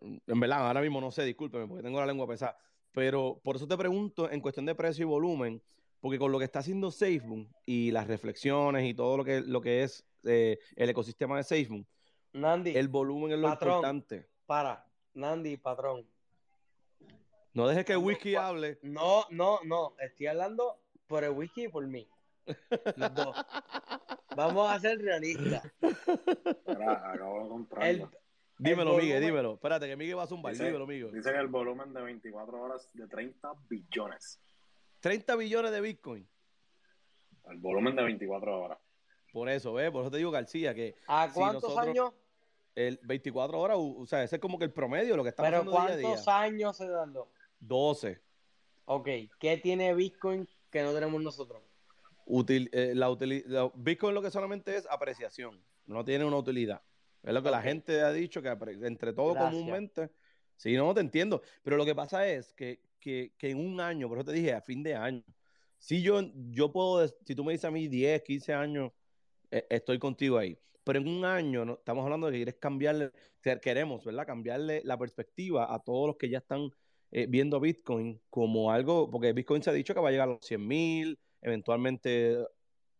en verdad, ahora mismo no sé, discúlpeme, porque tengo la lengua pesada, pero por eso te pregunto en cuestión de precio y volumen, porque con lo que está haciendo SafeMoon y las reflexiones y todo lo que, lo que es eh, el ecosistema de SafeMoon, Nandi, el volumen es lo patrón. importante. para. Nandi, patrón. No dejes que el whisky hable. No, no, no. Estoy hablando por el whisky y por mí. Los dos. Vamos a ser realistas. Acabo de comprarlo. Dímelo, el Miguel, dímelo. Espérate, que Miguel va a zumbar, Dice, dímelo, Miguel. dice que el volumen de 24 horas de 30 billones. 30 billones de Bitcoin. El volumen de 24 horas. Por eso, ¿ves? Por eso te digo, García, que ¿A si cuántos nosotros- años? el 24 horas, o sea, ese es como que el promedio, lo que está Pero pasando día a ¿cuántos día. años se dando? 12. Ok, ¿qué tiene Bitcoin que no tenemos nosotros? Util- eh, la Bitcoin lo que solamente es apreciación, no tiene una utilidad. Es lo que la gente ha dicho, que entre todo Gracias. comúnmente. Sí, no, te entiendo. Pero lo que pasa es que, que, que en un año, por eso te dije, a fin de año, si yo, yo puedo, si tú me dices a mí 10, 15 años, eh, estoy contigo ahí. Pero en un año, ¿no? estamos hablando de que quieres cambiarle, que queremos, ¿verdad? Cambiarle la perspectiva a todos los que ya están eh, viendo Bitcoin como algo, porque Bitcoin se ha dicho que va a llegar a los 100 mil, eventualmente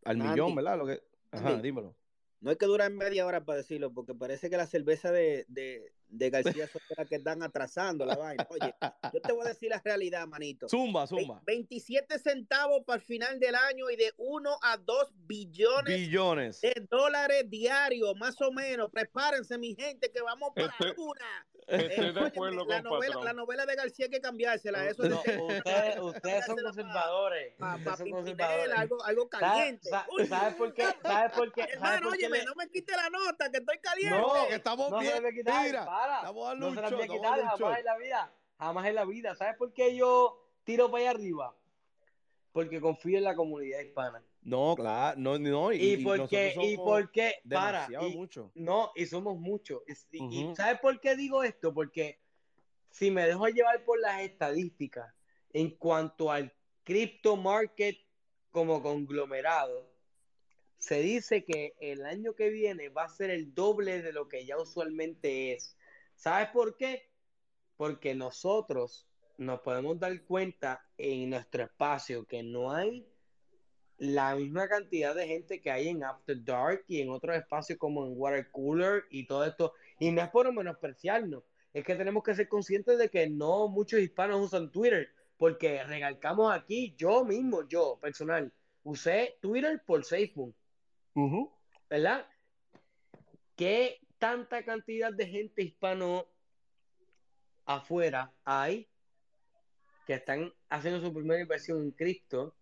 al Andy, millón, ¿verdad? Lo que, ajá, Andy. dímelo. No hay que durar media hora para decirlo, porque parece que la cerveza de, de, de García las que están atrasando la vaina. Oye, yo te voy a decir la realidad, manito. Zumba, Ve- zumba. 27 centavos para el final del año y de 1 a 2 billones Billones. de dólares diarios, más o menos. Prepárense, mi gente, que vamos para la luna. Estoy de óyeme, acuerdo la, con novela, la novela de García hay que cambiársela. Eso No, de, ustedes, ustedes son conservadores. pa- pa conservadores. algo, algo ¿Sabe- caliente. ¿Sabes por qué? ¿Sabes por qué? ¿Sabes hermano, óyeme, le- no me quite la nota, que estoy caliente. No, que estamos no bien. Mira, para. No se la shot, voy a quitar jamás shot. en la vida. Jamás en la vida. ¿Sabes por qué yo tiro para allá arriba? Porque confío en la comunidad hispana. No, claro, no, no. Y, Y, porque, y porque, para, y- mucho. no, y somos muchos. Y, y-. ¿sabes por qué digo esto? Porque si me dejo llevar por las estadísticas en cuanto al crypto market como conglomerado, se dice que el año que viene va a ser el doble de lo que ya usualmente es. ¿Sabes por qué? Porque nosotros nos podemos dar cuenta en nuestro espacio que no hay la misma cantidad de gente que hay en After Dark y en otros espacios como en Water Cooler y todo esto. Y no es por menospreciarnos, es que tenemos que ser conscientes de que no muchos hispanos usan Twitter, porque recalcamos aquí, yo mismo, yo personal, usé Twitter por Facebook, ¿verdad? ¿Qué tanta cantidad de gente hispano afuera hay que están haciendo su primera inversión en cripto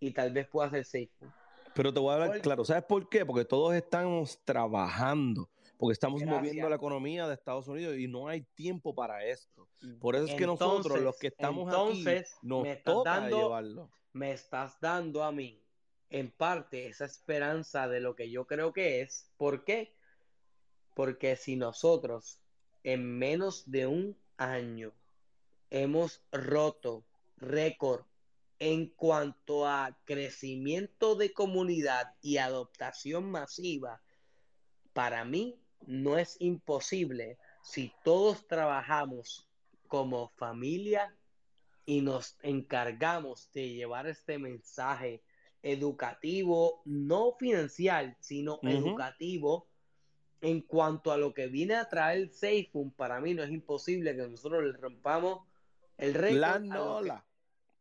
y tal vez pueda hacer Facebook? Pero te voy a hablar claro, ¿sabes por qué? Porque todos estamos trabajando, porque estamos Gracias. moviendo la economía de Estados Unidos y no hay tiempo para esto. Por eso es que Entonces- nosotros, los que estamos entonces, aquí, nos me estás toca dando- llevarlo. me estás dando a mí, en parte, esa esperanza de lo que yo creo que es. ¿Por qué? Porque si nosotros en menos de un año hemos roto récord en cuanto a crecimiento de comunidad y adoptación masiva, para mí no es imposible si todos trabajamos como familia y nos encargamos de llevar este mensaje educativo, no financiero, sino educativo en cuanto a lo que viene a traer SafeMoon. Para mí no es imposible que nosotros le rompamos el récord. La que- Nola.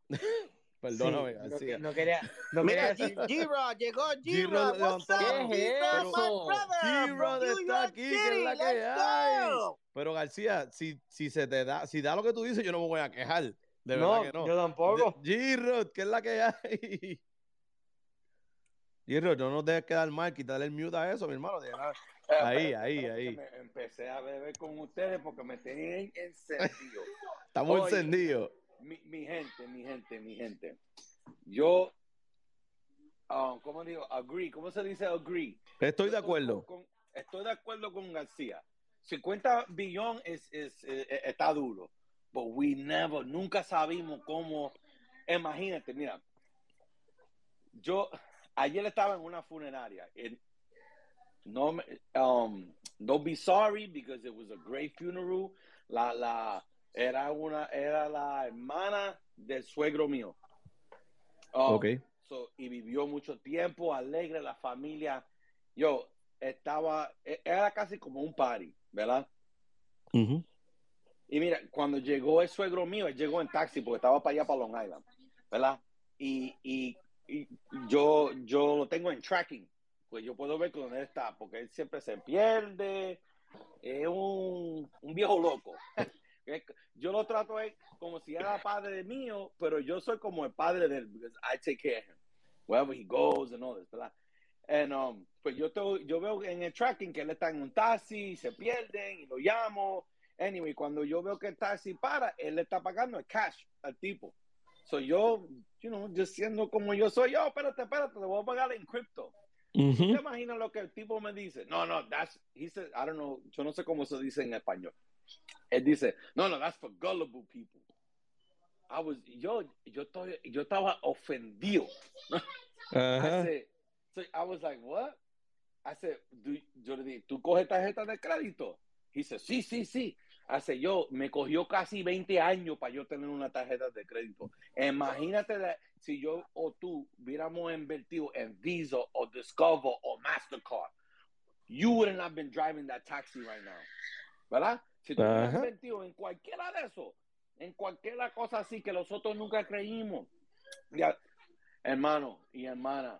Perdóname, Sí, no, García. no quería, no Mira, quería G-Rod, llegó G-Rod. ¿Qué es eso? G-Rod está aquí, que es la que hay. Pero García, si, si se te da, si da lo que tú dices, yo no me voy a quejar. De No, verdad que no. yo tampoco. G-Rod, que es la que hay. G-Rod, no nos dejes quedar mal, quitarle el mute a eso, mi hermano. Ahí, Espérate, ahí, ahí. me empecé a beber con ustedes porque me tenían encendido. Estamos Oye, encendidos. Mi, mi gente, mi gente, mi gente. Yo, ah, ¿cómo digo? Agree. ¿Cómo se dice agree? Estoy de acuerdo. Con- estoy de acuerdo con García. 50 billón es, es, eh, eh, está duro. But we never, nunca sabimos cómo. Imagínate, mira. Yo ayer estaba en una funeraria. No, um, don't be sorry because it was a great funeral. La, la, era una, era la hermana del suegro mío. Um, Ok. so, y vivió mucho tiempo, alegre, la familia. Yo estaba, e- era casi como un party, ¿verdad? Ujú. Y mira, cuando llegó el suegro mío, él llegó en taxi porque estaba para allá, para Long Island, ¿verdad? Y, y, y yo, yo lo tengo en tracking, pues yo puedo ver dónde él está, porque él siempre se pierde, es un, un viejo loco. Yo lo trato él como si era padre mío, pero yo soy como el padre de él, because I take care of him, wherever he goes and all this, ¿verdad? And, um, pues yo, te- yo veo en el tracking que él está en un taxi, se pierden y lo llamo. Anyway, cuando yo veo que el taxi para, él le está pagando el cash al tipo. So yo, you know, yo siendo como yo soy, yo, espérate, espérate, te voy a pagar en cripto. Ujú. ¿Te imaginas lo que el tipo me dice? No, no, that's, he said, I don't know, yo no sé cómo se dice en español. Él dice, no, no, that's for gullible people. I was, yo, yo, estoy, yo estaba ofendido. I Ajá. said, so I was like, what? I said, do, yo le dije, ¿tú coges tarjeta de crédito? He said, sí, sí, sí. Said, yo, me cogió casi 20 años para yo tener una tarjeta de crédito. Imagínate la- si yo o tú hubiéramos invertido en Visa o Discover o Mastercard. You wouldn't have been driving that taxi right now. ¿Verdad? Si tú hubieras invertido en cualquiera de eso, en cualquiera cosa así que nosotros nunca creímos. Ya, hermano y hermana,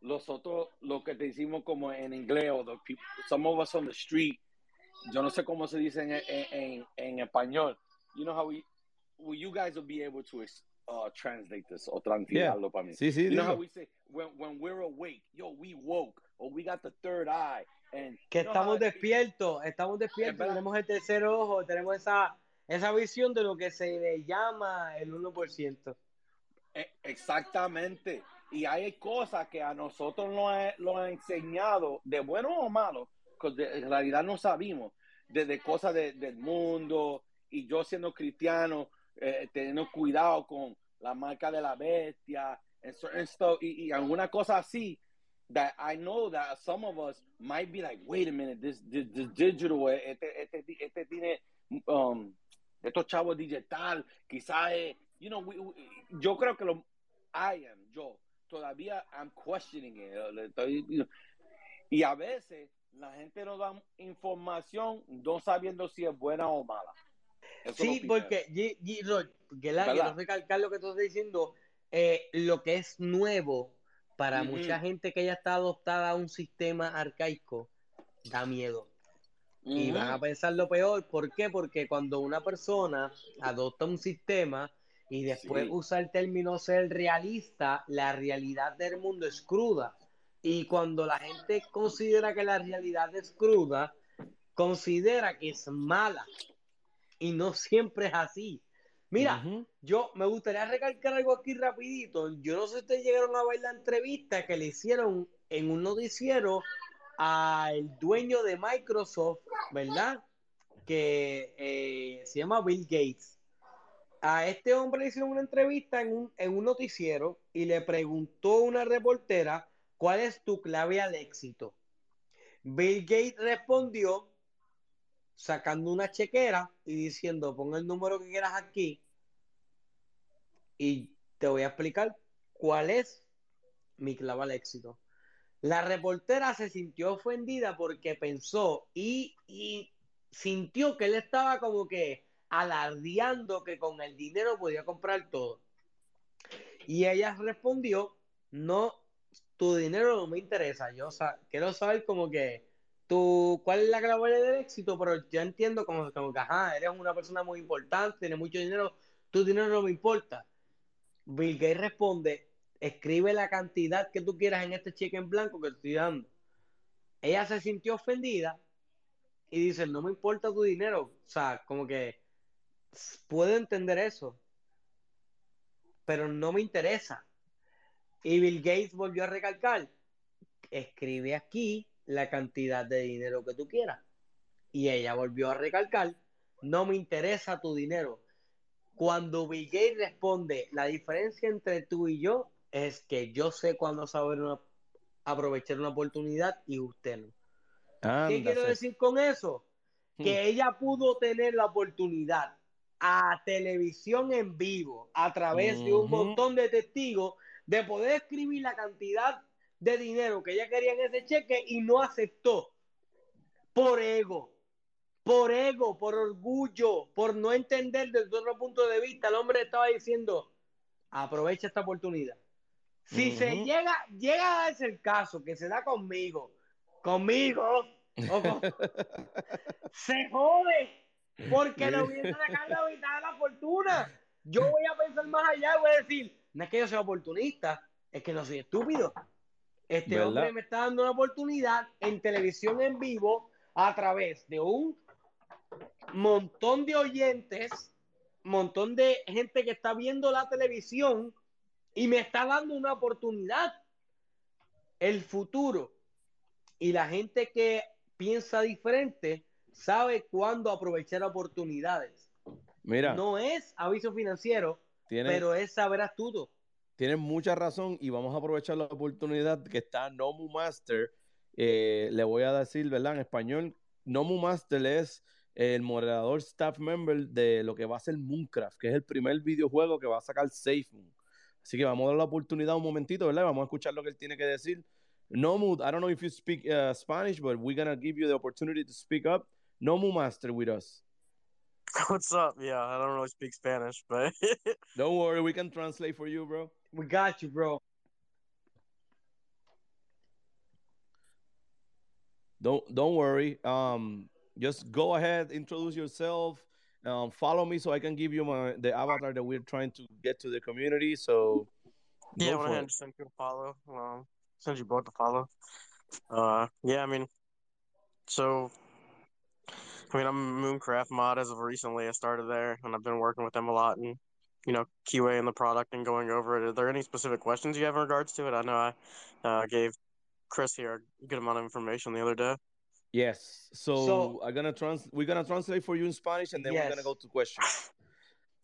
nosotros lo que te hicimos como en inglés o the people, some of us on the street, yo no sé cómo se dice en, en, en, en español. You know how we, well, you guys will be able to uh, translate this o translatarlo para mí. Sí, sí, you know how we say when, when we're awake, yo, we woke or we got the third eye and que estamos despiertos, estamos despiertos, tenemos el tercer ojo, tenemos esa, esa visión de lo que se le llama el 1%. E- Exactamente. Y hay cosas que a nosotros nos ha, lo han enseñado, de bueno o malo, en realidad no sabemos, desde cosas de- del mundo, y yo siendo cristiano, eh, teniendo cuidado con la marca de la bestia, and certain stuff, y, y alguna cosa así, that I know that some of us might be like, wait a minute, this, this, this digital, este, este, este tiene, um, estos chavos digital, quizás, eh, you know, we- we- yo creo que lo, I am, yo, todavía I'm questioning it. estoy- you know, y a veces la gente nos da información no sabiendo si es buena o mala. Eso Sí, porque, G- G- que la- quiero recalcar lo que tú estás diciendo, eh, lo que es nuevo para mucha gente que ya está adoptada a un sistema arcaico, da miedo. Y Ujú. van a pensar lo peor, ¿por qué? Porque cuando una persona adopta un sistema y después Sí. usa el término ser realista, la realidad del mundo es cruda. Y cuando la gente considera que la realidad es cruda, considera que es mala. Y no siempre es así. Mira, yo me gustaría recalcar algo aquí rapidito. Yo no sé si ustedes llegaron a ver la entrevista que le hicieron en un noticiero al dueño de Microsoft, ¿verdad? Que eh, se llama Bill Gates. A este hombre le hicieron una entrevista en un, en un noticiero y le preguntó una reportera, ¿cuál es tu clave al éxito? Bill Gates respondió sacando una chequera y diciendo, pon el número que quieras aquí y te voy a explicar cuál es mi clave al éxito. La reportera se sintió ofendida porque pensó y, y sintió que él estaba como que alardeando que con el dinero podía comprar todo. Y ella respondió, no, tu dinero no me interesa, yo sa- quiero saber como que cuál es la clave del éxito, pero yo entiendo como, como que, ajá, eres una persona muy importante, tienes mucho dinero, tu dinero no me importa. Bill Gates responde, escribe la cantidad que tú quieras en este cheque en blanco que estoy dando. Ella se sintió ofendida y dice, no me importa tu dinero. O sea, como que puedo entender eso, pero no me interesa. Y Bill Gates volvió a recalcar, escribe aquí la cantidad de dinero que tú quieras. Y ella volvió a recalcar, no me interesa tu dinero. Cuando Bill Gates responde, la diferencia entre tú y yo es que yo sé cuándo saber una- aprovechar una oportunidad y usted no. ¿Qué quiero decir con eso? Que Hmm. ella pudo tener la oportunidad a televisión en vivo, a través de un montón de testigos, de poder escribir la cantidad de dinero que ella quería en ese cheque y no aceptó. Por ego, por ego, por orgullo, por no entender desde otro punto de vista. El hombre estaba diciendo, aprovecha esta oportunidad. Si se llega, llega a darse el caso que se da conmigo, conmigo, o con- se jode, porque le hubiese sacado la mitad de la fortuna. Yo voy a pensar más allá y voy a decir, no es que yo sea oportunista, es que no soy estúpido. Este ¿Verdad? hombre me está dando una oportunidad en televisión en vivo a través de un montón de oyentes, montón de gente que está viendo la televisión y me está dando una oportunidad. El futuro y la gente que piensa diferente sabe cuándo aprovechar oportunidades. Mira, No es aviso financiero, tiene, pero es saber astuto. tienes mucha razón y vamos a aprovechar la oportunidad que está Nomu Master. Eh, le voy a decir, ¿verdad? En español, Nomu Master es el moderador staff member de lo que va a ser Mooncraft, que es el primer videojuego que va a sacar SafeMoon. Así que vamos a dar la oportunidad un momentito, ¿verdad? Vamos a escuchar lo que él tiene que decir. Nomu, I don't know if you speak uh, Spanish, but we're gonna give you the opportunity to speak up. Nomu Master with us. What's up? Yeah, I don't really speak Spanish, but Don't worry, we can translate for you, bro. We got you, bro. Don't don't worry. Um, just go ahead, introduce yourself. Um, follow me so I can give you my the avatar that we're trying to get to the community. So yeah, I go went for ahead it. and send you a follow. Um, send you both a follow. Uh, yeah, I mean, so I mean, I'm a Mooncraft mod as of recently. I started there, and I've been working with them a lot, and you know, QA the product and going over it. Are there any specific questions you have in regards to it? I know I uh, gave Chris here a good amount of information the other day. Yes. So, So- I'm gonna trans we're gonna translate for you in Spanish and then we're gonna go to questions.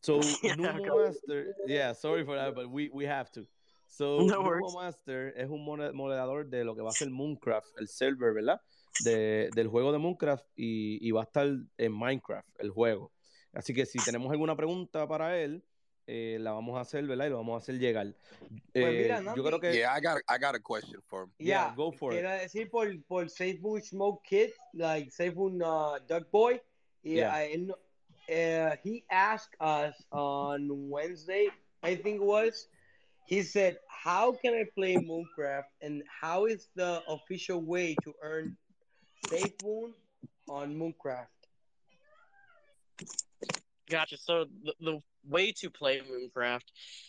So Yeah, Numo go. Master, yeah, sorry for that, but we, we have to. So No Numo worries. Master es un mode- moderador de lo que va a ser Mooncraft, el server, ¿verdad? De, del juego de Mooncraft y, y va a estar en Minecraft, el juego. Así que si tenemos alguna pregunta para él, eh, la vamos a hacer, ¿verdad? Y lo vamos a hacer llegar. Pues mira, Eh, Nandi, yo creo que... Yeah, I got I got a question for him. Yeah, Yeah, go for it. quiero decir por, por SafeMoon Smoke Kid, like SafeMoon uh, Duck Boy. Yeah, Yeah. él no- uh, he asked us on Wednesday, I think it was. He said, "How can I play Mooncraft, and how is the official way to earn SafeMoon on Mooncraft?" Gotcha. So the, the way to play Mooncraft,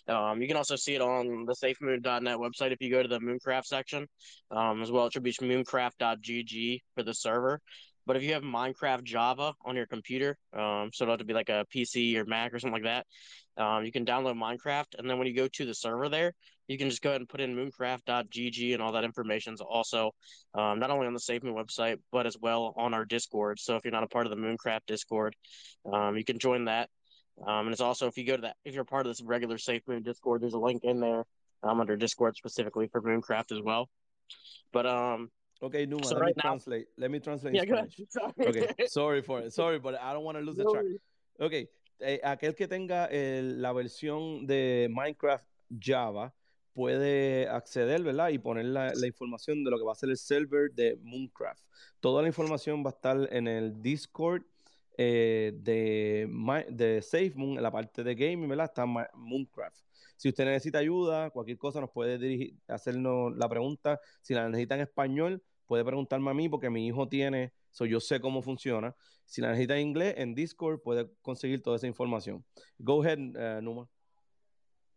um, you can also see it on the SafeMoon.net website if you go to the Mooncraft section. Um, as well, it should be mooncraft.gg for the server. But if you have Minecraft Java on your computer, um, so it'll have to be like a PC or Mac or something like that, um, you can download Minecraft, and then when you go to the server there, you can just go ahead and put in mooncraft.gg, and all that information is also um, not only on the SafeMoon website, but as well on our Discord. So if you're not a part of the Mooncraft Discord, um, you can join that. Um, and it's also if you go to that, if you're part of this regular Safe Moon Discord, there's a link in there um, under Discord specifically for Mooncraft as well. But um, Okay, Numa, so let right me now, translate. Let me translate yeah. Spanish. Sorry. Okay, sorry for it. Sorry, but I don't want to lose the track. worries. Ok, eh, aquel que tenga el- la versión de Minecraft Java puede acceder, ¿verdad? Y poner la, la información de lo que va a ser el server de Mooncraft. Toda la información va a estar en el Discord eh, de, de SafeMoon, en la parte de gaming, ¿verdad? Está Mooncraft. Si usted necesita ayuda, cualquier cosa nos puede dirigir, hacernos la pregunta. Si la necesita en español, puede preguntarme a mí porque mi hijo tiene, so yo sé cómo funciona. Si la necesita inglés, en Discord puede conseguir toda esa información. Go ahead, uh, Numa.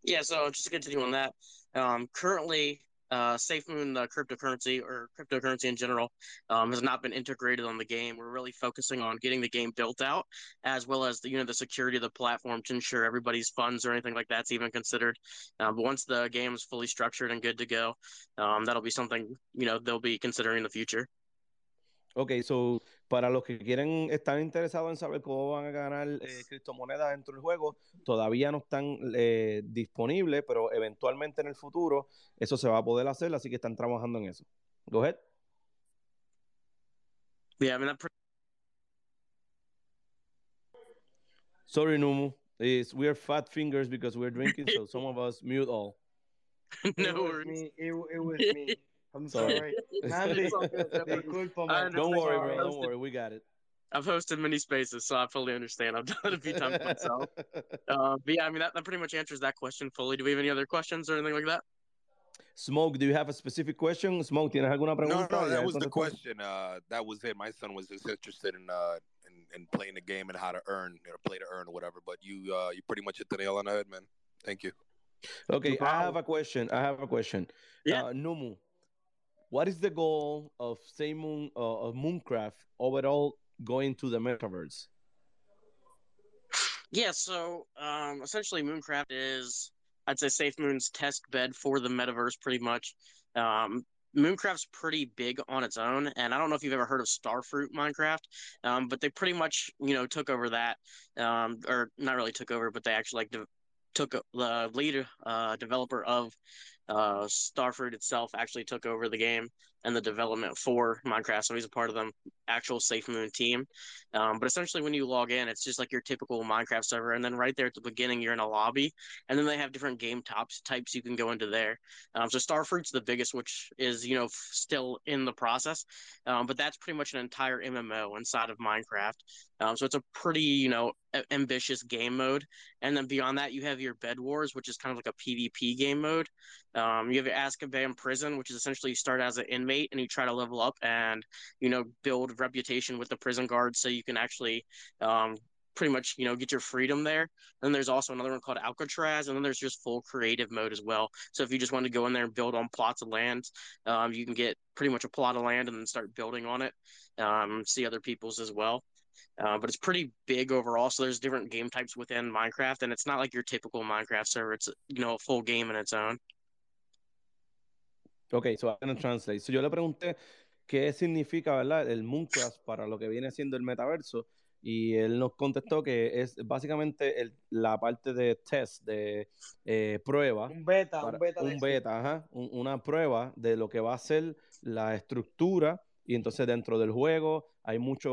Yeah, so just to continue on that, um, currently, uh, SafeMoon, the cryptocurrency or cryptocurrency in general, um, has not been integrated on the game. We're really focusing on getting the game built out, as well as the you know the security of the platform to ensure everybody's funds or anything like that's even considered. Uh, but once the game is fully structured and good to go, um, that'll be something you know they'll be considering in the future. Ok, so para los que quieren, están interesados en saber cómo van a ganar eh, criptomonedas dentro del juego, todavía no están eh, disponibles, pero eventualmente en el futuro eso se va a poder hacer, así que están trabajando en eso. Go ahead. Yeah, I mean Sorry, Numu. It's, we're fat fingers because we're drinking, so some of us mute all. It no was worries. me. It, it was me. I'm Sorry. sorry. Nandi, It's all good. Don't worry. Don't understand. worry, bro. Don't hosted- worry. We got it. I've hosted many spaces, so I fully understand. I've done it a few times myself. Uh, but yeah, I mean that, that pretty much answers that question fully. Do we have any other questions or anything like that? Smoke, do you have a specific question? Smoke, ¿tienes alguna No, pregunta? no, Ya that was the question. Uh, that was it. My son was just interested in uh in, in playing the game and how to earn, you know, play to earn or whatever. But you uh you pretty much hit the nail on the head, man. Thank you. Okay, No I have a question. I have a question. Yeah. Uh, Numu, what is the goal of say Moon uh, of Mooncraft overall going to the metaverse? Yeah, so um, essentially, Mooncraft is, I'd say, Safe Moon's test bed for the metaverse, pretty much. Um, Mooncraft's pretty big on its own, and I don't know if you've ever heard of Starfruit Minecraft, um, but they pretty much, you know, took over that, um, or not really took over, but they actually like de- took the lead uh, developer of uh, itself actually took over the game and the development for Minecraft, so he's a part of the actual Safe Moon team. Um, but essentially, when you log in, it's just like your typical Minecraft server, and then right there at the beginning, you're in a lobby, and then they have different game tops types you can go into there. Um, so Starfruit's the biggest, which is you know f- still in the process, um, but that's pretty much an entire MMO inside of Minecraft. Um, so it's a pretty you know a- ambitious game mode, and then beyond that, you have your Bed Wars, which is kind of like a PvP game mode. Um, you have your Azkaban Prison, which is essentially you start as an inmate and you try to level up and you know build reputation with the prison guards so you can actually um, pretty much you know get your freedom there. And Then there's also another one called Alcatraz, and then there's just full creative mode as well. So if you just want to go in there and build on plots of land, um, you can get pretty much a plot of land and then start building on it. Um, see other people's as well. Uh, but it's pretty big overall. So there's different game types within Minecraft, and it's not like your typical Minecraft server. It's you know a full game in its own. Ok, so I'm gonna translate. So yo le pregunté qué significa, ¿verdad? El Mooncraft para lo que viene siendo el metaverso y él nos contestó que es básicamente el- la parte de test, de eh, prueba. Un beta, para- un beta un beta, ajá, un- una prueba de lo que va a ser la estructura y entonces dentro del juego hay muchas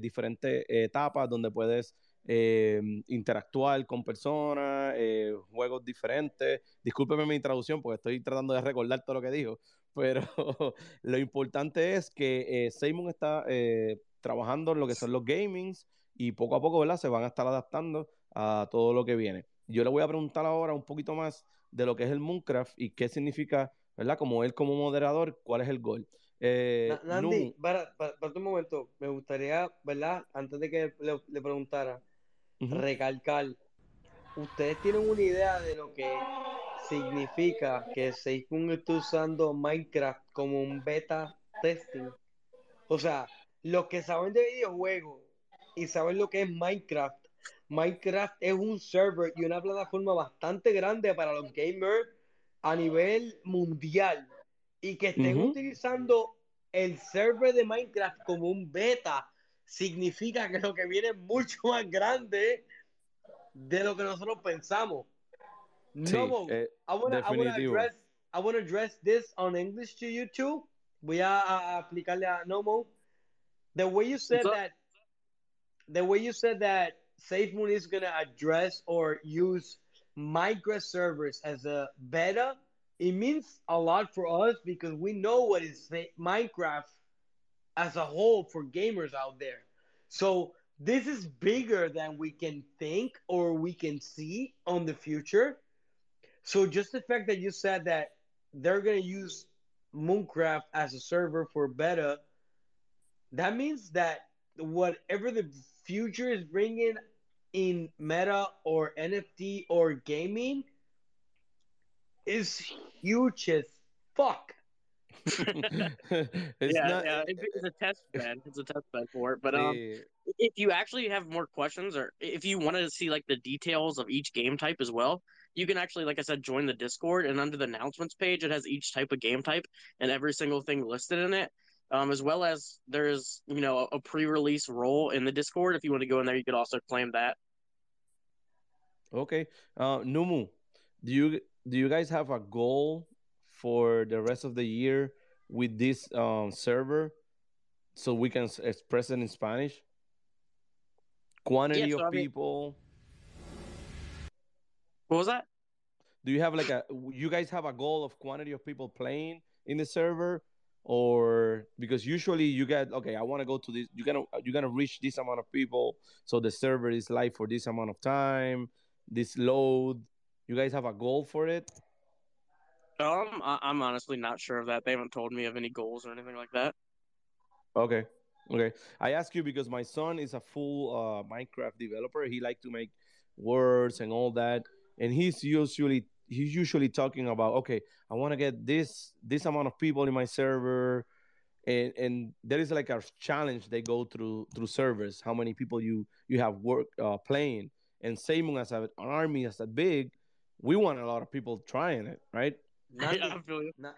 diferentes etapas donde puedes eh, interactuar con personas, eh, juegos diferentes. Discúlpeme mi traducción porque estoy tratando de recordar todo lo que dijo, pero lo importante es que eh, Seymour está eh, trabajando en lo que son los gamings y poco a poco, ¿verdad? Se van a estar adaptando a todo lo que viene. Yo le voy a preguntar ahora un poquito más de lo que es el Mooncraft y qué significa, ¿verdad? Como él como moderador, cuál es el gol. Eh, Na- Nandi, para, para, para un momento, me gustaría, ¿verdad? Antes de que le, le preguntara, recalcar, ¿ustedes tienen una idea de lo que significa que Seifun esté usando Minecraft como un beta testing? O sea, los que saben de videojuegos y saben lo que es Minecraft, Minecraft es un server y una plataforma bastante grande para los gamers a nivel mundial y que estén utilizando el server de Minecraft como un beta significa que lo que viene es mucho más grande de lo que nosotros pensamos. Sí, Nomo, eh, I wanna, I wanna definitivo. address I wanna address this on English to you too. Voy a, aplicarle a Nomo. The way you said that the way you said that SafeMoon is gonna address or use Minecraft servers as a beta, it means a lot for us because we know what is Minecraft as a whole for gamers out there. So this is bigger than we can think or we can see on the future. So just the fact that you said that they're gonna use Mooncraft as a server for beta, that means that whatever the future is bringing in meta or NFT or gaming is huge as fuck. It's yeah, not- yeah, it's a test bed. It's a test bed for it. But um, Sí. if you actually have more questions, or if you wanted to see like the details of each game type as well, you can actually, like I said, join the Discord. And under the announcements page, it has each type of game type and every single thing listed in it. Um, as well as there's you know a pre-release role in the Discord. If you want to go in there, you could also claim that. Okay. Uh, Numu, do you do you guys have a goal for the rest of the year with this um, server so we can express it in Spanish? Quantity Yeah, so of I mean- people. What was that? Do you have like a you guys have a goal of quantity of people playing in the server or because usually you get okay I want to go to this you're gonna you're gonna reach this amount of people so the server is live for this amount of time this load you guys have a goal for it Um, I- I'm honestly not sure of that. They haven't told me of any goals or anything like that. Okay. Okay. I ask you because my son is a full uh, Minecraft developer. He like to make words and all that, and he's usually he's usually talking about okay, I want to get this this amount of people in my server, and and there is like a challenge they go through through servers. How many people you you have work uh, playing, and same as a, an army as that big, we want a lot of people trying it, right? Yeah, I feel you. Na-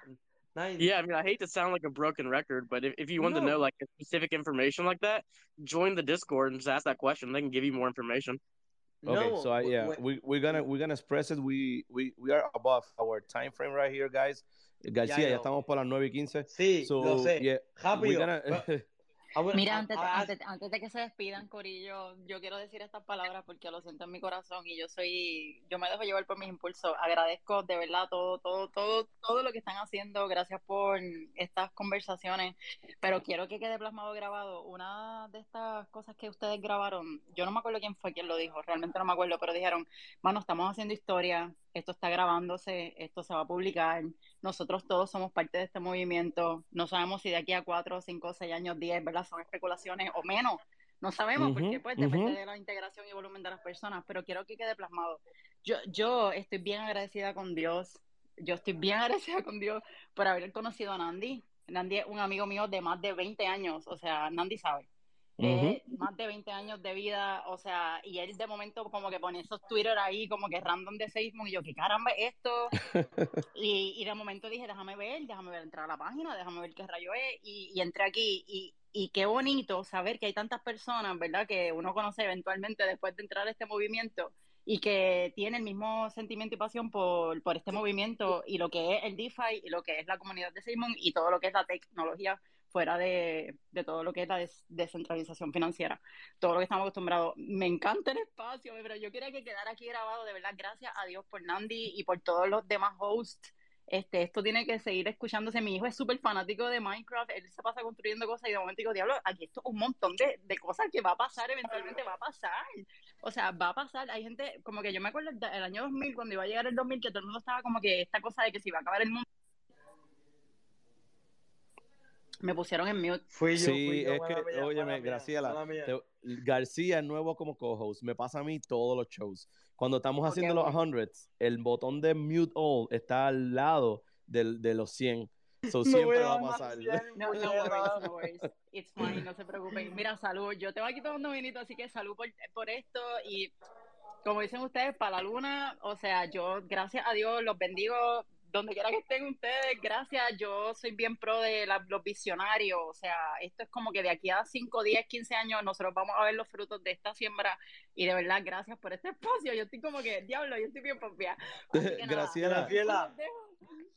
na- Yeah, I mean, I hate to sound like a broken record, but if, if you want to know like specific information like that, join the Discord and just ask that question. They can give you more information. Okay, No, so I, yeah, wh- we we're gonna we're gonna express it. We we we are above our time frame right here, guys. García, ya know. estamos por las 9 y 15. Sí, so, lo sé. Yeah, Rápido. we're gonna, Wanna- Mira, antes, I- antes, antes de que se despidan, Corillo, yo quiero decir estas palabras porque lo siento en mi corazón y yo soy, yo me dejo llevar por mis impulsos. Agradezco de verdad todo, todo, todo, todo lo que están haciendo. Gracias por estas conversaciones. Pero quiero que quede plasmado grabado. Una de estas cosas que ustedes grabaron, yo no me acuerdo quién fue quien lo dijo, realmente no me acuerdo, pero dijeron, mano, estamos haciendo historia, esto está grabándose, esto se va a publicar. Nosotros todos somos parte de este movimiento. No sabemos si de aquí a cuatro, cinco, seis años, diez, ¿verdad? Son especulaciones o menos. No sabemos porque pues depende de la integración y volumen de las personas, pero quiero que quede plasmado. Yo, yo estoy bien agradecida con Dios. Yo estoy bien agradecida con Dios por haber conocido a Nandi. Nandi es un amigo mío de más de 20 años, o sea, Nandi sabe. Eh, más de 20 años de vida, o sea, y él de momento como que pone esos Twitter ahí como que random de Facebook y yo, ¿qué caramba es esto? Y, y de momento dije, déjame ver, déjame ver, entrar a la página, déjame ver qué rayo es, y, y entré aquí, y, y qué bonito saber que hay tantas personas, ¿verdad? Que uno conoce eventualmente después de entrar a este movimiento y que tiene el mismo sentimiento y pasión por, por este movimiento y lo que es el DeFi y lo que es la comunidad de Simon y todo lo que es la tecnología fuera de, de todo lo que es la des- descentralización financiera, todo lo que estamos acostumbrados. Me encanta el espacio, pero yo quería que quedara aquí grabado, de verdad, gracias a Dios por Nandi y por todos los demás hosts. Este, esto tiene que seguir escuchándose. Mi hijo es súper fanático de Minecraft, él se pasa construyendo cosas y de momento digo, diablo, aquí esto es un montón de, de cosas que va a pasar, eventualmente va a pasar. O sea, va a pasar. Hay gente, como que yo me acuerdo el, el año 2000, cuando iba a llegar el 2000, que todo el mundo estaba como que esta cosa de que se iba a acabar el mundo. Me pusieron en mute. Fui yo, Sí, fui yo, es que, mía, óyeme, Graciela, te- García es nuevo como co-host. Me pasa a mí todos los shows. Cuando estamos haciendo los bueno. hundreds, el botón de mute all está al lado del, de los 100. So, No siempre va a pasar. No, no worries, no worries. It's fine, no se preocupen. Mira, salud. Yo tengo aquí tomando vinito, así que salud por, por esto. Y como dicen ustedes, para la luna, o sea, yo, gracias a Dios, los bendigo donde quiera que estén ustedes. Gracias, yo soy bien pro de la- los visionarios. O sea, esto es como que de aquí a 5, 10, 15 años nosotros vamos a ver los frutos de esta siembra. Y de verdad, gracias por este espacio. Yo estoy como que, diablo, yo estoy bien pompeada. Graciela, Graciela,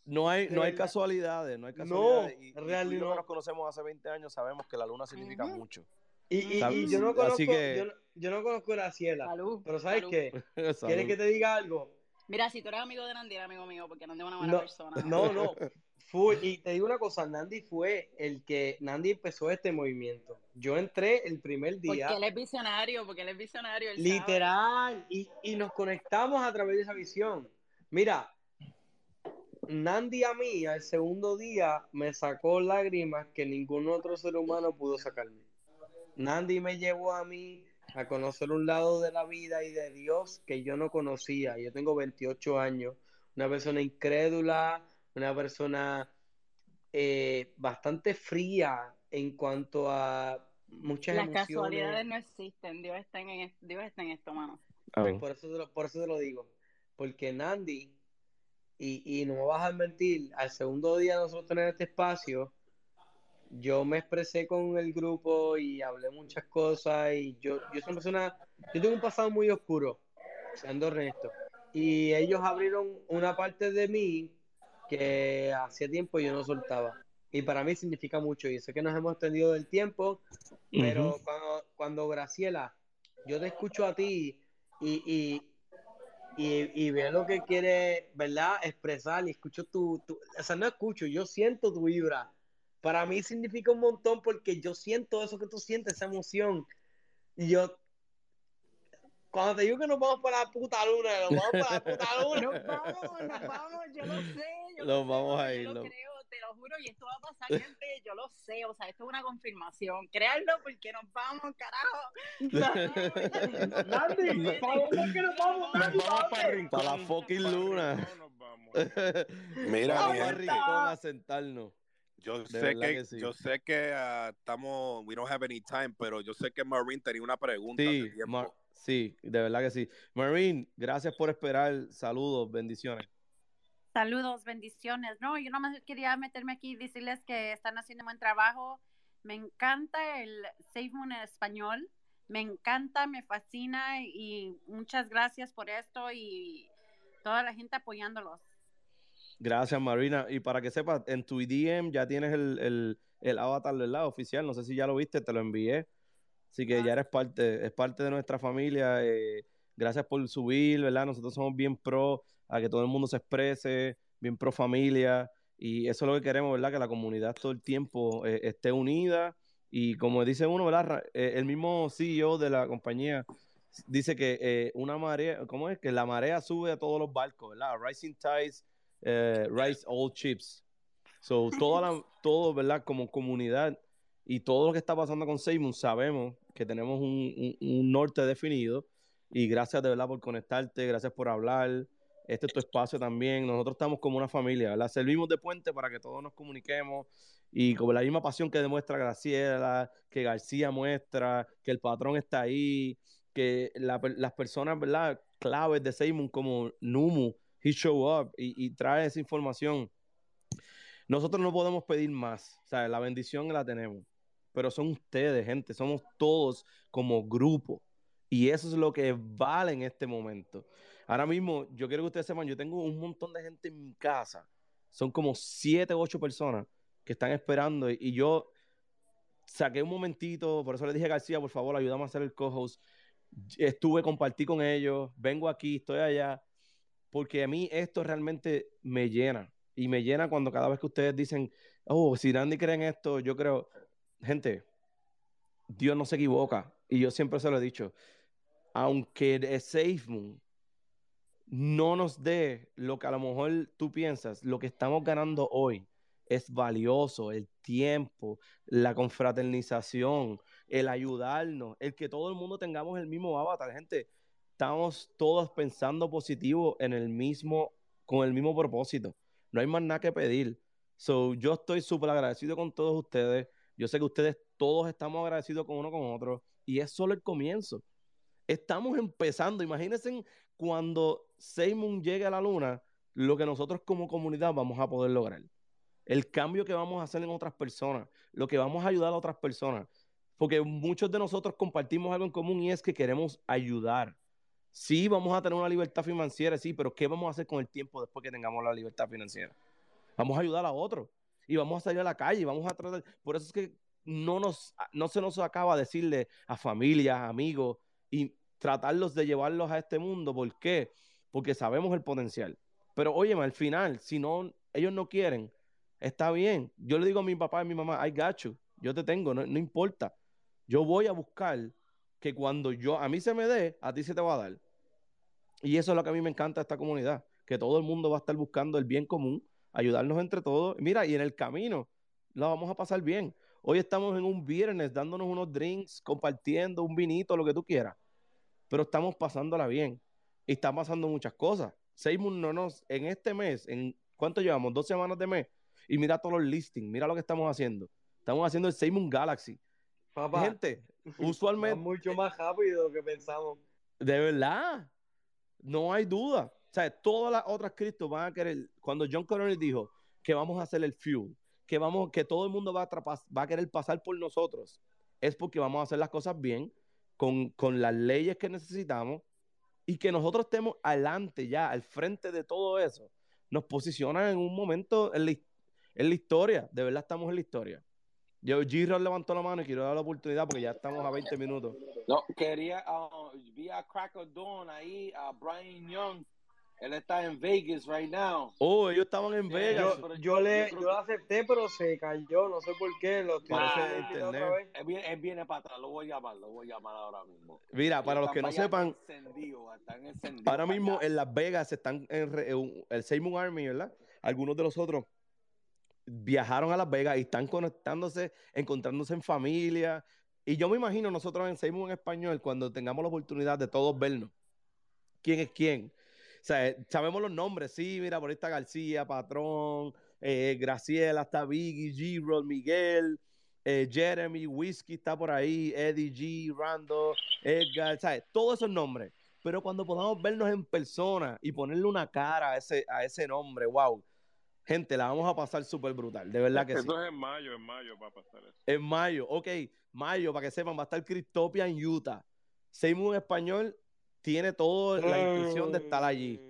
no hay, no hay de- casualidades, no hay no, casualidades. Y, y tú real y yo no. nos conocemos hace 20 años sabemos que la luna significa mucho. Y, y, yo no conozco, que, yo, no, yo no conozco a Graciela, Salud, pero ¿sabes salud. qué? ¿Quieres que te diga algo? Mira, si tú eres amigo de Nandi, eres amigo mío, porque Nandi es una buena No, persona. no, no. Fue, y te digo una cosa, Nandi fue el que, Nandi empezó este movimiento. Yo entré el primer Porque día, él es visionario, porque él es visionario, él literal, y, y nos conectamos a través de esa visión. Mira, Nandi a mí, al segundo día, me sacó lágrimas que ningún otro ser humano pudo sacarme. Nandi me llevó a mí a conocer un lado de la vida y de Dios que yo no conocía. Yo tengo 28 años, una persona incrédula, una persona eh, bastante fría en cuanto a muchas Las emociones. casualidades no existen, Dios está en, Dios está en esto, mano. Por eso te lo, por eso te lo digo. Porque Nandi, y, y no me vas a mentir, al segundo día de nosotros tener este espacio, yo me expresé con el grupo y hablé muchas cosas y yo, yo soy una persona, yo tengo un pasado muy oscuro, siendo honesto. Y ellos abrieron una parte de mí que hacía tiempo yo no soltaba. Y para mí significa mucho. Y sé que nos hemos extendido del tiempo, pero cuando, cuando Graciela, yo te escucho a ti y, y, y, y veo lo que quieres, ¿verdad? Expresar y escucho tu, tu, o sea, no escucho, yo siento tu vibra. Para mí significa un montón porque yo siento eso que tú sientes, esa emoción. Y yo, cuando te digo que nos vamos para la puta luna, nos vamos para la puta luna. Nos vamos, nos vamos, yo lo sé, yo Nos lo sé, vamos a ir, yo lo creo, te lo juro, y esto va a pasar, gente, yo lo sé, o sea, esto es una confirmación, créanlo porque nos vamos, carajo. Nandi, ¿para dónde es que nos vamos? Nos vamos ¿para para dónde? Rincón. Para la fucking luna. Nos vamos. Mira, Vamos mi Rincón a sentarnos. Yo De sé que, que sí. yo sé que ah, estamos, we don't have any time, pero yo sé que Marine tenía una pregunta Sí. Mar- sí, de verdad que sí. Marine, gracias por esperar. Saludos, bendiciones. Saludos, bendiciones. No, yo nomás quería meterme aquí y decirles que están haciendo buen trabajo. Me encanta el Safe Moon en español. Me encanta, me fascina y muchas gracias por esto y toda la gente apoyándolos. Gracias, Marina. Y para que sepas, en tu DM ya tienes el, el, el avatar del lado oficial. No sé si ya lo viste, te lo envié. Así que ya eres parte, es parte de nuestra familia. eh, gracias por subir, ¿verdad? Nosotros somos bien pro a que todo el mundo se exprese, bien pro familia. Y eso es lo que queremos, ¿verdad? Que la comunidad todo el tiempo eh, esté unida. Y como dice uno, ¿verdad? Eh, el mismo CEO de la compañía dice que eh, una marea, ¿cómo es? Que la marea sube a todos los barcos, ¿verdad? Rising tides, eh, rise all ships. So, toda la, todo, ¿verdad? Como comunidad y todo lo que está pasando con Seymour, sabemos que tenemos un, un- un norte definido. Y gracias de verdad por conectarte, gracias por hablar. Este es tu espacio también. Nosotros estamos como una familia, ¿verdad? Servimos de puente para que todos nos comuniquemos y con la misma pasión que demuestra Graciela, que García muestra, que el patrón está ahí, que la las personas, ¿verdad? Claves de Seymour como Numu, he show up y, trae esa información. Nosotros no podemos pedir más, sea, la bendición la tenemos, pero son ustedes, gente, somos todos como grupo y eso es lo que vale en este momento. Ahora mismo, yo quiero que ustedes sepan, yo tengo un montón de gente en mi casa, son como siete, ocho personas que están esperando y, y yo saqué un momentito, por eso le dije a García, por favor, ayúdame a hacer el co-host. Estuve, compartí con ellos, vengo aquí, estoy allá, porque a mí esto realmente me llena. Y me llena cuando cada vez que ustedes dicen, oh, si Randy cree en esto, yo creo, gente, Dios no se equivoca. Y yo siempre se lo he dicho, aunque el Safe Moon no nos dé lo que a lo mejor tú piensas, lo que estamos ganando hoy es valioso, el tiempo, la confraternización, el ayudarnos, el que todo el mundo tengamos el mismo avatar, gente. Estamos todos pensando positivo en el mismo, con el mismo propósito. No hay más nada que pedir. So, yo estoy súper agradecido con todos ustedes. Yo sé que ustedes todos estamos agradecidos con uno con otro. Y es solo el comienzo. Estamos empezando. Imagínense cuando Seymour llegue a la luna, lo que nosotros como comunidad vamos a poder lograr. El cambio que vamos a hacer en otras personas, lo que vamos a ayudar a otras personas. Porque muchos de nosotros compartimos algo en común y es que queremos ayudar. Sí, vamos a tener una libertad financiera, sí, pero ¿qué vamos a hacer con el tiempo después que tengamos la libertad financiera? Vamos a ayudar a otros y vamos a salir a la calle vamos a tratar. Por eso es que no, nos, no se nos acaba decirle a familias, amigos y tratarlos de llevarlos a este mundo. ¿Por qué? Porque sabemos el potencial. Pero oye, al final, si no, ellos no quieren, está bien. Yo le digo a mi papá y a mi mamá, got you. Yo te tengo, no, no importa. Yo voy a buscar que cuando yo a mí se me dé, a ti se te va a dar. Y eso es lo que a mí me encanta de esta comunidad, que todo el mundo va a estar buscando el bien común, ayudarnos entre todos. Mira, y en el camino la vamos a pasar bien. Hoy estamos en un viernes dándonos unos drinks, compartiendo un vinito, lo que tú quieras. Pero estamos pasándola bien. Y están pasando muchas cosas. Seymour no nos, en este mes, en ¿cuánto llevamos? Dos semanas de mes. Y mira todos los listings, mira lo que estamos haciendo. Estamos haciendo el Seymour Galaxy. Papá, Gente, usualmente. mucho más rápido que pensamos. De verdad. No hay duda. O sea, todas las otras criptos van a querer. Cuando John Connolly dijo que vamos a hacer el fuel, que vamos, que todo el mundo va a, va a querer pasar por nosotros, es porque vamos a hacer las cosas bien, con, con las leyes que necesitamos, y que nosotros estemos adelante ya, al frente de todo eso, nos posiciona en un momento en la, en la historia. De verdad estamos en la historia. Yo, G-Roll levantó la mano y quiero dar la oportunidad porque ya estamos a 20 minutos. No, quería, ah, vi a Cracker Dawn ahí, a Brian Young. Él está en Vegas right now. Oh, ellos estaban en Vegas. Yo, yo le yo lo acepté, pero se cayó, no sé por qué. Lo otra internet. vez. Él viene, él viene para atrás, lo voy a llamar, lo voy a llamar ahora mismo. Mira, para los que no sepan, Encendido, están encendidos. ahora mismo en Las Vegas están en el Seymour Army, ¿verdad? Algunos de los otros viajaron a Las Vegas y están conectándose, encontrándose en familia. Y yo me imagino nosotros en Seymour en español, cuando tengamos la oportunidad de todos vernos, quién es quién. Eh, sabemos los nombres, sí, mira, por ahí García, Patrón, eh, Graciela, está Biggie, G-Roll, Miguel, eh, Jeremy, Whiskey está por ahí, Eddie G, Rando, Edgar, ¿sabes? Todos esos nombres. Pero cuando podamos vernos en persona y ponerle una cara a ese, a ese nombre, wow, gente, la vamos a pasar súper brutal, de verdad que sí. Eso es en mayo, en mayo va a pasar eso. En mayo, ok, mayo, para que sepan, va a estar Cryptopia en Utah. Seymour en español tiene toda la intención de estar allí.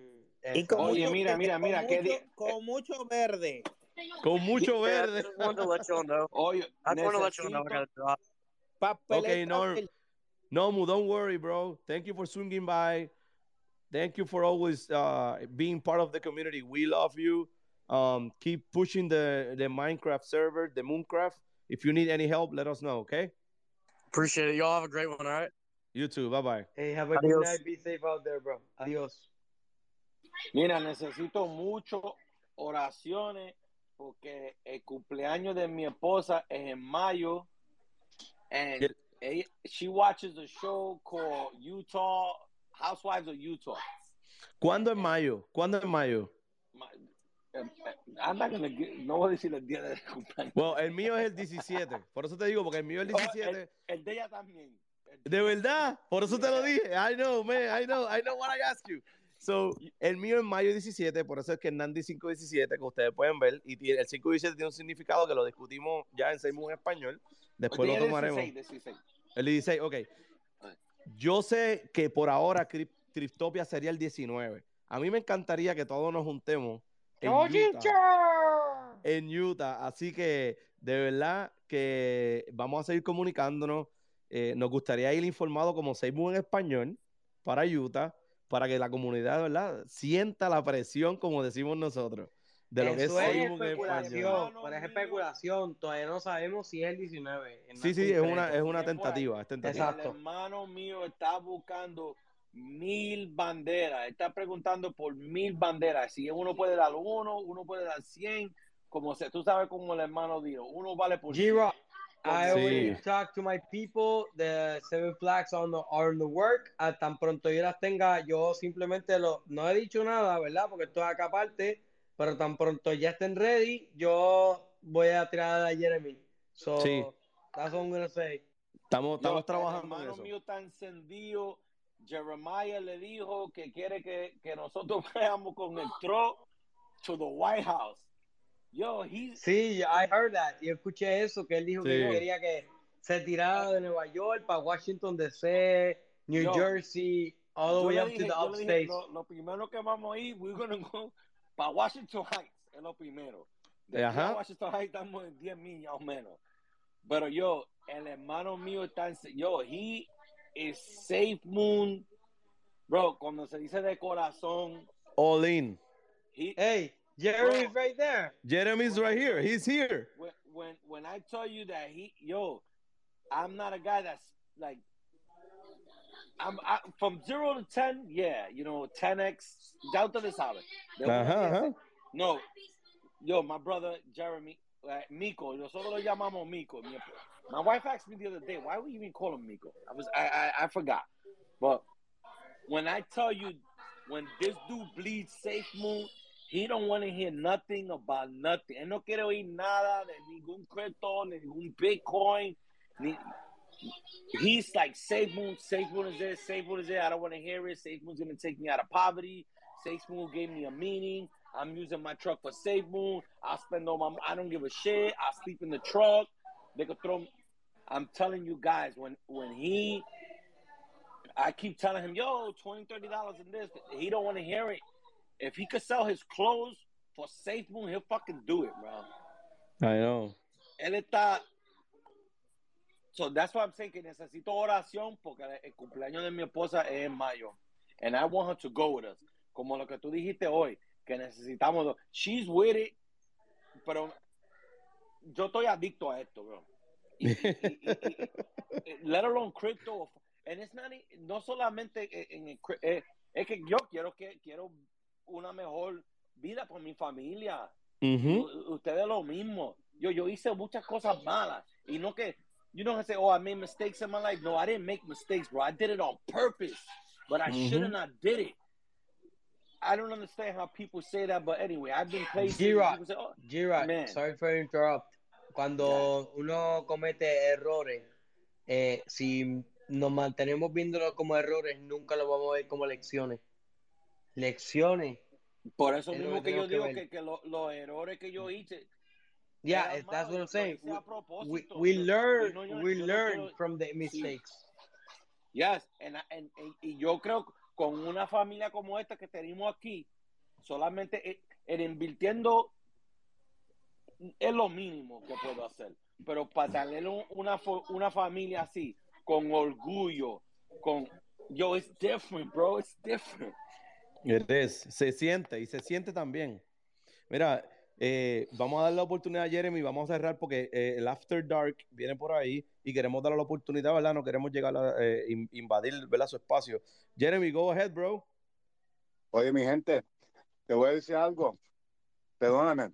Y con Oye, mucho- mira, mira, con mira, qué mucho- con mucho verde. Con mucho verde. Oye, I just want to let y'all know I got a drop. Okay, Norm. Nomu, don't worry, bro. Thank you for swinging by. Thank you for always uh, being part of the community. We love you. Um, keep pushing the, the Minecraft server, the Mooncraft. If you need any help, let us know, okay? Appreciate it. Y'all have a great one, all right? You too. Bye bye. Hey, have a Adios. good night. Be safe out there, bro. Adios. Mira, necesito mucho oraciones porque el cumpleaños de mi esposa es en mayo. And Get- ella, she watches a show called Utah Housewives of Utah. ¿Cuándo en mayo? ¿Cuándo en mayo? Gonna get- no voy a decir el día de cumpleaños. Well, el mío es el 17. Por eso te digo, porque el mío es el Oh, 17. el, el de ella también. De verdad, por eso te lo dije. I know, man, I know, I know what I asked you. So, el mío es mayo 17, por eso es que Nandi 517, que ustedes pueden ver, y tiene- el 517 tiene un significado que lo discutimos ya en Seymour en español. Después El lo tomaremos. 16, 16. El 16, ok. Yo sé que por ahora Cryptopia sería el 19. A mí me encantaría que todos nos juntemos en Utah, en Utah. Así que, de verdad, que vamos a seguir comunicándonos. Eh, nos gustaría ir informado como Seibu en español para Utah, para que la comunidad, ¿verdad? Sienta la presión, como decimos nosotros, de lo que es es Seibu en español. especulación, pero es especulación. Todavía no sabemos si es el 19. es Sí, sí, es una, es una tentativa, es tentativa. El hermano mío está buscando mil banderas. Está preguntando por mil banderas. Si uno puede dar uno, uno puede dar cien. Como se, tú sabes como el hermano dijo, uno vale por por I already talked to my people. The seven flags on the, are in the work. Ah, tan pronto yo las tenga, yo simplemente lo, no he dicho nada, ¿verdad? Porque esto es acá aparte. Pero tan pronto ya estén ready, yo voy a tirar a Jeremy. So, Sí. that's what I'm gonna say. Estamos, Yo, estamos trabajando el en hermano eso. mío está encendido. Jeremiah le dijo que quiere que, que nosotros veamos con el truck to the White House. Yo, he's Sí, I heard that. Yo escuché eso, que él dijo que Sí. él quería que se tirara de Nueva York para Washington DC, New Yo- Jersey, all the way up dije- to the upstate. lo, lo primero que vamos a ir, we're gonna go para Washington Heights, es lo primero. De Ajá. Washington Heights estamos en 10 millas o menos. Pero yo, el hermano mío está en, yo, he is safe moon. Bro, cuando se dice de corazón, All in. he, Hey, Jeremy's Bro. right there. Jeremy's right here. He's here. when, when when I tell you that he yo, I'm not a guy that's like I'm I, from zero to ten, yeah, you know, ten x. Ya ustedes saben. De una a Ajá, No, yo, my brother Jeremy, uh, Miko, nosotros lo llamamos Miko. Mi- My wife asked me the other day, why would you even call him Miko? I was I, I I forgot, but when I tell you, when this dude bleeds Safe Moon, he don't want to hear nothing about nothing. Él no quiere oír nada de ningún crypto, ningún Bitcoin. He's like, Safe Moon, Safe Moon is this, Safe Moon is it. I don't want to hear it. Safe Moon's going to take me out of poverty. Safe Moon gave me a meaning. I'm using my truck for Safe Moon. I'll spend all my, I don't give a shit. I'll sleep in the truck. They could throw. I'm telling you guys, when when he, I keep telling him, yo, 20 30 dollars in this. He don't want to hear it. If he could sell his clothes for Safe Moon, he'll fucking do it, bro. I know. Él está. So that's why I'm saying que necesito oración porque el cumpleaños de mi esposa es en mayo. And I want her to go with us. Como lo que tú dijiste hoy, que necesitamos. She's with it, pero yo estoy adicto a esto, bro. Let alone crypto. And it's not, no solamente en cri- eh, es que yo quiero que quiero una mejor vida por mi familia. Ujú. U- Ustedes lo mismo. Yo, yo hice muchas cosas malas. Y no que, you know, I say, oh, I made mistakes in my life. No, I didn't make mistakes, bro. I did it on purpose. But I Mhm. shouldn't have did it. I don't understand how people say that, but anyway, I've been places. G-Rock, oh, G-Rock, man. sorry for interrupt. Cuando uno comete errores, eh, si nos mantenemos viéndolo como errores, nunca lo vamos a ver como lecciones. Lecciones. Por eso Es mismo que yo que digo ver. que, que lo- los errores que yo hice. Yeah, eran that's what I'm saying. We, learn, yo no- yo- we yo no learn quiero- from the Sí. mistakes. Yes, and, and- and- y yo creo que con una familia como esta que tenemos aquí, solamente e- en invirtiendo es lo mínimo que puedo hacer. Pero para tener un- una, una familia así, con orgullo, con... Yo, it's different, bro, it's different. It is. Se siente y se siente también. Mira, eh, vamos a dar la oportunidad a Jeremy, vamos a cerrar porque eh, el After Dark viene por ahí y queremos darle la oportunidad, ¿verdad? No queremos llegar a eh, in- invadir, ¿verdad? Su espacio. Jeremy, go ahead, bro. Oye, mi gente, te voy a decir algo. Perdóname.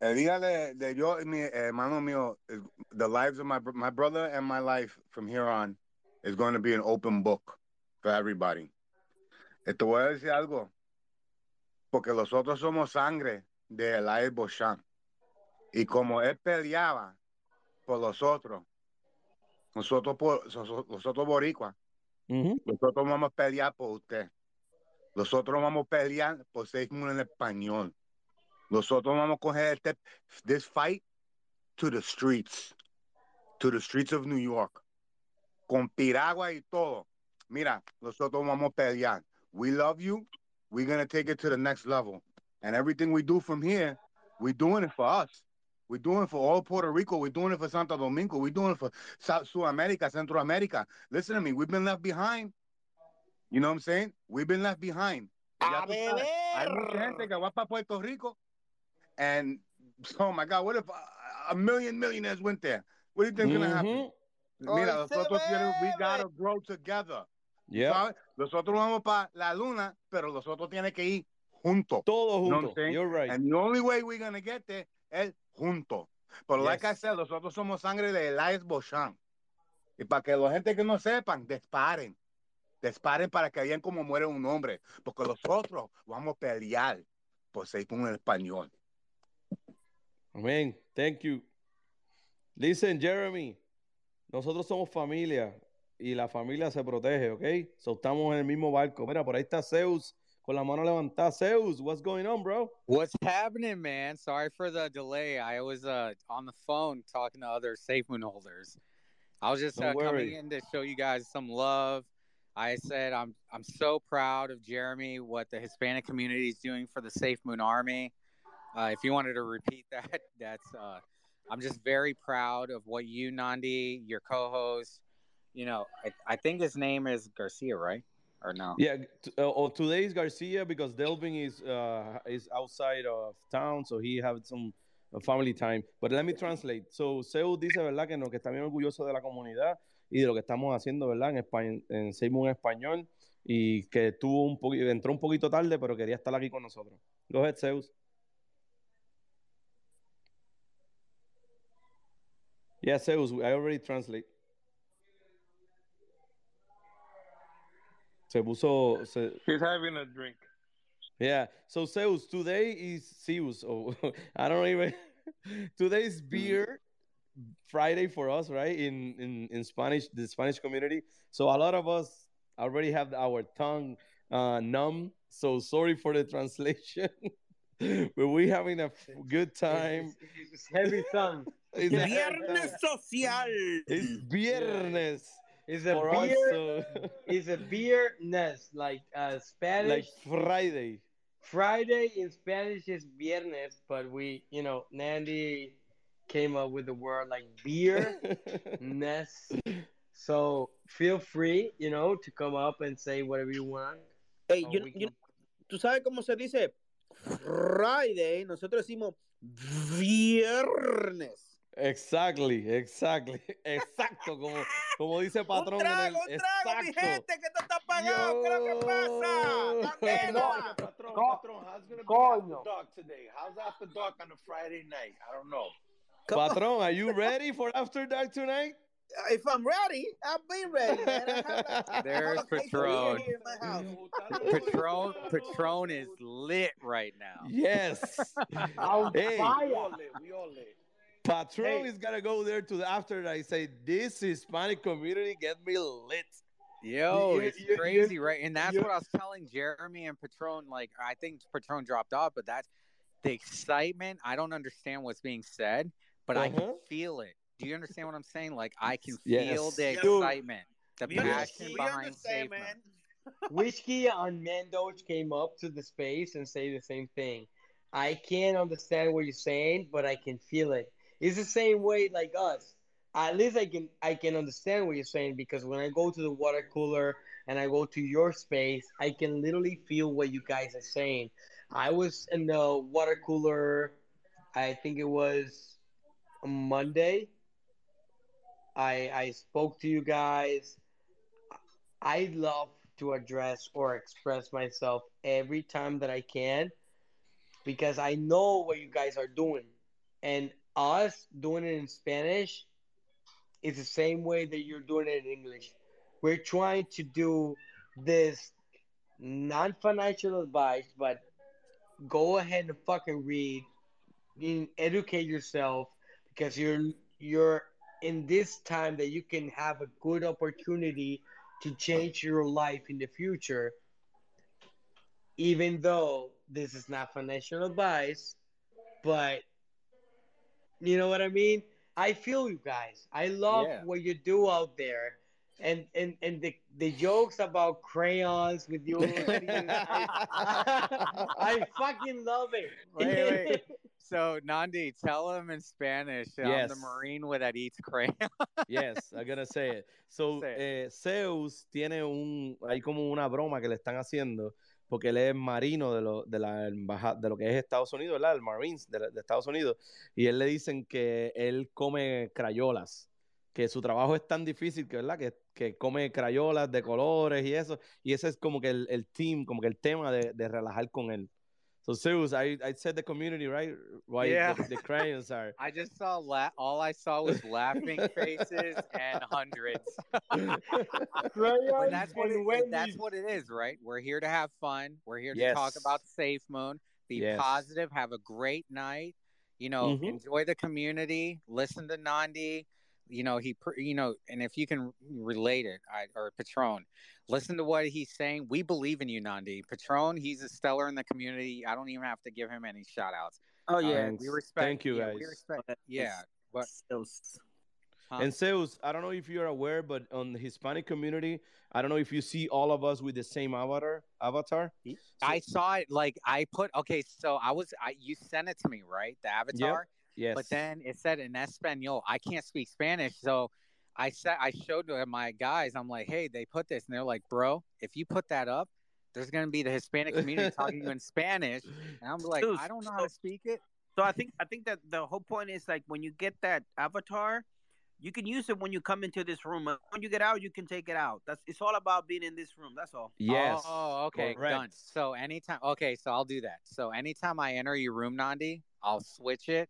El día de, yo y mi hermano mío, eh, the lives of my, my brother and my life from here on is going to be an open book for everybody. Eh, Te voy a decir algo. Porque nosotros somos sangre de Elias Beauchamp. Y como él peleaba por los otros, nosotros, por, nosotros, nosotros boricuas, nosotros vamos a pelear por usted. Nosotros vamos a pelear por seis mil en español. Nosotros vamos a coger este, this fight to the streets, to the streets of New York, con piragua y todo. Mira, nosotros vamos a pelear. We love you. We're going to take it to the next level. And everything we do from here, we're doing it for us. We're doing it for all Puerto Rico. We're doing it for Santo Domingo. We're doing it for South Sudamerica, Central America. Listen to me. We've been left behind. You know what I'm saying? We've been left behind. Ya tú sabes, Hay mucha gente que va para Puerto Rico and oh my God, what if a, a million millionaires went there? What do you think is gonna happen? Mira, nosotros tiene- we gotta grow together. ¿Sabes? Nosotros vamos para la luna, pero nosotros tiene que ir juntos. Todos You know juntos. You're right. And the only way we're gonna get there es juntos. Pero like I Yes. said, nosotros somos sangre de Elias Bochan. Y para que la gente que no sepan, disparen. Disparen para que vean cómo muere un hombre. Porque nosotros vamos a pelear por ser un español. Amén. Thank you. Listen, Jeremy, nosotros somos familia y la familia se protege, ¿ok? So estamos en el mismo barco. Mira, por ahí está Zeus con la mano levantada. Zeus, what's going on, bro? What's happening, man? Sorry for the delay. I was uh, on the phone talking to other Safe Moon holders. I was just uh, coming in to show you guys some love. I said I'm I'm so proud of Jeremy, what the Hispanic community is doing for the Safe Moon Army. Uh, if you wanted to repeat that, that's uh, I'm just very proud of what you, Nandi, your co-host. You know, I, I think his name is Garcia, right? Or no? Yeah, t- uh, oh, today is Garcia because Delvin is uh, is outside of town, so he had some uh, family time. But let me translate. So Zeus dice, ¿verdad? Que nos que está bien orgulloso de la comunidad y de lo que estamos haciendo, ¿verdad? En español, en Seymour en español y que tuvo un poquito, entró un poquito tarde, pero quería estar aquí con nosotros. Go ahead, Zeus. Yeah, Zeus, I already translate. Se puso, se, He's having a drink. Yeah. So Zeus, today is Zeus. Oh, I don't even. Today is beer Friday for us, right? In in in Spanish, the Spanish community. So a lot of us already have our tongue uh, numb. So sorry for the translation, but we having a good time. It's heavy tongue. It's a- Viernes social. It's viernes. It's a for beer. so- It's a beer nest, like uh, Spanish. like Friday. Friday in Spanish is viernes, but we, you know, Nandy came up with the word like beer nest. So feel free, you know, to come up and say whatever you want. Ey, Or yo- we ¿Tú sabes cómo se dice Friday? Nosotros decimos viernes. Exactly, exactly, exacto, como, como dice patrón un en trago, el un trago, mi gente, que esto está apagado. ¿Qué es lo que pasa? Candela. Patron, Patron, how's gonna be after dark today? How's after dark on a Friday night? I don't know. Patron, are you ready for after dark tonight? If I'm ready, I've been ready, man. I have a- I have There's a case of Patron. here in my house. Patron Patron is lit right now. Yes. On Hey. We all lit. We all lit. Patron is gonna go there to the after dark and say, "This Hispanic community get me lit." Yo, it's you- you- crazy, right? And that's you- what I was telling Jeremy and Patron. Like, I think Patron dropped off, but that's the excitement. I don't understand what's being said, but I can Uh-huh. feel it. Do you understand what I'm saying? Like, I can Yes. feel the Dude, excitement, the we passion behind understand, man. Whiskey on Mendoch came up to the space and say the same thing. I can't understand what you're saying, but I can feel it. It's the same way like us. At least I can I can understand what you're saying because when I go to the water cooler and I go to your space, I can literally feel what you guys are saying. I was in the water cooler, I think it was Monday. I I spoke to you guys. I love to address or express myself every time that I can because I know what you guys are doing. And us doing it in Spanish is the same way that you're doing it in English. We're trying to do this non financial advice, but go ahead and fucking read and educate yourself because you're you're in this time that you can have a good opportunity to change your life in the future even though this is not financial advice but you know what i mean i feel you guys i love Yeah. what you do out there and and and the the jokes about crayons with you I, I fucking love it Wait, wait. So Nandi, tell him in Spanish. I'm the Marine with that eats crayon. Yes, I'm gonna say it. So, Say eh, Zeus tiene un, hay como una broma que le están haciendo, porque él es marino de lo, de la embajada, de lo que es Estados Unidos, ¿verdad? El Marines de, de Estados Unidos. Y él le dicen que él come crayolas, que su trabajo es tan difícil que, ¿verdad? Que, que come crayolas de colores y eso. Y ese es como que el, el team, como que el tema de, de relajar con él. So, Zeus, I, I said the community, right? Why Yeah. the, the crayons are. I just saw la- all I saw was laughing faces and hundreds. but that's what it, that's what it is, right? We're here to have fun. We're here to talk about Safe Moon. Be Yes. positive. Have a great night. You know, Mhm. enjoy the community. Listen to Nandi. You know he, pr- you know, and if you can relate it, I, or Patron, listen to what he's saying. We believe in you, Nandi. Patron, he's a stellar in the community. I don't even have to give him any shout outs. Oh, uh, yeah. we respect. Thank you, yeah, We respect. Yeah, but Huh? And Zeus, I don't know if you're aware, but on the Hispanic community, I don't know if you see all of us with the same avatar. Avatar. I saw it. Like I put okay, so I was I you sent it to me, right? The avatar. Yes. But then it said in Espanol. I can't speak Spanish, so I said I showed my guys. I'm like, hey, they put this, and they're like, bro, if you put that up, there's gonna be the Hispanic community talking to you in Spanish, and I'm like, Zeus, I don't know how to speak it. So I think I think that the whole point is like when you get that avatar, you can use it when you come into this room. When you get out, you can take it out. That's it's all about being in this room. That's all. Yes. Oh, okay, correct. done. So anytime, okay, so I'll do that. So anytime I enter your room, Nandi, I'll switch it.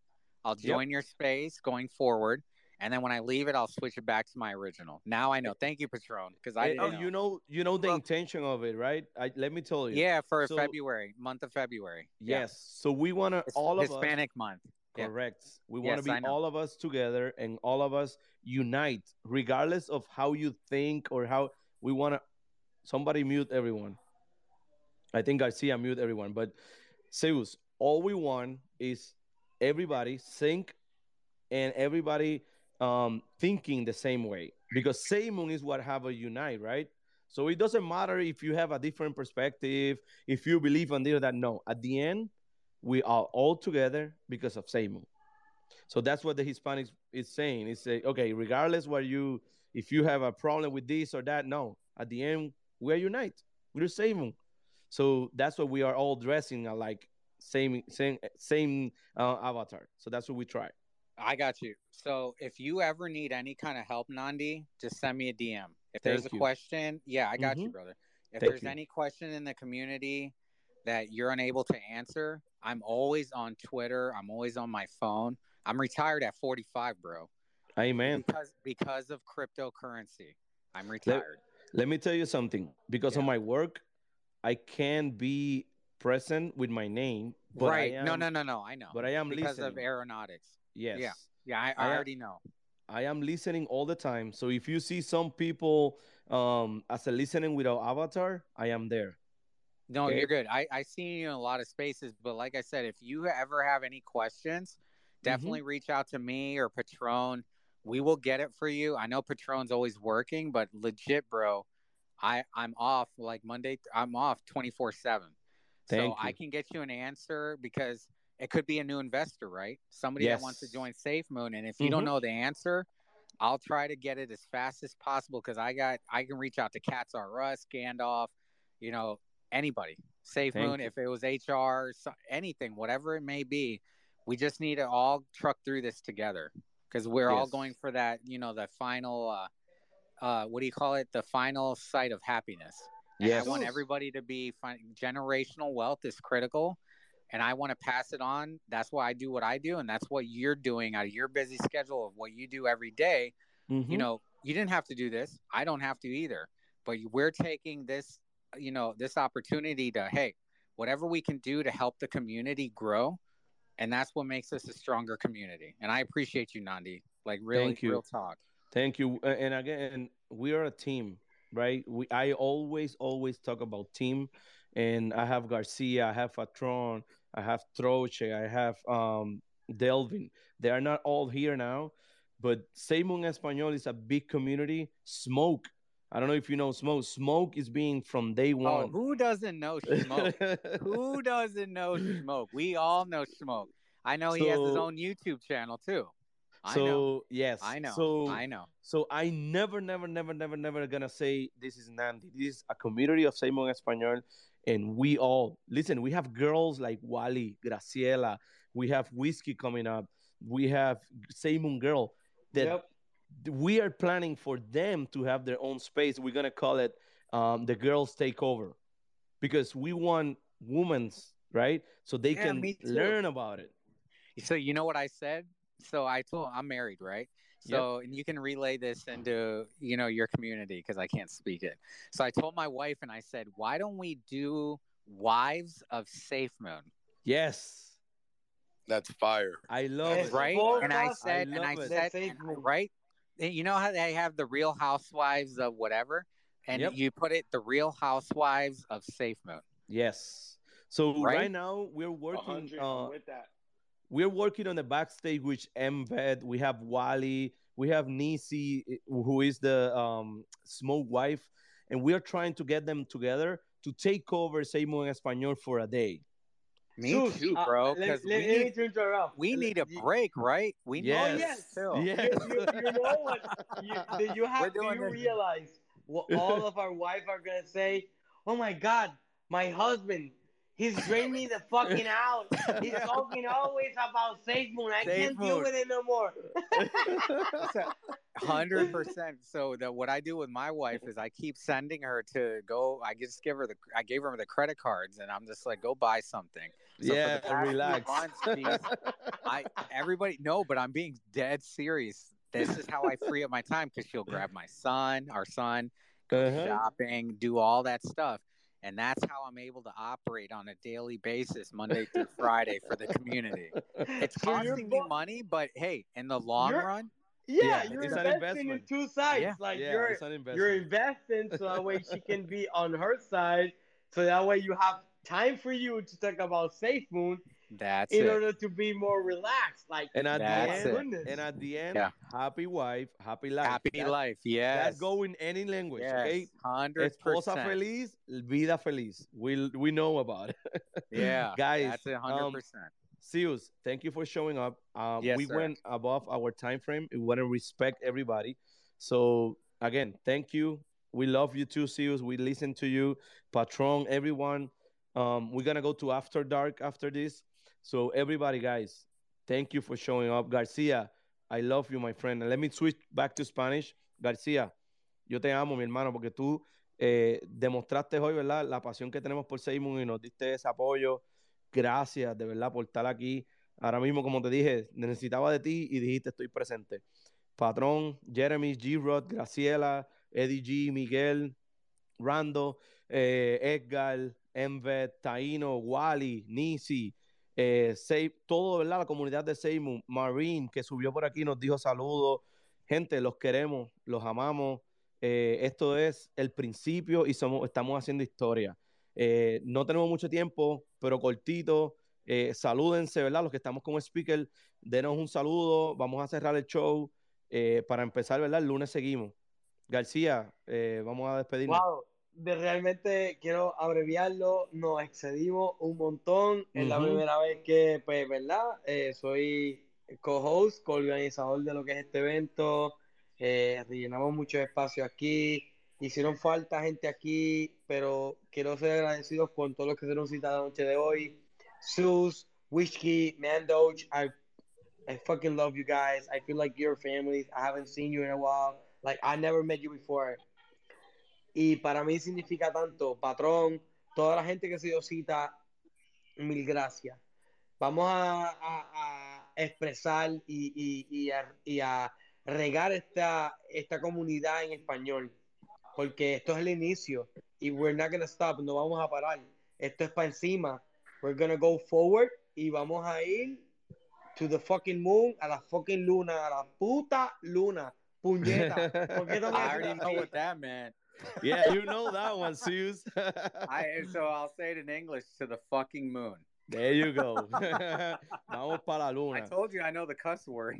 I'll Yep. join your space going forward, and then when I leave it, I'll switch it back to my original. Now I know. Thank you, Patron, because I Eh, oh, know. you know, you know the intention of it, right? I, let me tell you. Yeah, for So- February, month of February. Yeah. Yes. So we want to all of Hispanic us. month. Yeah. Correct. We want to I be all of us together and all of us unite, regardless of how you think or how we want to. Somebody mute everyone. I think Garcia mute everyone, but Zeus, all we want is everybody sync and everybody um thinking the same way because same moon is what have a unite, right? So it doesn't matter if you have a different perspective, if you believe on this or that. No, at the end, we are all together because of Seimu. So that's what the Hispanics is saying. It's say, okay, regardless what you, if you have a problem with this or that, no, at the end we're unite. We're Seimu. So that's what we are all dressing alike, same, same, same uh, avatar. So that's what we try. I got you. So if you ever need any kind of help, Nandi, just send me a DM. If there's Thank a you. question, yeah, I got you, Mhm. brother. If Thank there's you. any question in the community that you're unable to answer, I'm always on Twitter. I'm always on my phone. I'm retired at 45, bro. Amen. Because because of cryptocurrency, I'm retired. let me tell you something. Because of my work, I can't be present with my name, but right? I am, no, no, no, no. I know. But I am because of aeronautics. Yes. Yeah. Yeah. I, I I already know. I am listening all the time. So if you see some people um as a listening without avatar, I am there. No, Okay? you're good. I I see you in a lot of spaces, but like I said, if you ever have any questions, definitely reach out to me or Patron. We will get it for you. I know Patron's always working, but legit, bro, I I'm off like Monday. I'm off 24 seven. So Thank I can get you an answer because it could be a new investor, right? Somebody that wants to join Safe Moon, and if you don't Mhm. know the answer, I'll try to get it as fast as possible because I got I can reach out to Cats R Us, Gandalf, you know, anybody. Safe Thank Moon, you. if it was HR, so, anything, whatever it may be, we just need to all truck through this together because we're all going for that, you know, the final, uh, uh, what do you call it? The final site of happiness. Yes. I want everybody to be fin- generational wealth is critical. And I want to pass it on. That's why I do what I do. And that's what you're doing out of your busy schedule of what you do every day you Mhm. know you didn't have to do this i don't have to either but we're taking this you know this opportunity to hey whatever we can do to help the community grow and that's what makes us a stronger community and i appreciate you nandi like really Thank you. real talk Thank you. And again, we are a team, right? We I always always talk about team, and I have Garcia, I have Patron, I have Troche, I have um Delvin. They are not all here now, but Seymour Espanol is a big community. Smoke. I don't know if you know Smoke. Smoke is being from day oh one. who doesn't know smoke who doesn't know smoke we all know smoke I know he has his own YouTube channel too. I so know. yes, I know. So I know. So I never, never, never, never, never gonna say this is Nandi. This is a community of Simon Espanol, and we all listen. We have girls like Wally, Graciela. We have Whiskey coming up. We have Simon girl that Yep. we are planning for them to have their own space. We're gonna call it um, the girls takeover because we want women's right, so they Yeah, can learn about it. So you know what I said? So I told I'm married, right? So and you can relay this into you know your community because I can't speak it. So I told my wife and I said, why don't we do wives of Safe Moon? Yes, That's fire. I love it. right? both And I us, said, and I it. said, and- right? You know how they have the Real Housewives of whatever, and Yep. you put it the Real Housewives of Safe Moon. Yes. So right, Right? now we're working. Uh, with that. We're working on the backstage with Embed. We have Wally. We have Nisi, who is the um, smoke wife, and we are trying to get them together to take over Seymour en Español for a day. Me Sus, too, uh, bro. let- Because let- we let me need, to interrupt. we need a you- break, right? We need Yes. to yes. chill. Yes. You, you, you know what? You, do you have? Do doing you realize what all of our wives are gonna say? Oh my God, my husband, he's draining me the fucking out. He's talking always about Safe Moon. I Safe can't deal with it no more. Hundred percent. So that what I do with my wife is I keep sending her to go. I just give her the. I gave her the credit cards, and I'm just like, go buy something. So yeah, for the relax. months, she's- I everybody no, but I'm being dead serious. This is how I free up my time because she'll grab my son, our son, go Uh-huh. shopping, do all that stuff. And that's how I'm able to operate on a daily basis, Monday through Friday, for the community. It's So costing me money, but hey, in the long You're- run, Yeah, Yeah, you're it's an investing in investment. two sides. Yeah. Like Yeah, you're it's an you're investing so that way she can be on her side, so that way you have time for you to talk about Safe Moon that's in it. order to be more relaxed. Like And at That's the it. end, and at the end, Yeah. happy wife, happy life. Happy That- life, yes. That go in any language, okay? yes, hundred Esposa percent. feliz, vida feliz. We we know about it. Yeah, guys. that's a hundred um, percent. Zeus, thank you for showing up. Um, Yes, we sir. went above our time frame. We want to respect everybody. So again, thank you. We love you too, Zeus. We listen to you, Patron, everyone. Um, we're gonna go to After Dark after this. So everybody, guys, thank you for showing up. Garcia, I love you, my friend. And let me switch back to Spanish. Garcia, yo te amo, mi hermano, porque tú eh, demostraste hoy, ¿verdad? La pasión que tenemos por Seymour y nos diste ese apoyo. Gracias, de verdad, por estar aquí. Ahora mismo, como te dije, necesitaba de ti y dijiste estoy presente. Patrón, Jeremy, G-Rod, Graciela, Eddie G, Miguel, Rando, eh, Edgar, Envet, Taino, Wally, Nisi, eh, Sei- todo, ¿verdad? La comunidad de Seymour, Marine, que subió por aquí, nos dijo saludos. Gente, los queremos, los amamos. Eh, esto es el principio y somos, estamos haciendo historia. Eh, no tenemos mucho tiempo, pero cortito. Eh, salúdense, ¿verdad? Los que estamos como speaker, denos un saludo. Vamos a cerrar el show para empezar, ¿verdad? El lunes seguimos. García, vamos a despedirnos. Wow, de realmente quiero abreviarlo, nos excedimos un montón. Es la primera vez que, pues, ¿verdad? Eh, soy co-host, co-organizador de lo que es este evento. Eh, rellenamos muchos espacios aquí. Hicieron falta gente aquí, pero quiero ser agradecido con todos los que se nos la noche de hoy. Sus, Whiskey, Mandoch, I I fucking love you guys. I feel like you're family. I haven't seen you in a while. Like I never met you before. Y para mí significa tanto, patrón, toda la gente que se dio cita, mil gracias. Vamos a, a- a expresar y, y- y a, y a regar esta, esta comunidad en español, porque esto es el inicio y we're not gonna stop, no vamos a parar. Esto es para encima. We're gonna go forward y vamos a ir to the fucking moon, a la fucking luna, a la puta luna. Puñeta. ¿Por qué no me I already know what that meant. Yeah, you know that one, Zeus. I so I'll say it in English to the fucking moon. There you go. Vamos para la I luna. told you I know the cuss word.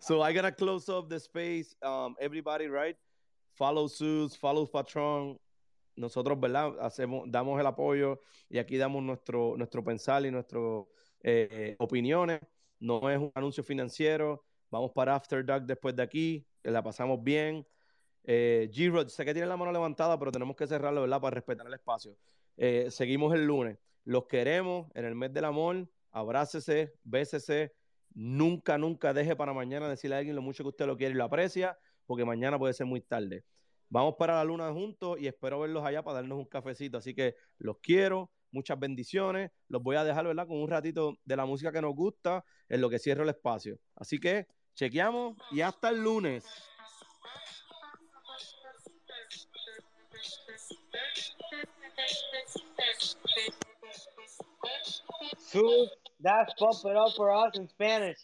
so I gotta close up the space. Um, everybody, right? Follow Zeus, follow Patron. nosotros, ¿verdad? Hacemos, damos el apoyo y aquí damos nuestro, nuestro pensar y nuestras eh, opiniones. No es un anuncio financiero. Vamos para After Dark después de aquí. La pasamos bien. Eh, G-Rod, sé que tiene la mano levantada, pero tenemos que cerrarlo, ¿verdad? Para respetar el espacio. Eh, seguimos el lunes. Los queremos en el mes del amor. Abrácese, bésese. Nunca, nunca deje para mañana decirle a alguien lo mucho que usted lo quiere y lo aprecia, porque mañana puede ser muy tarde. Vamos para la luna juntos y espero verlos allá para darnos un cafecito. Así que los quiero, muchas bendiciones. Los voy a dejar, ¿verdad? Con un ratito de la música que nos gusta en lo que cierro el espacio. Así que chequeamos y hasta el lunes. Two, that's bump it up for us in Spanish.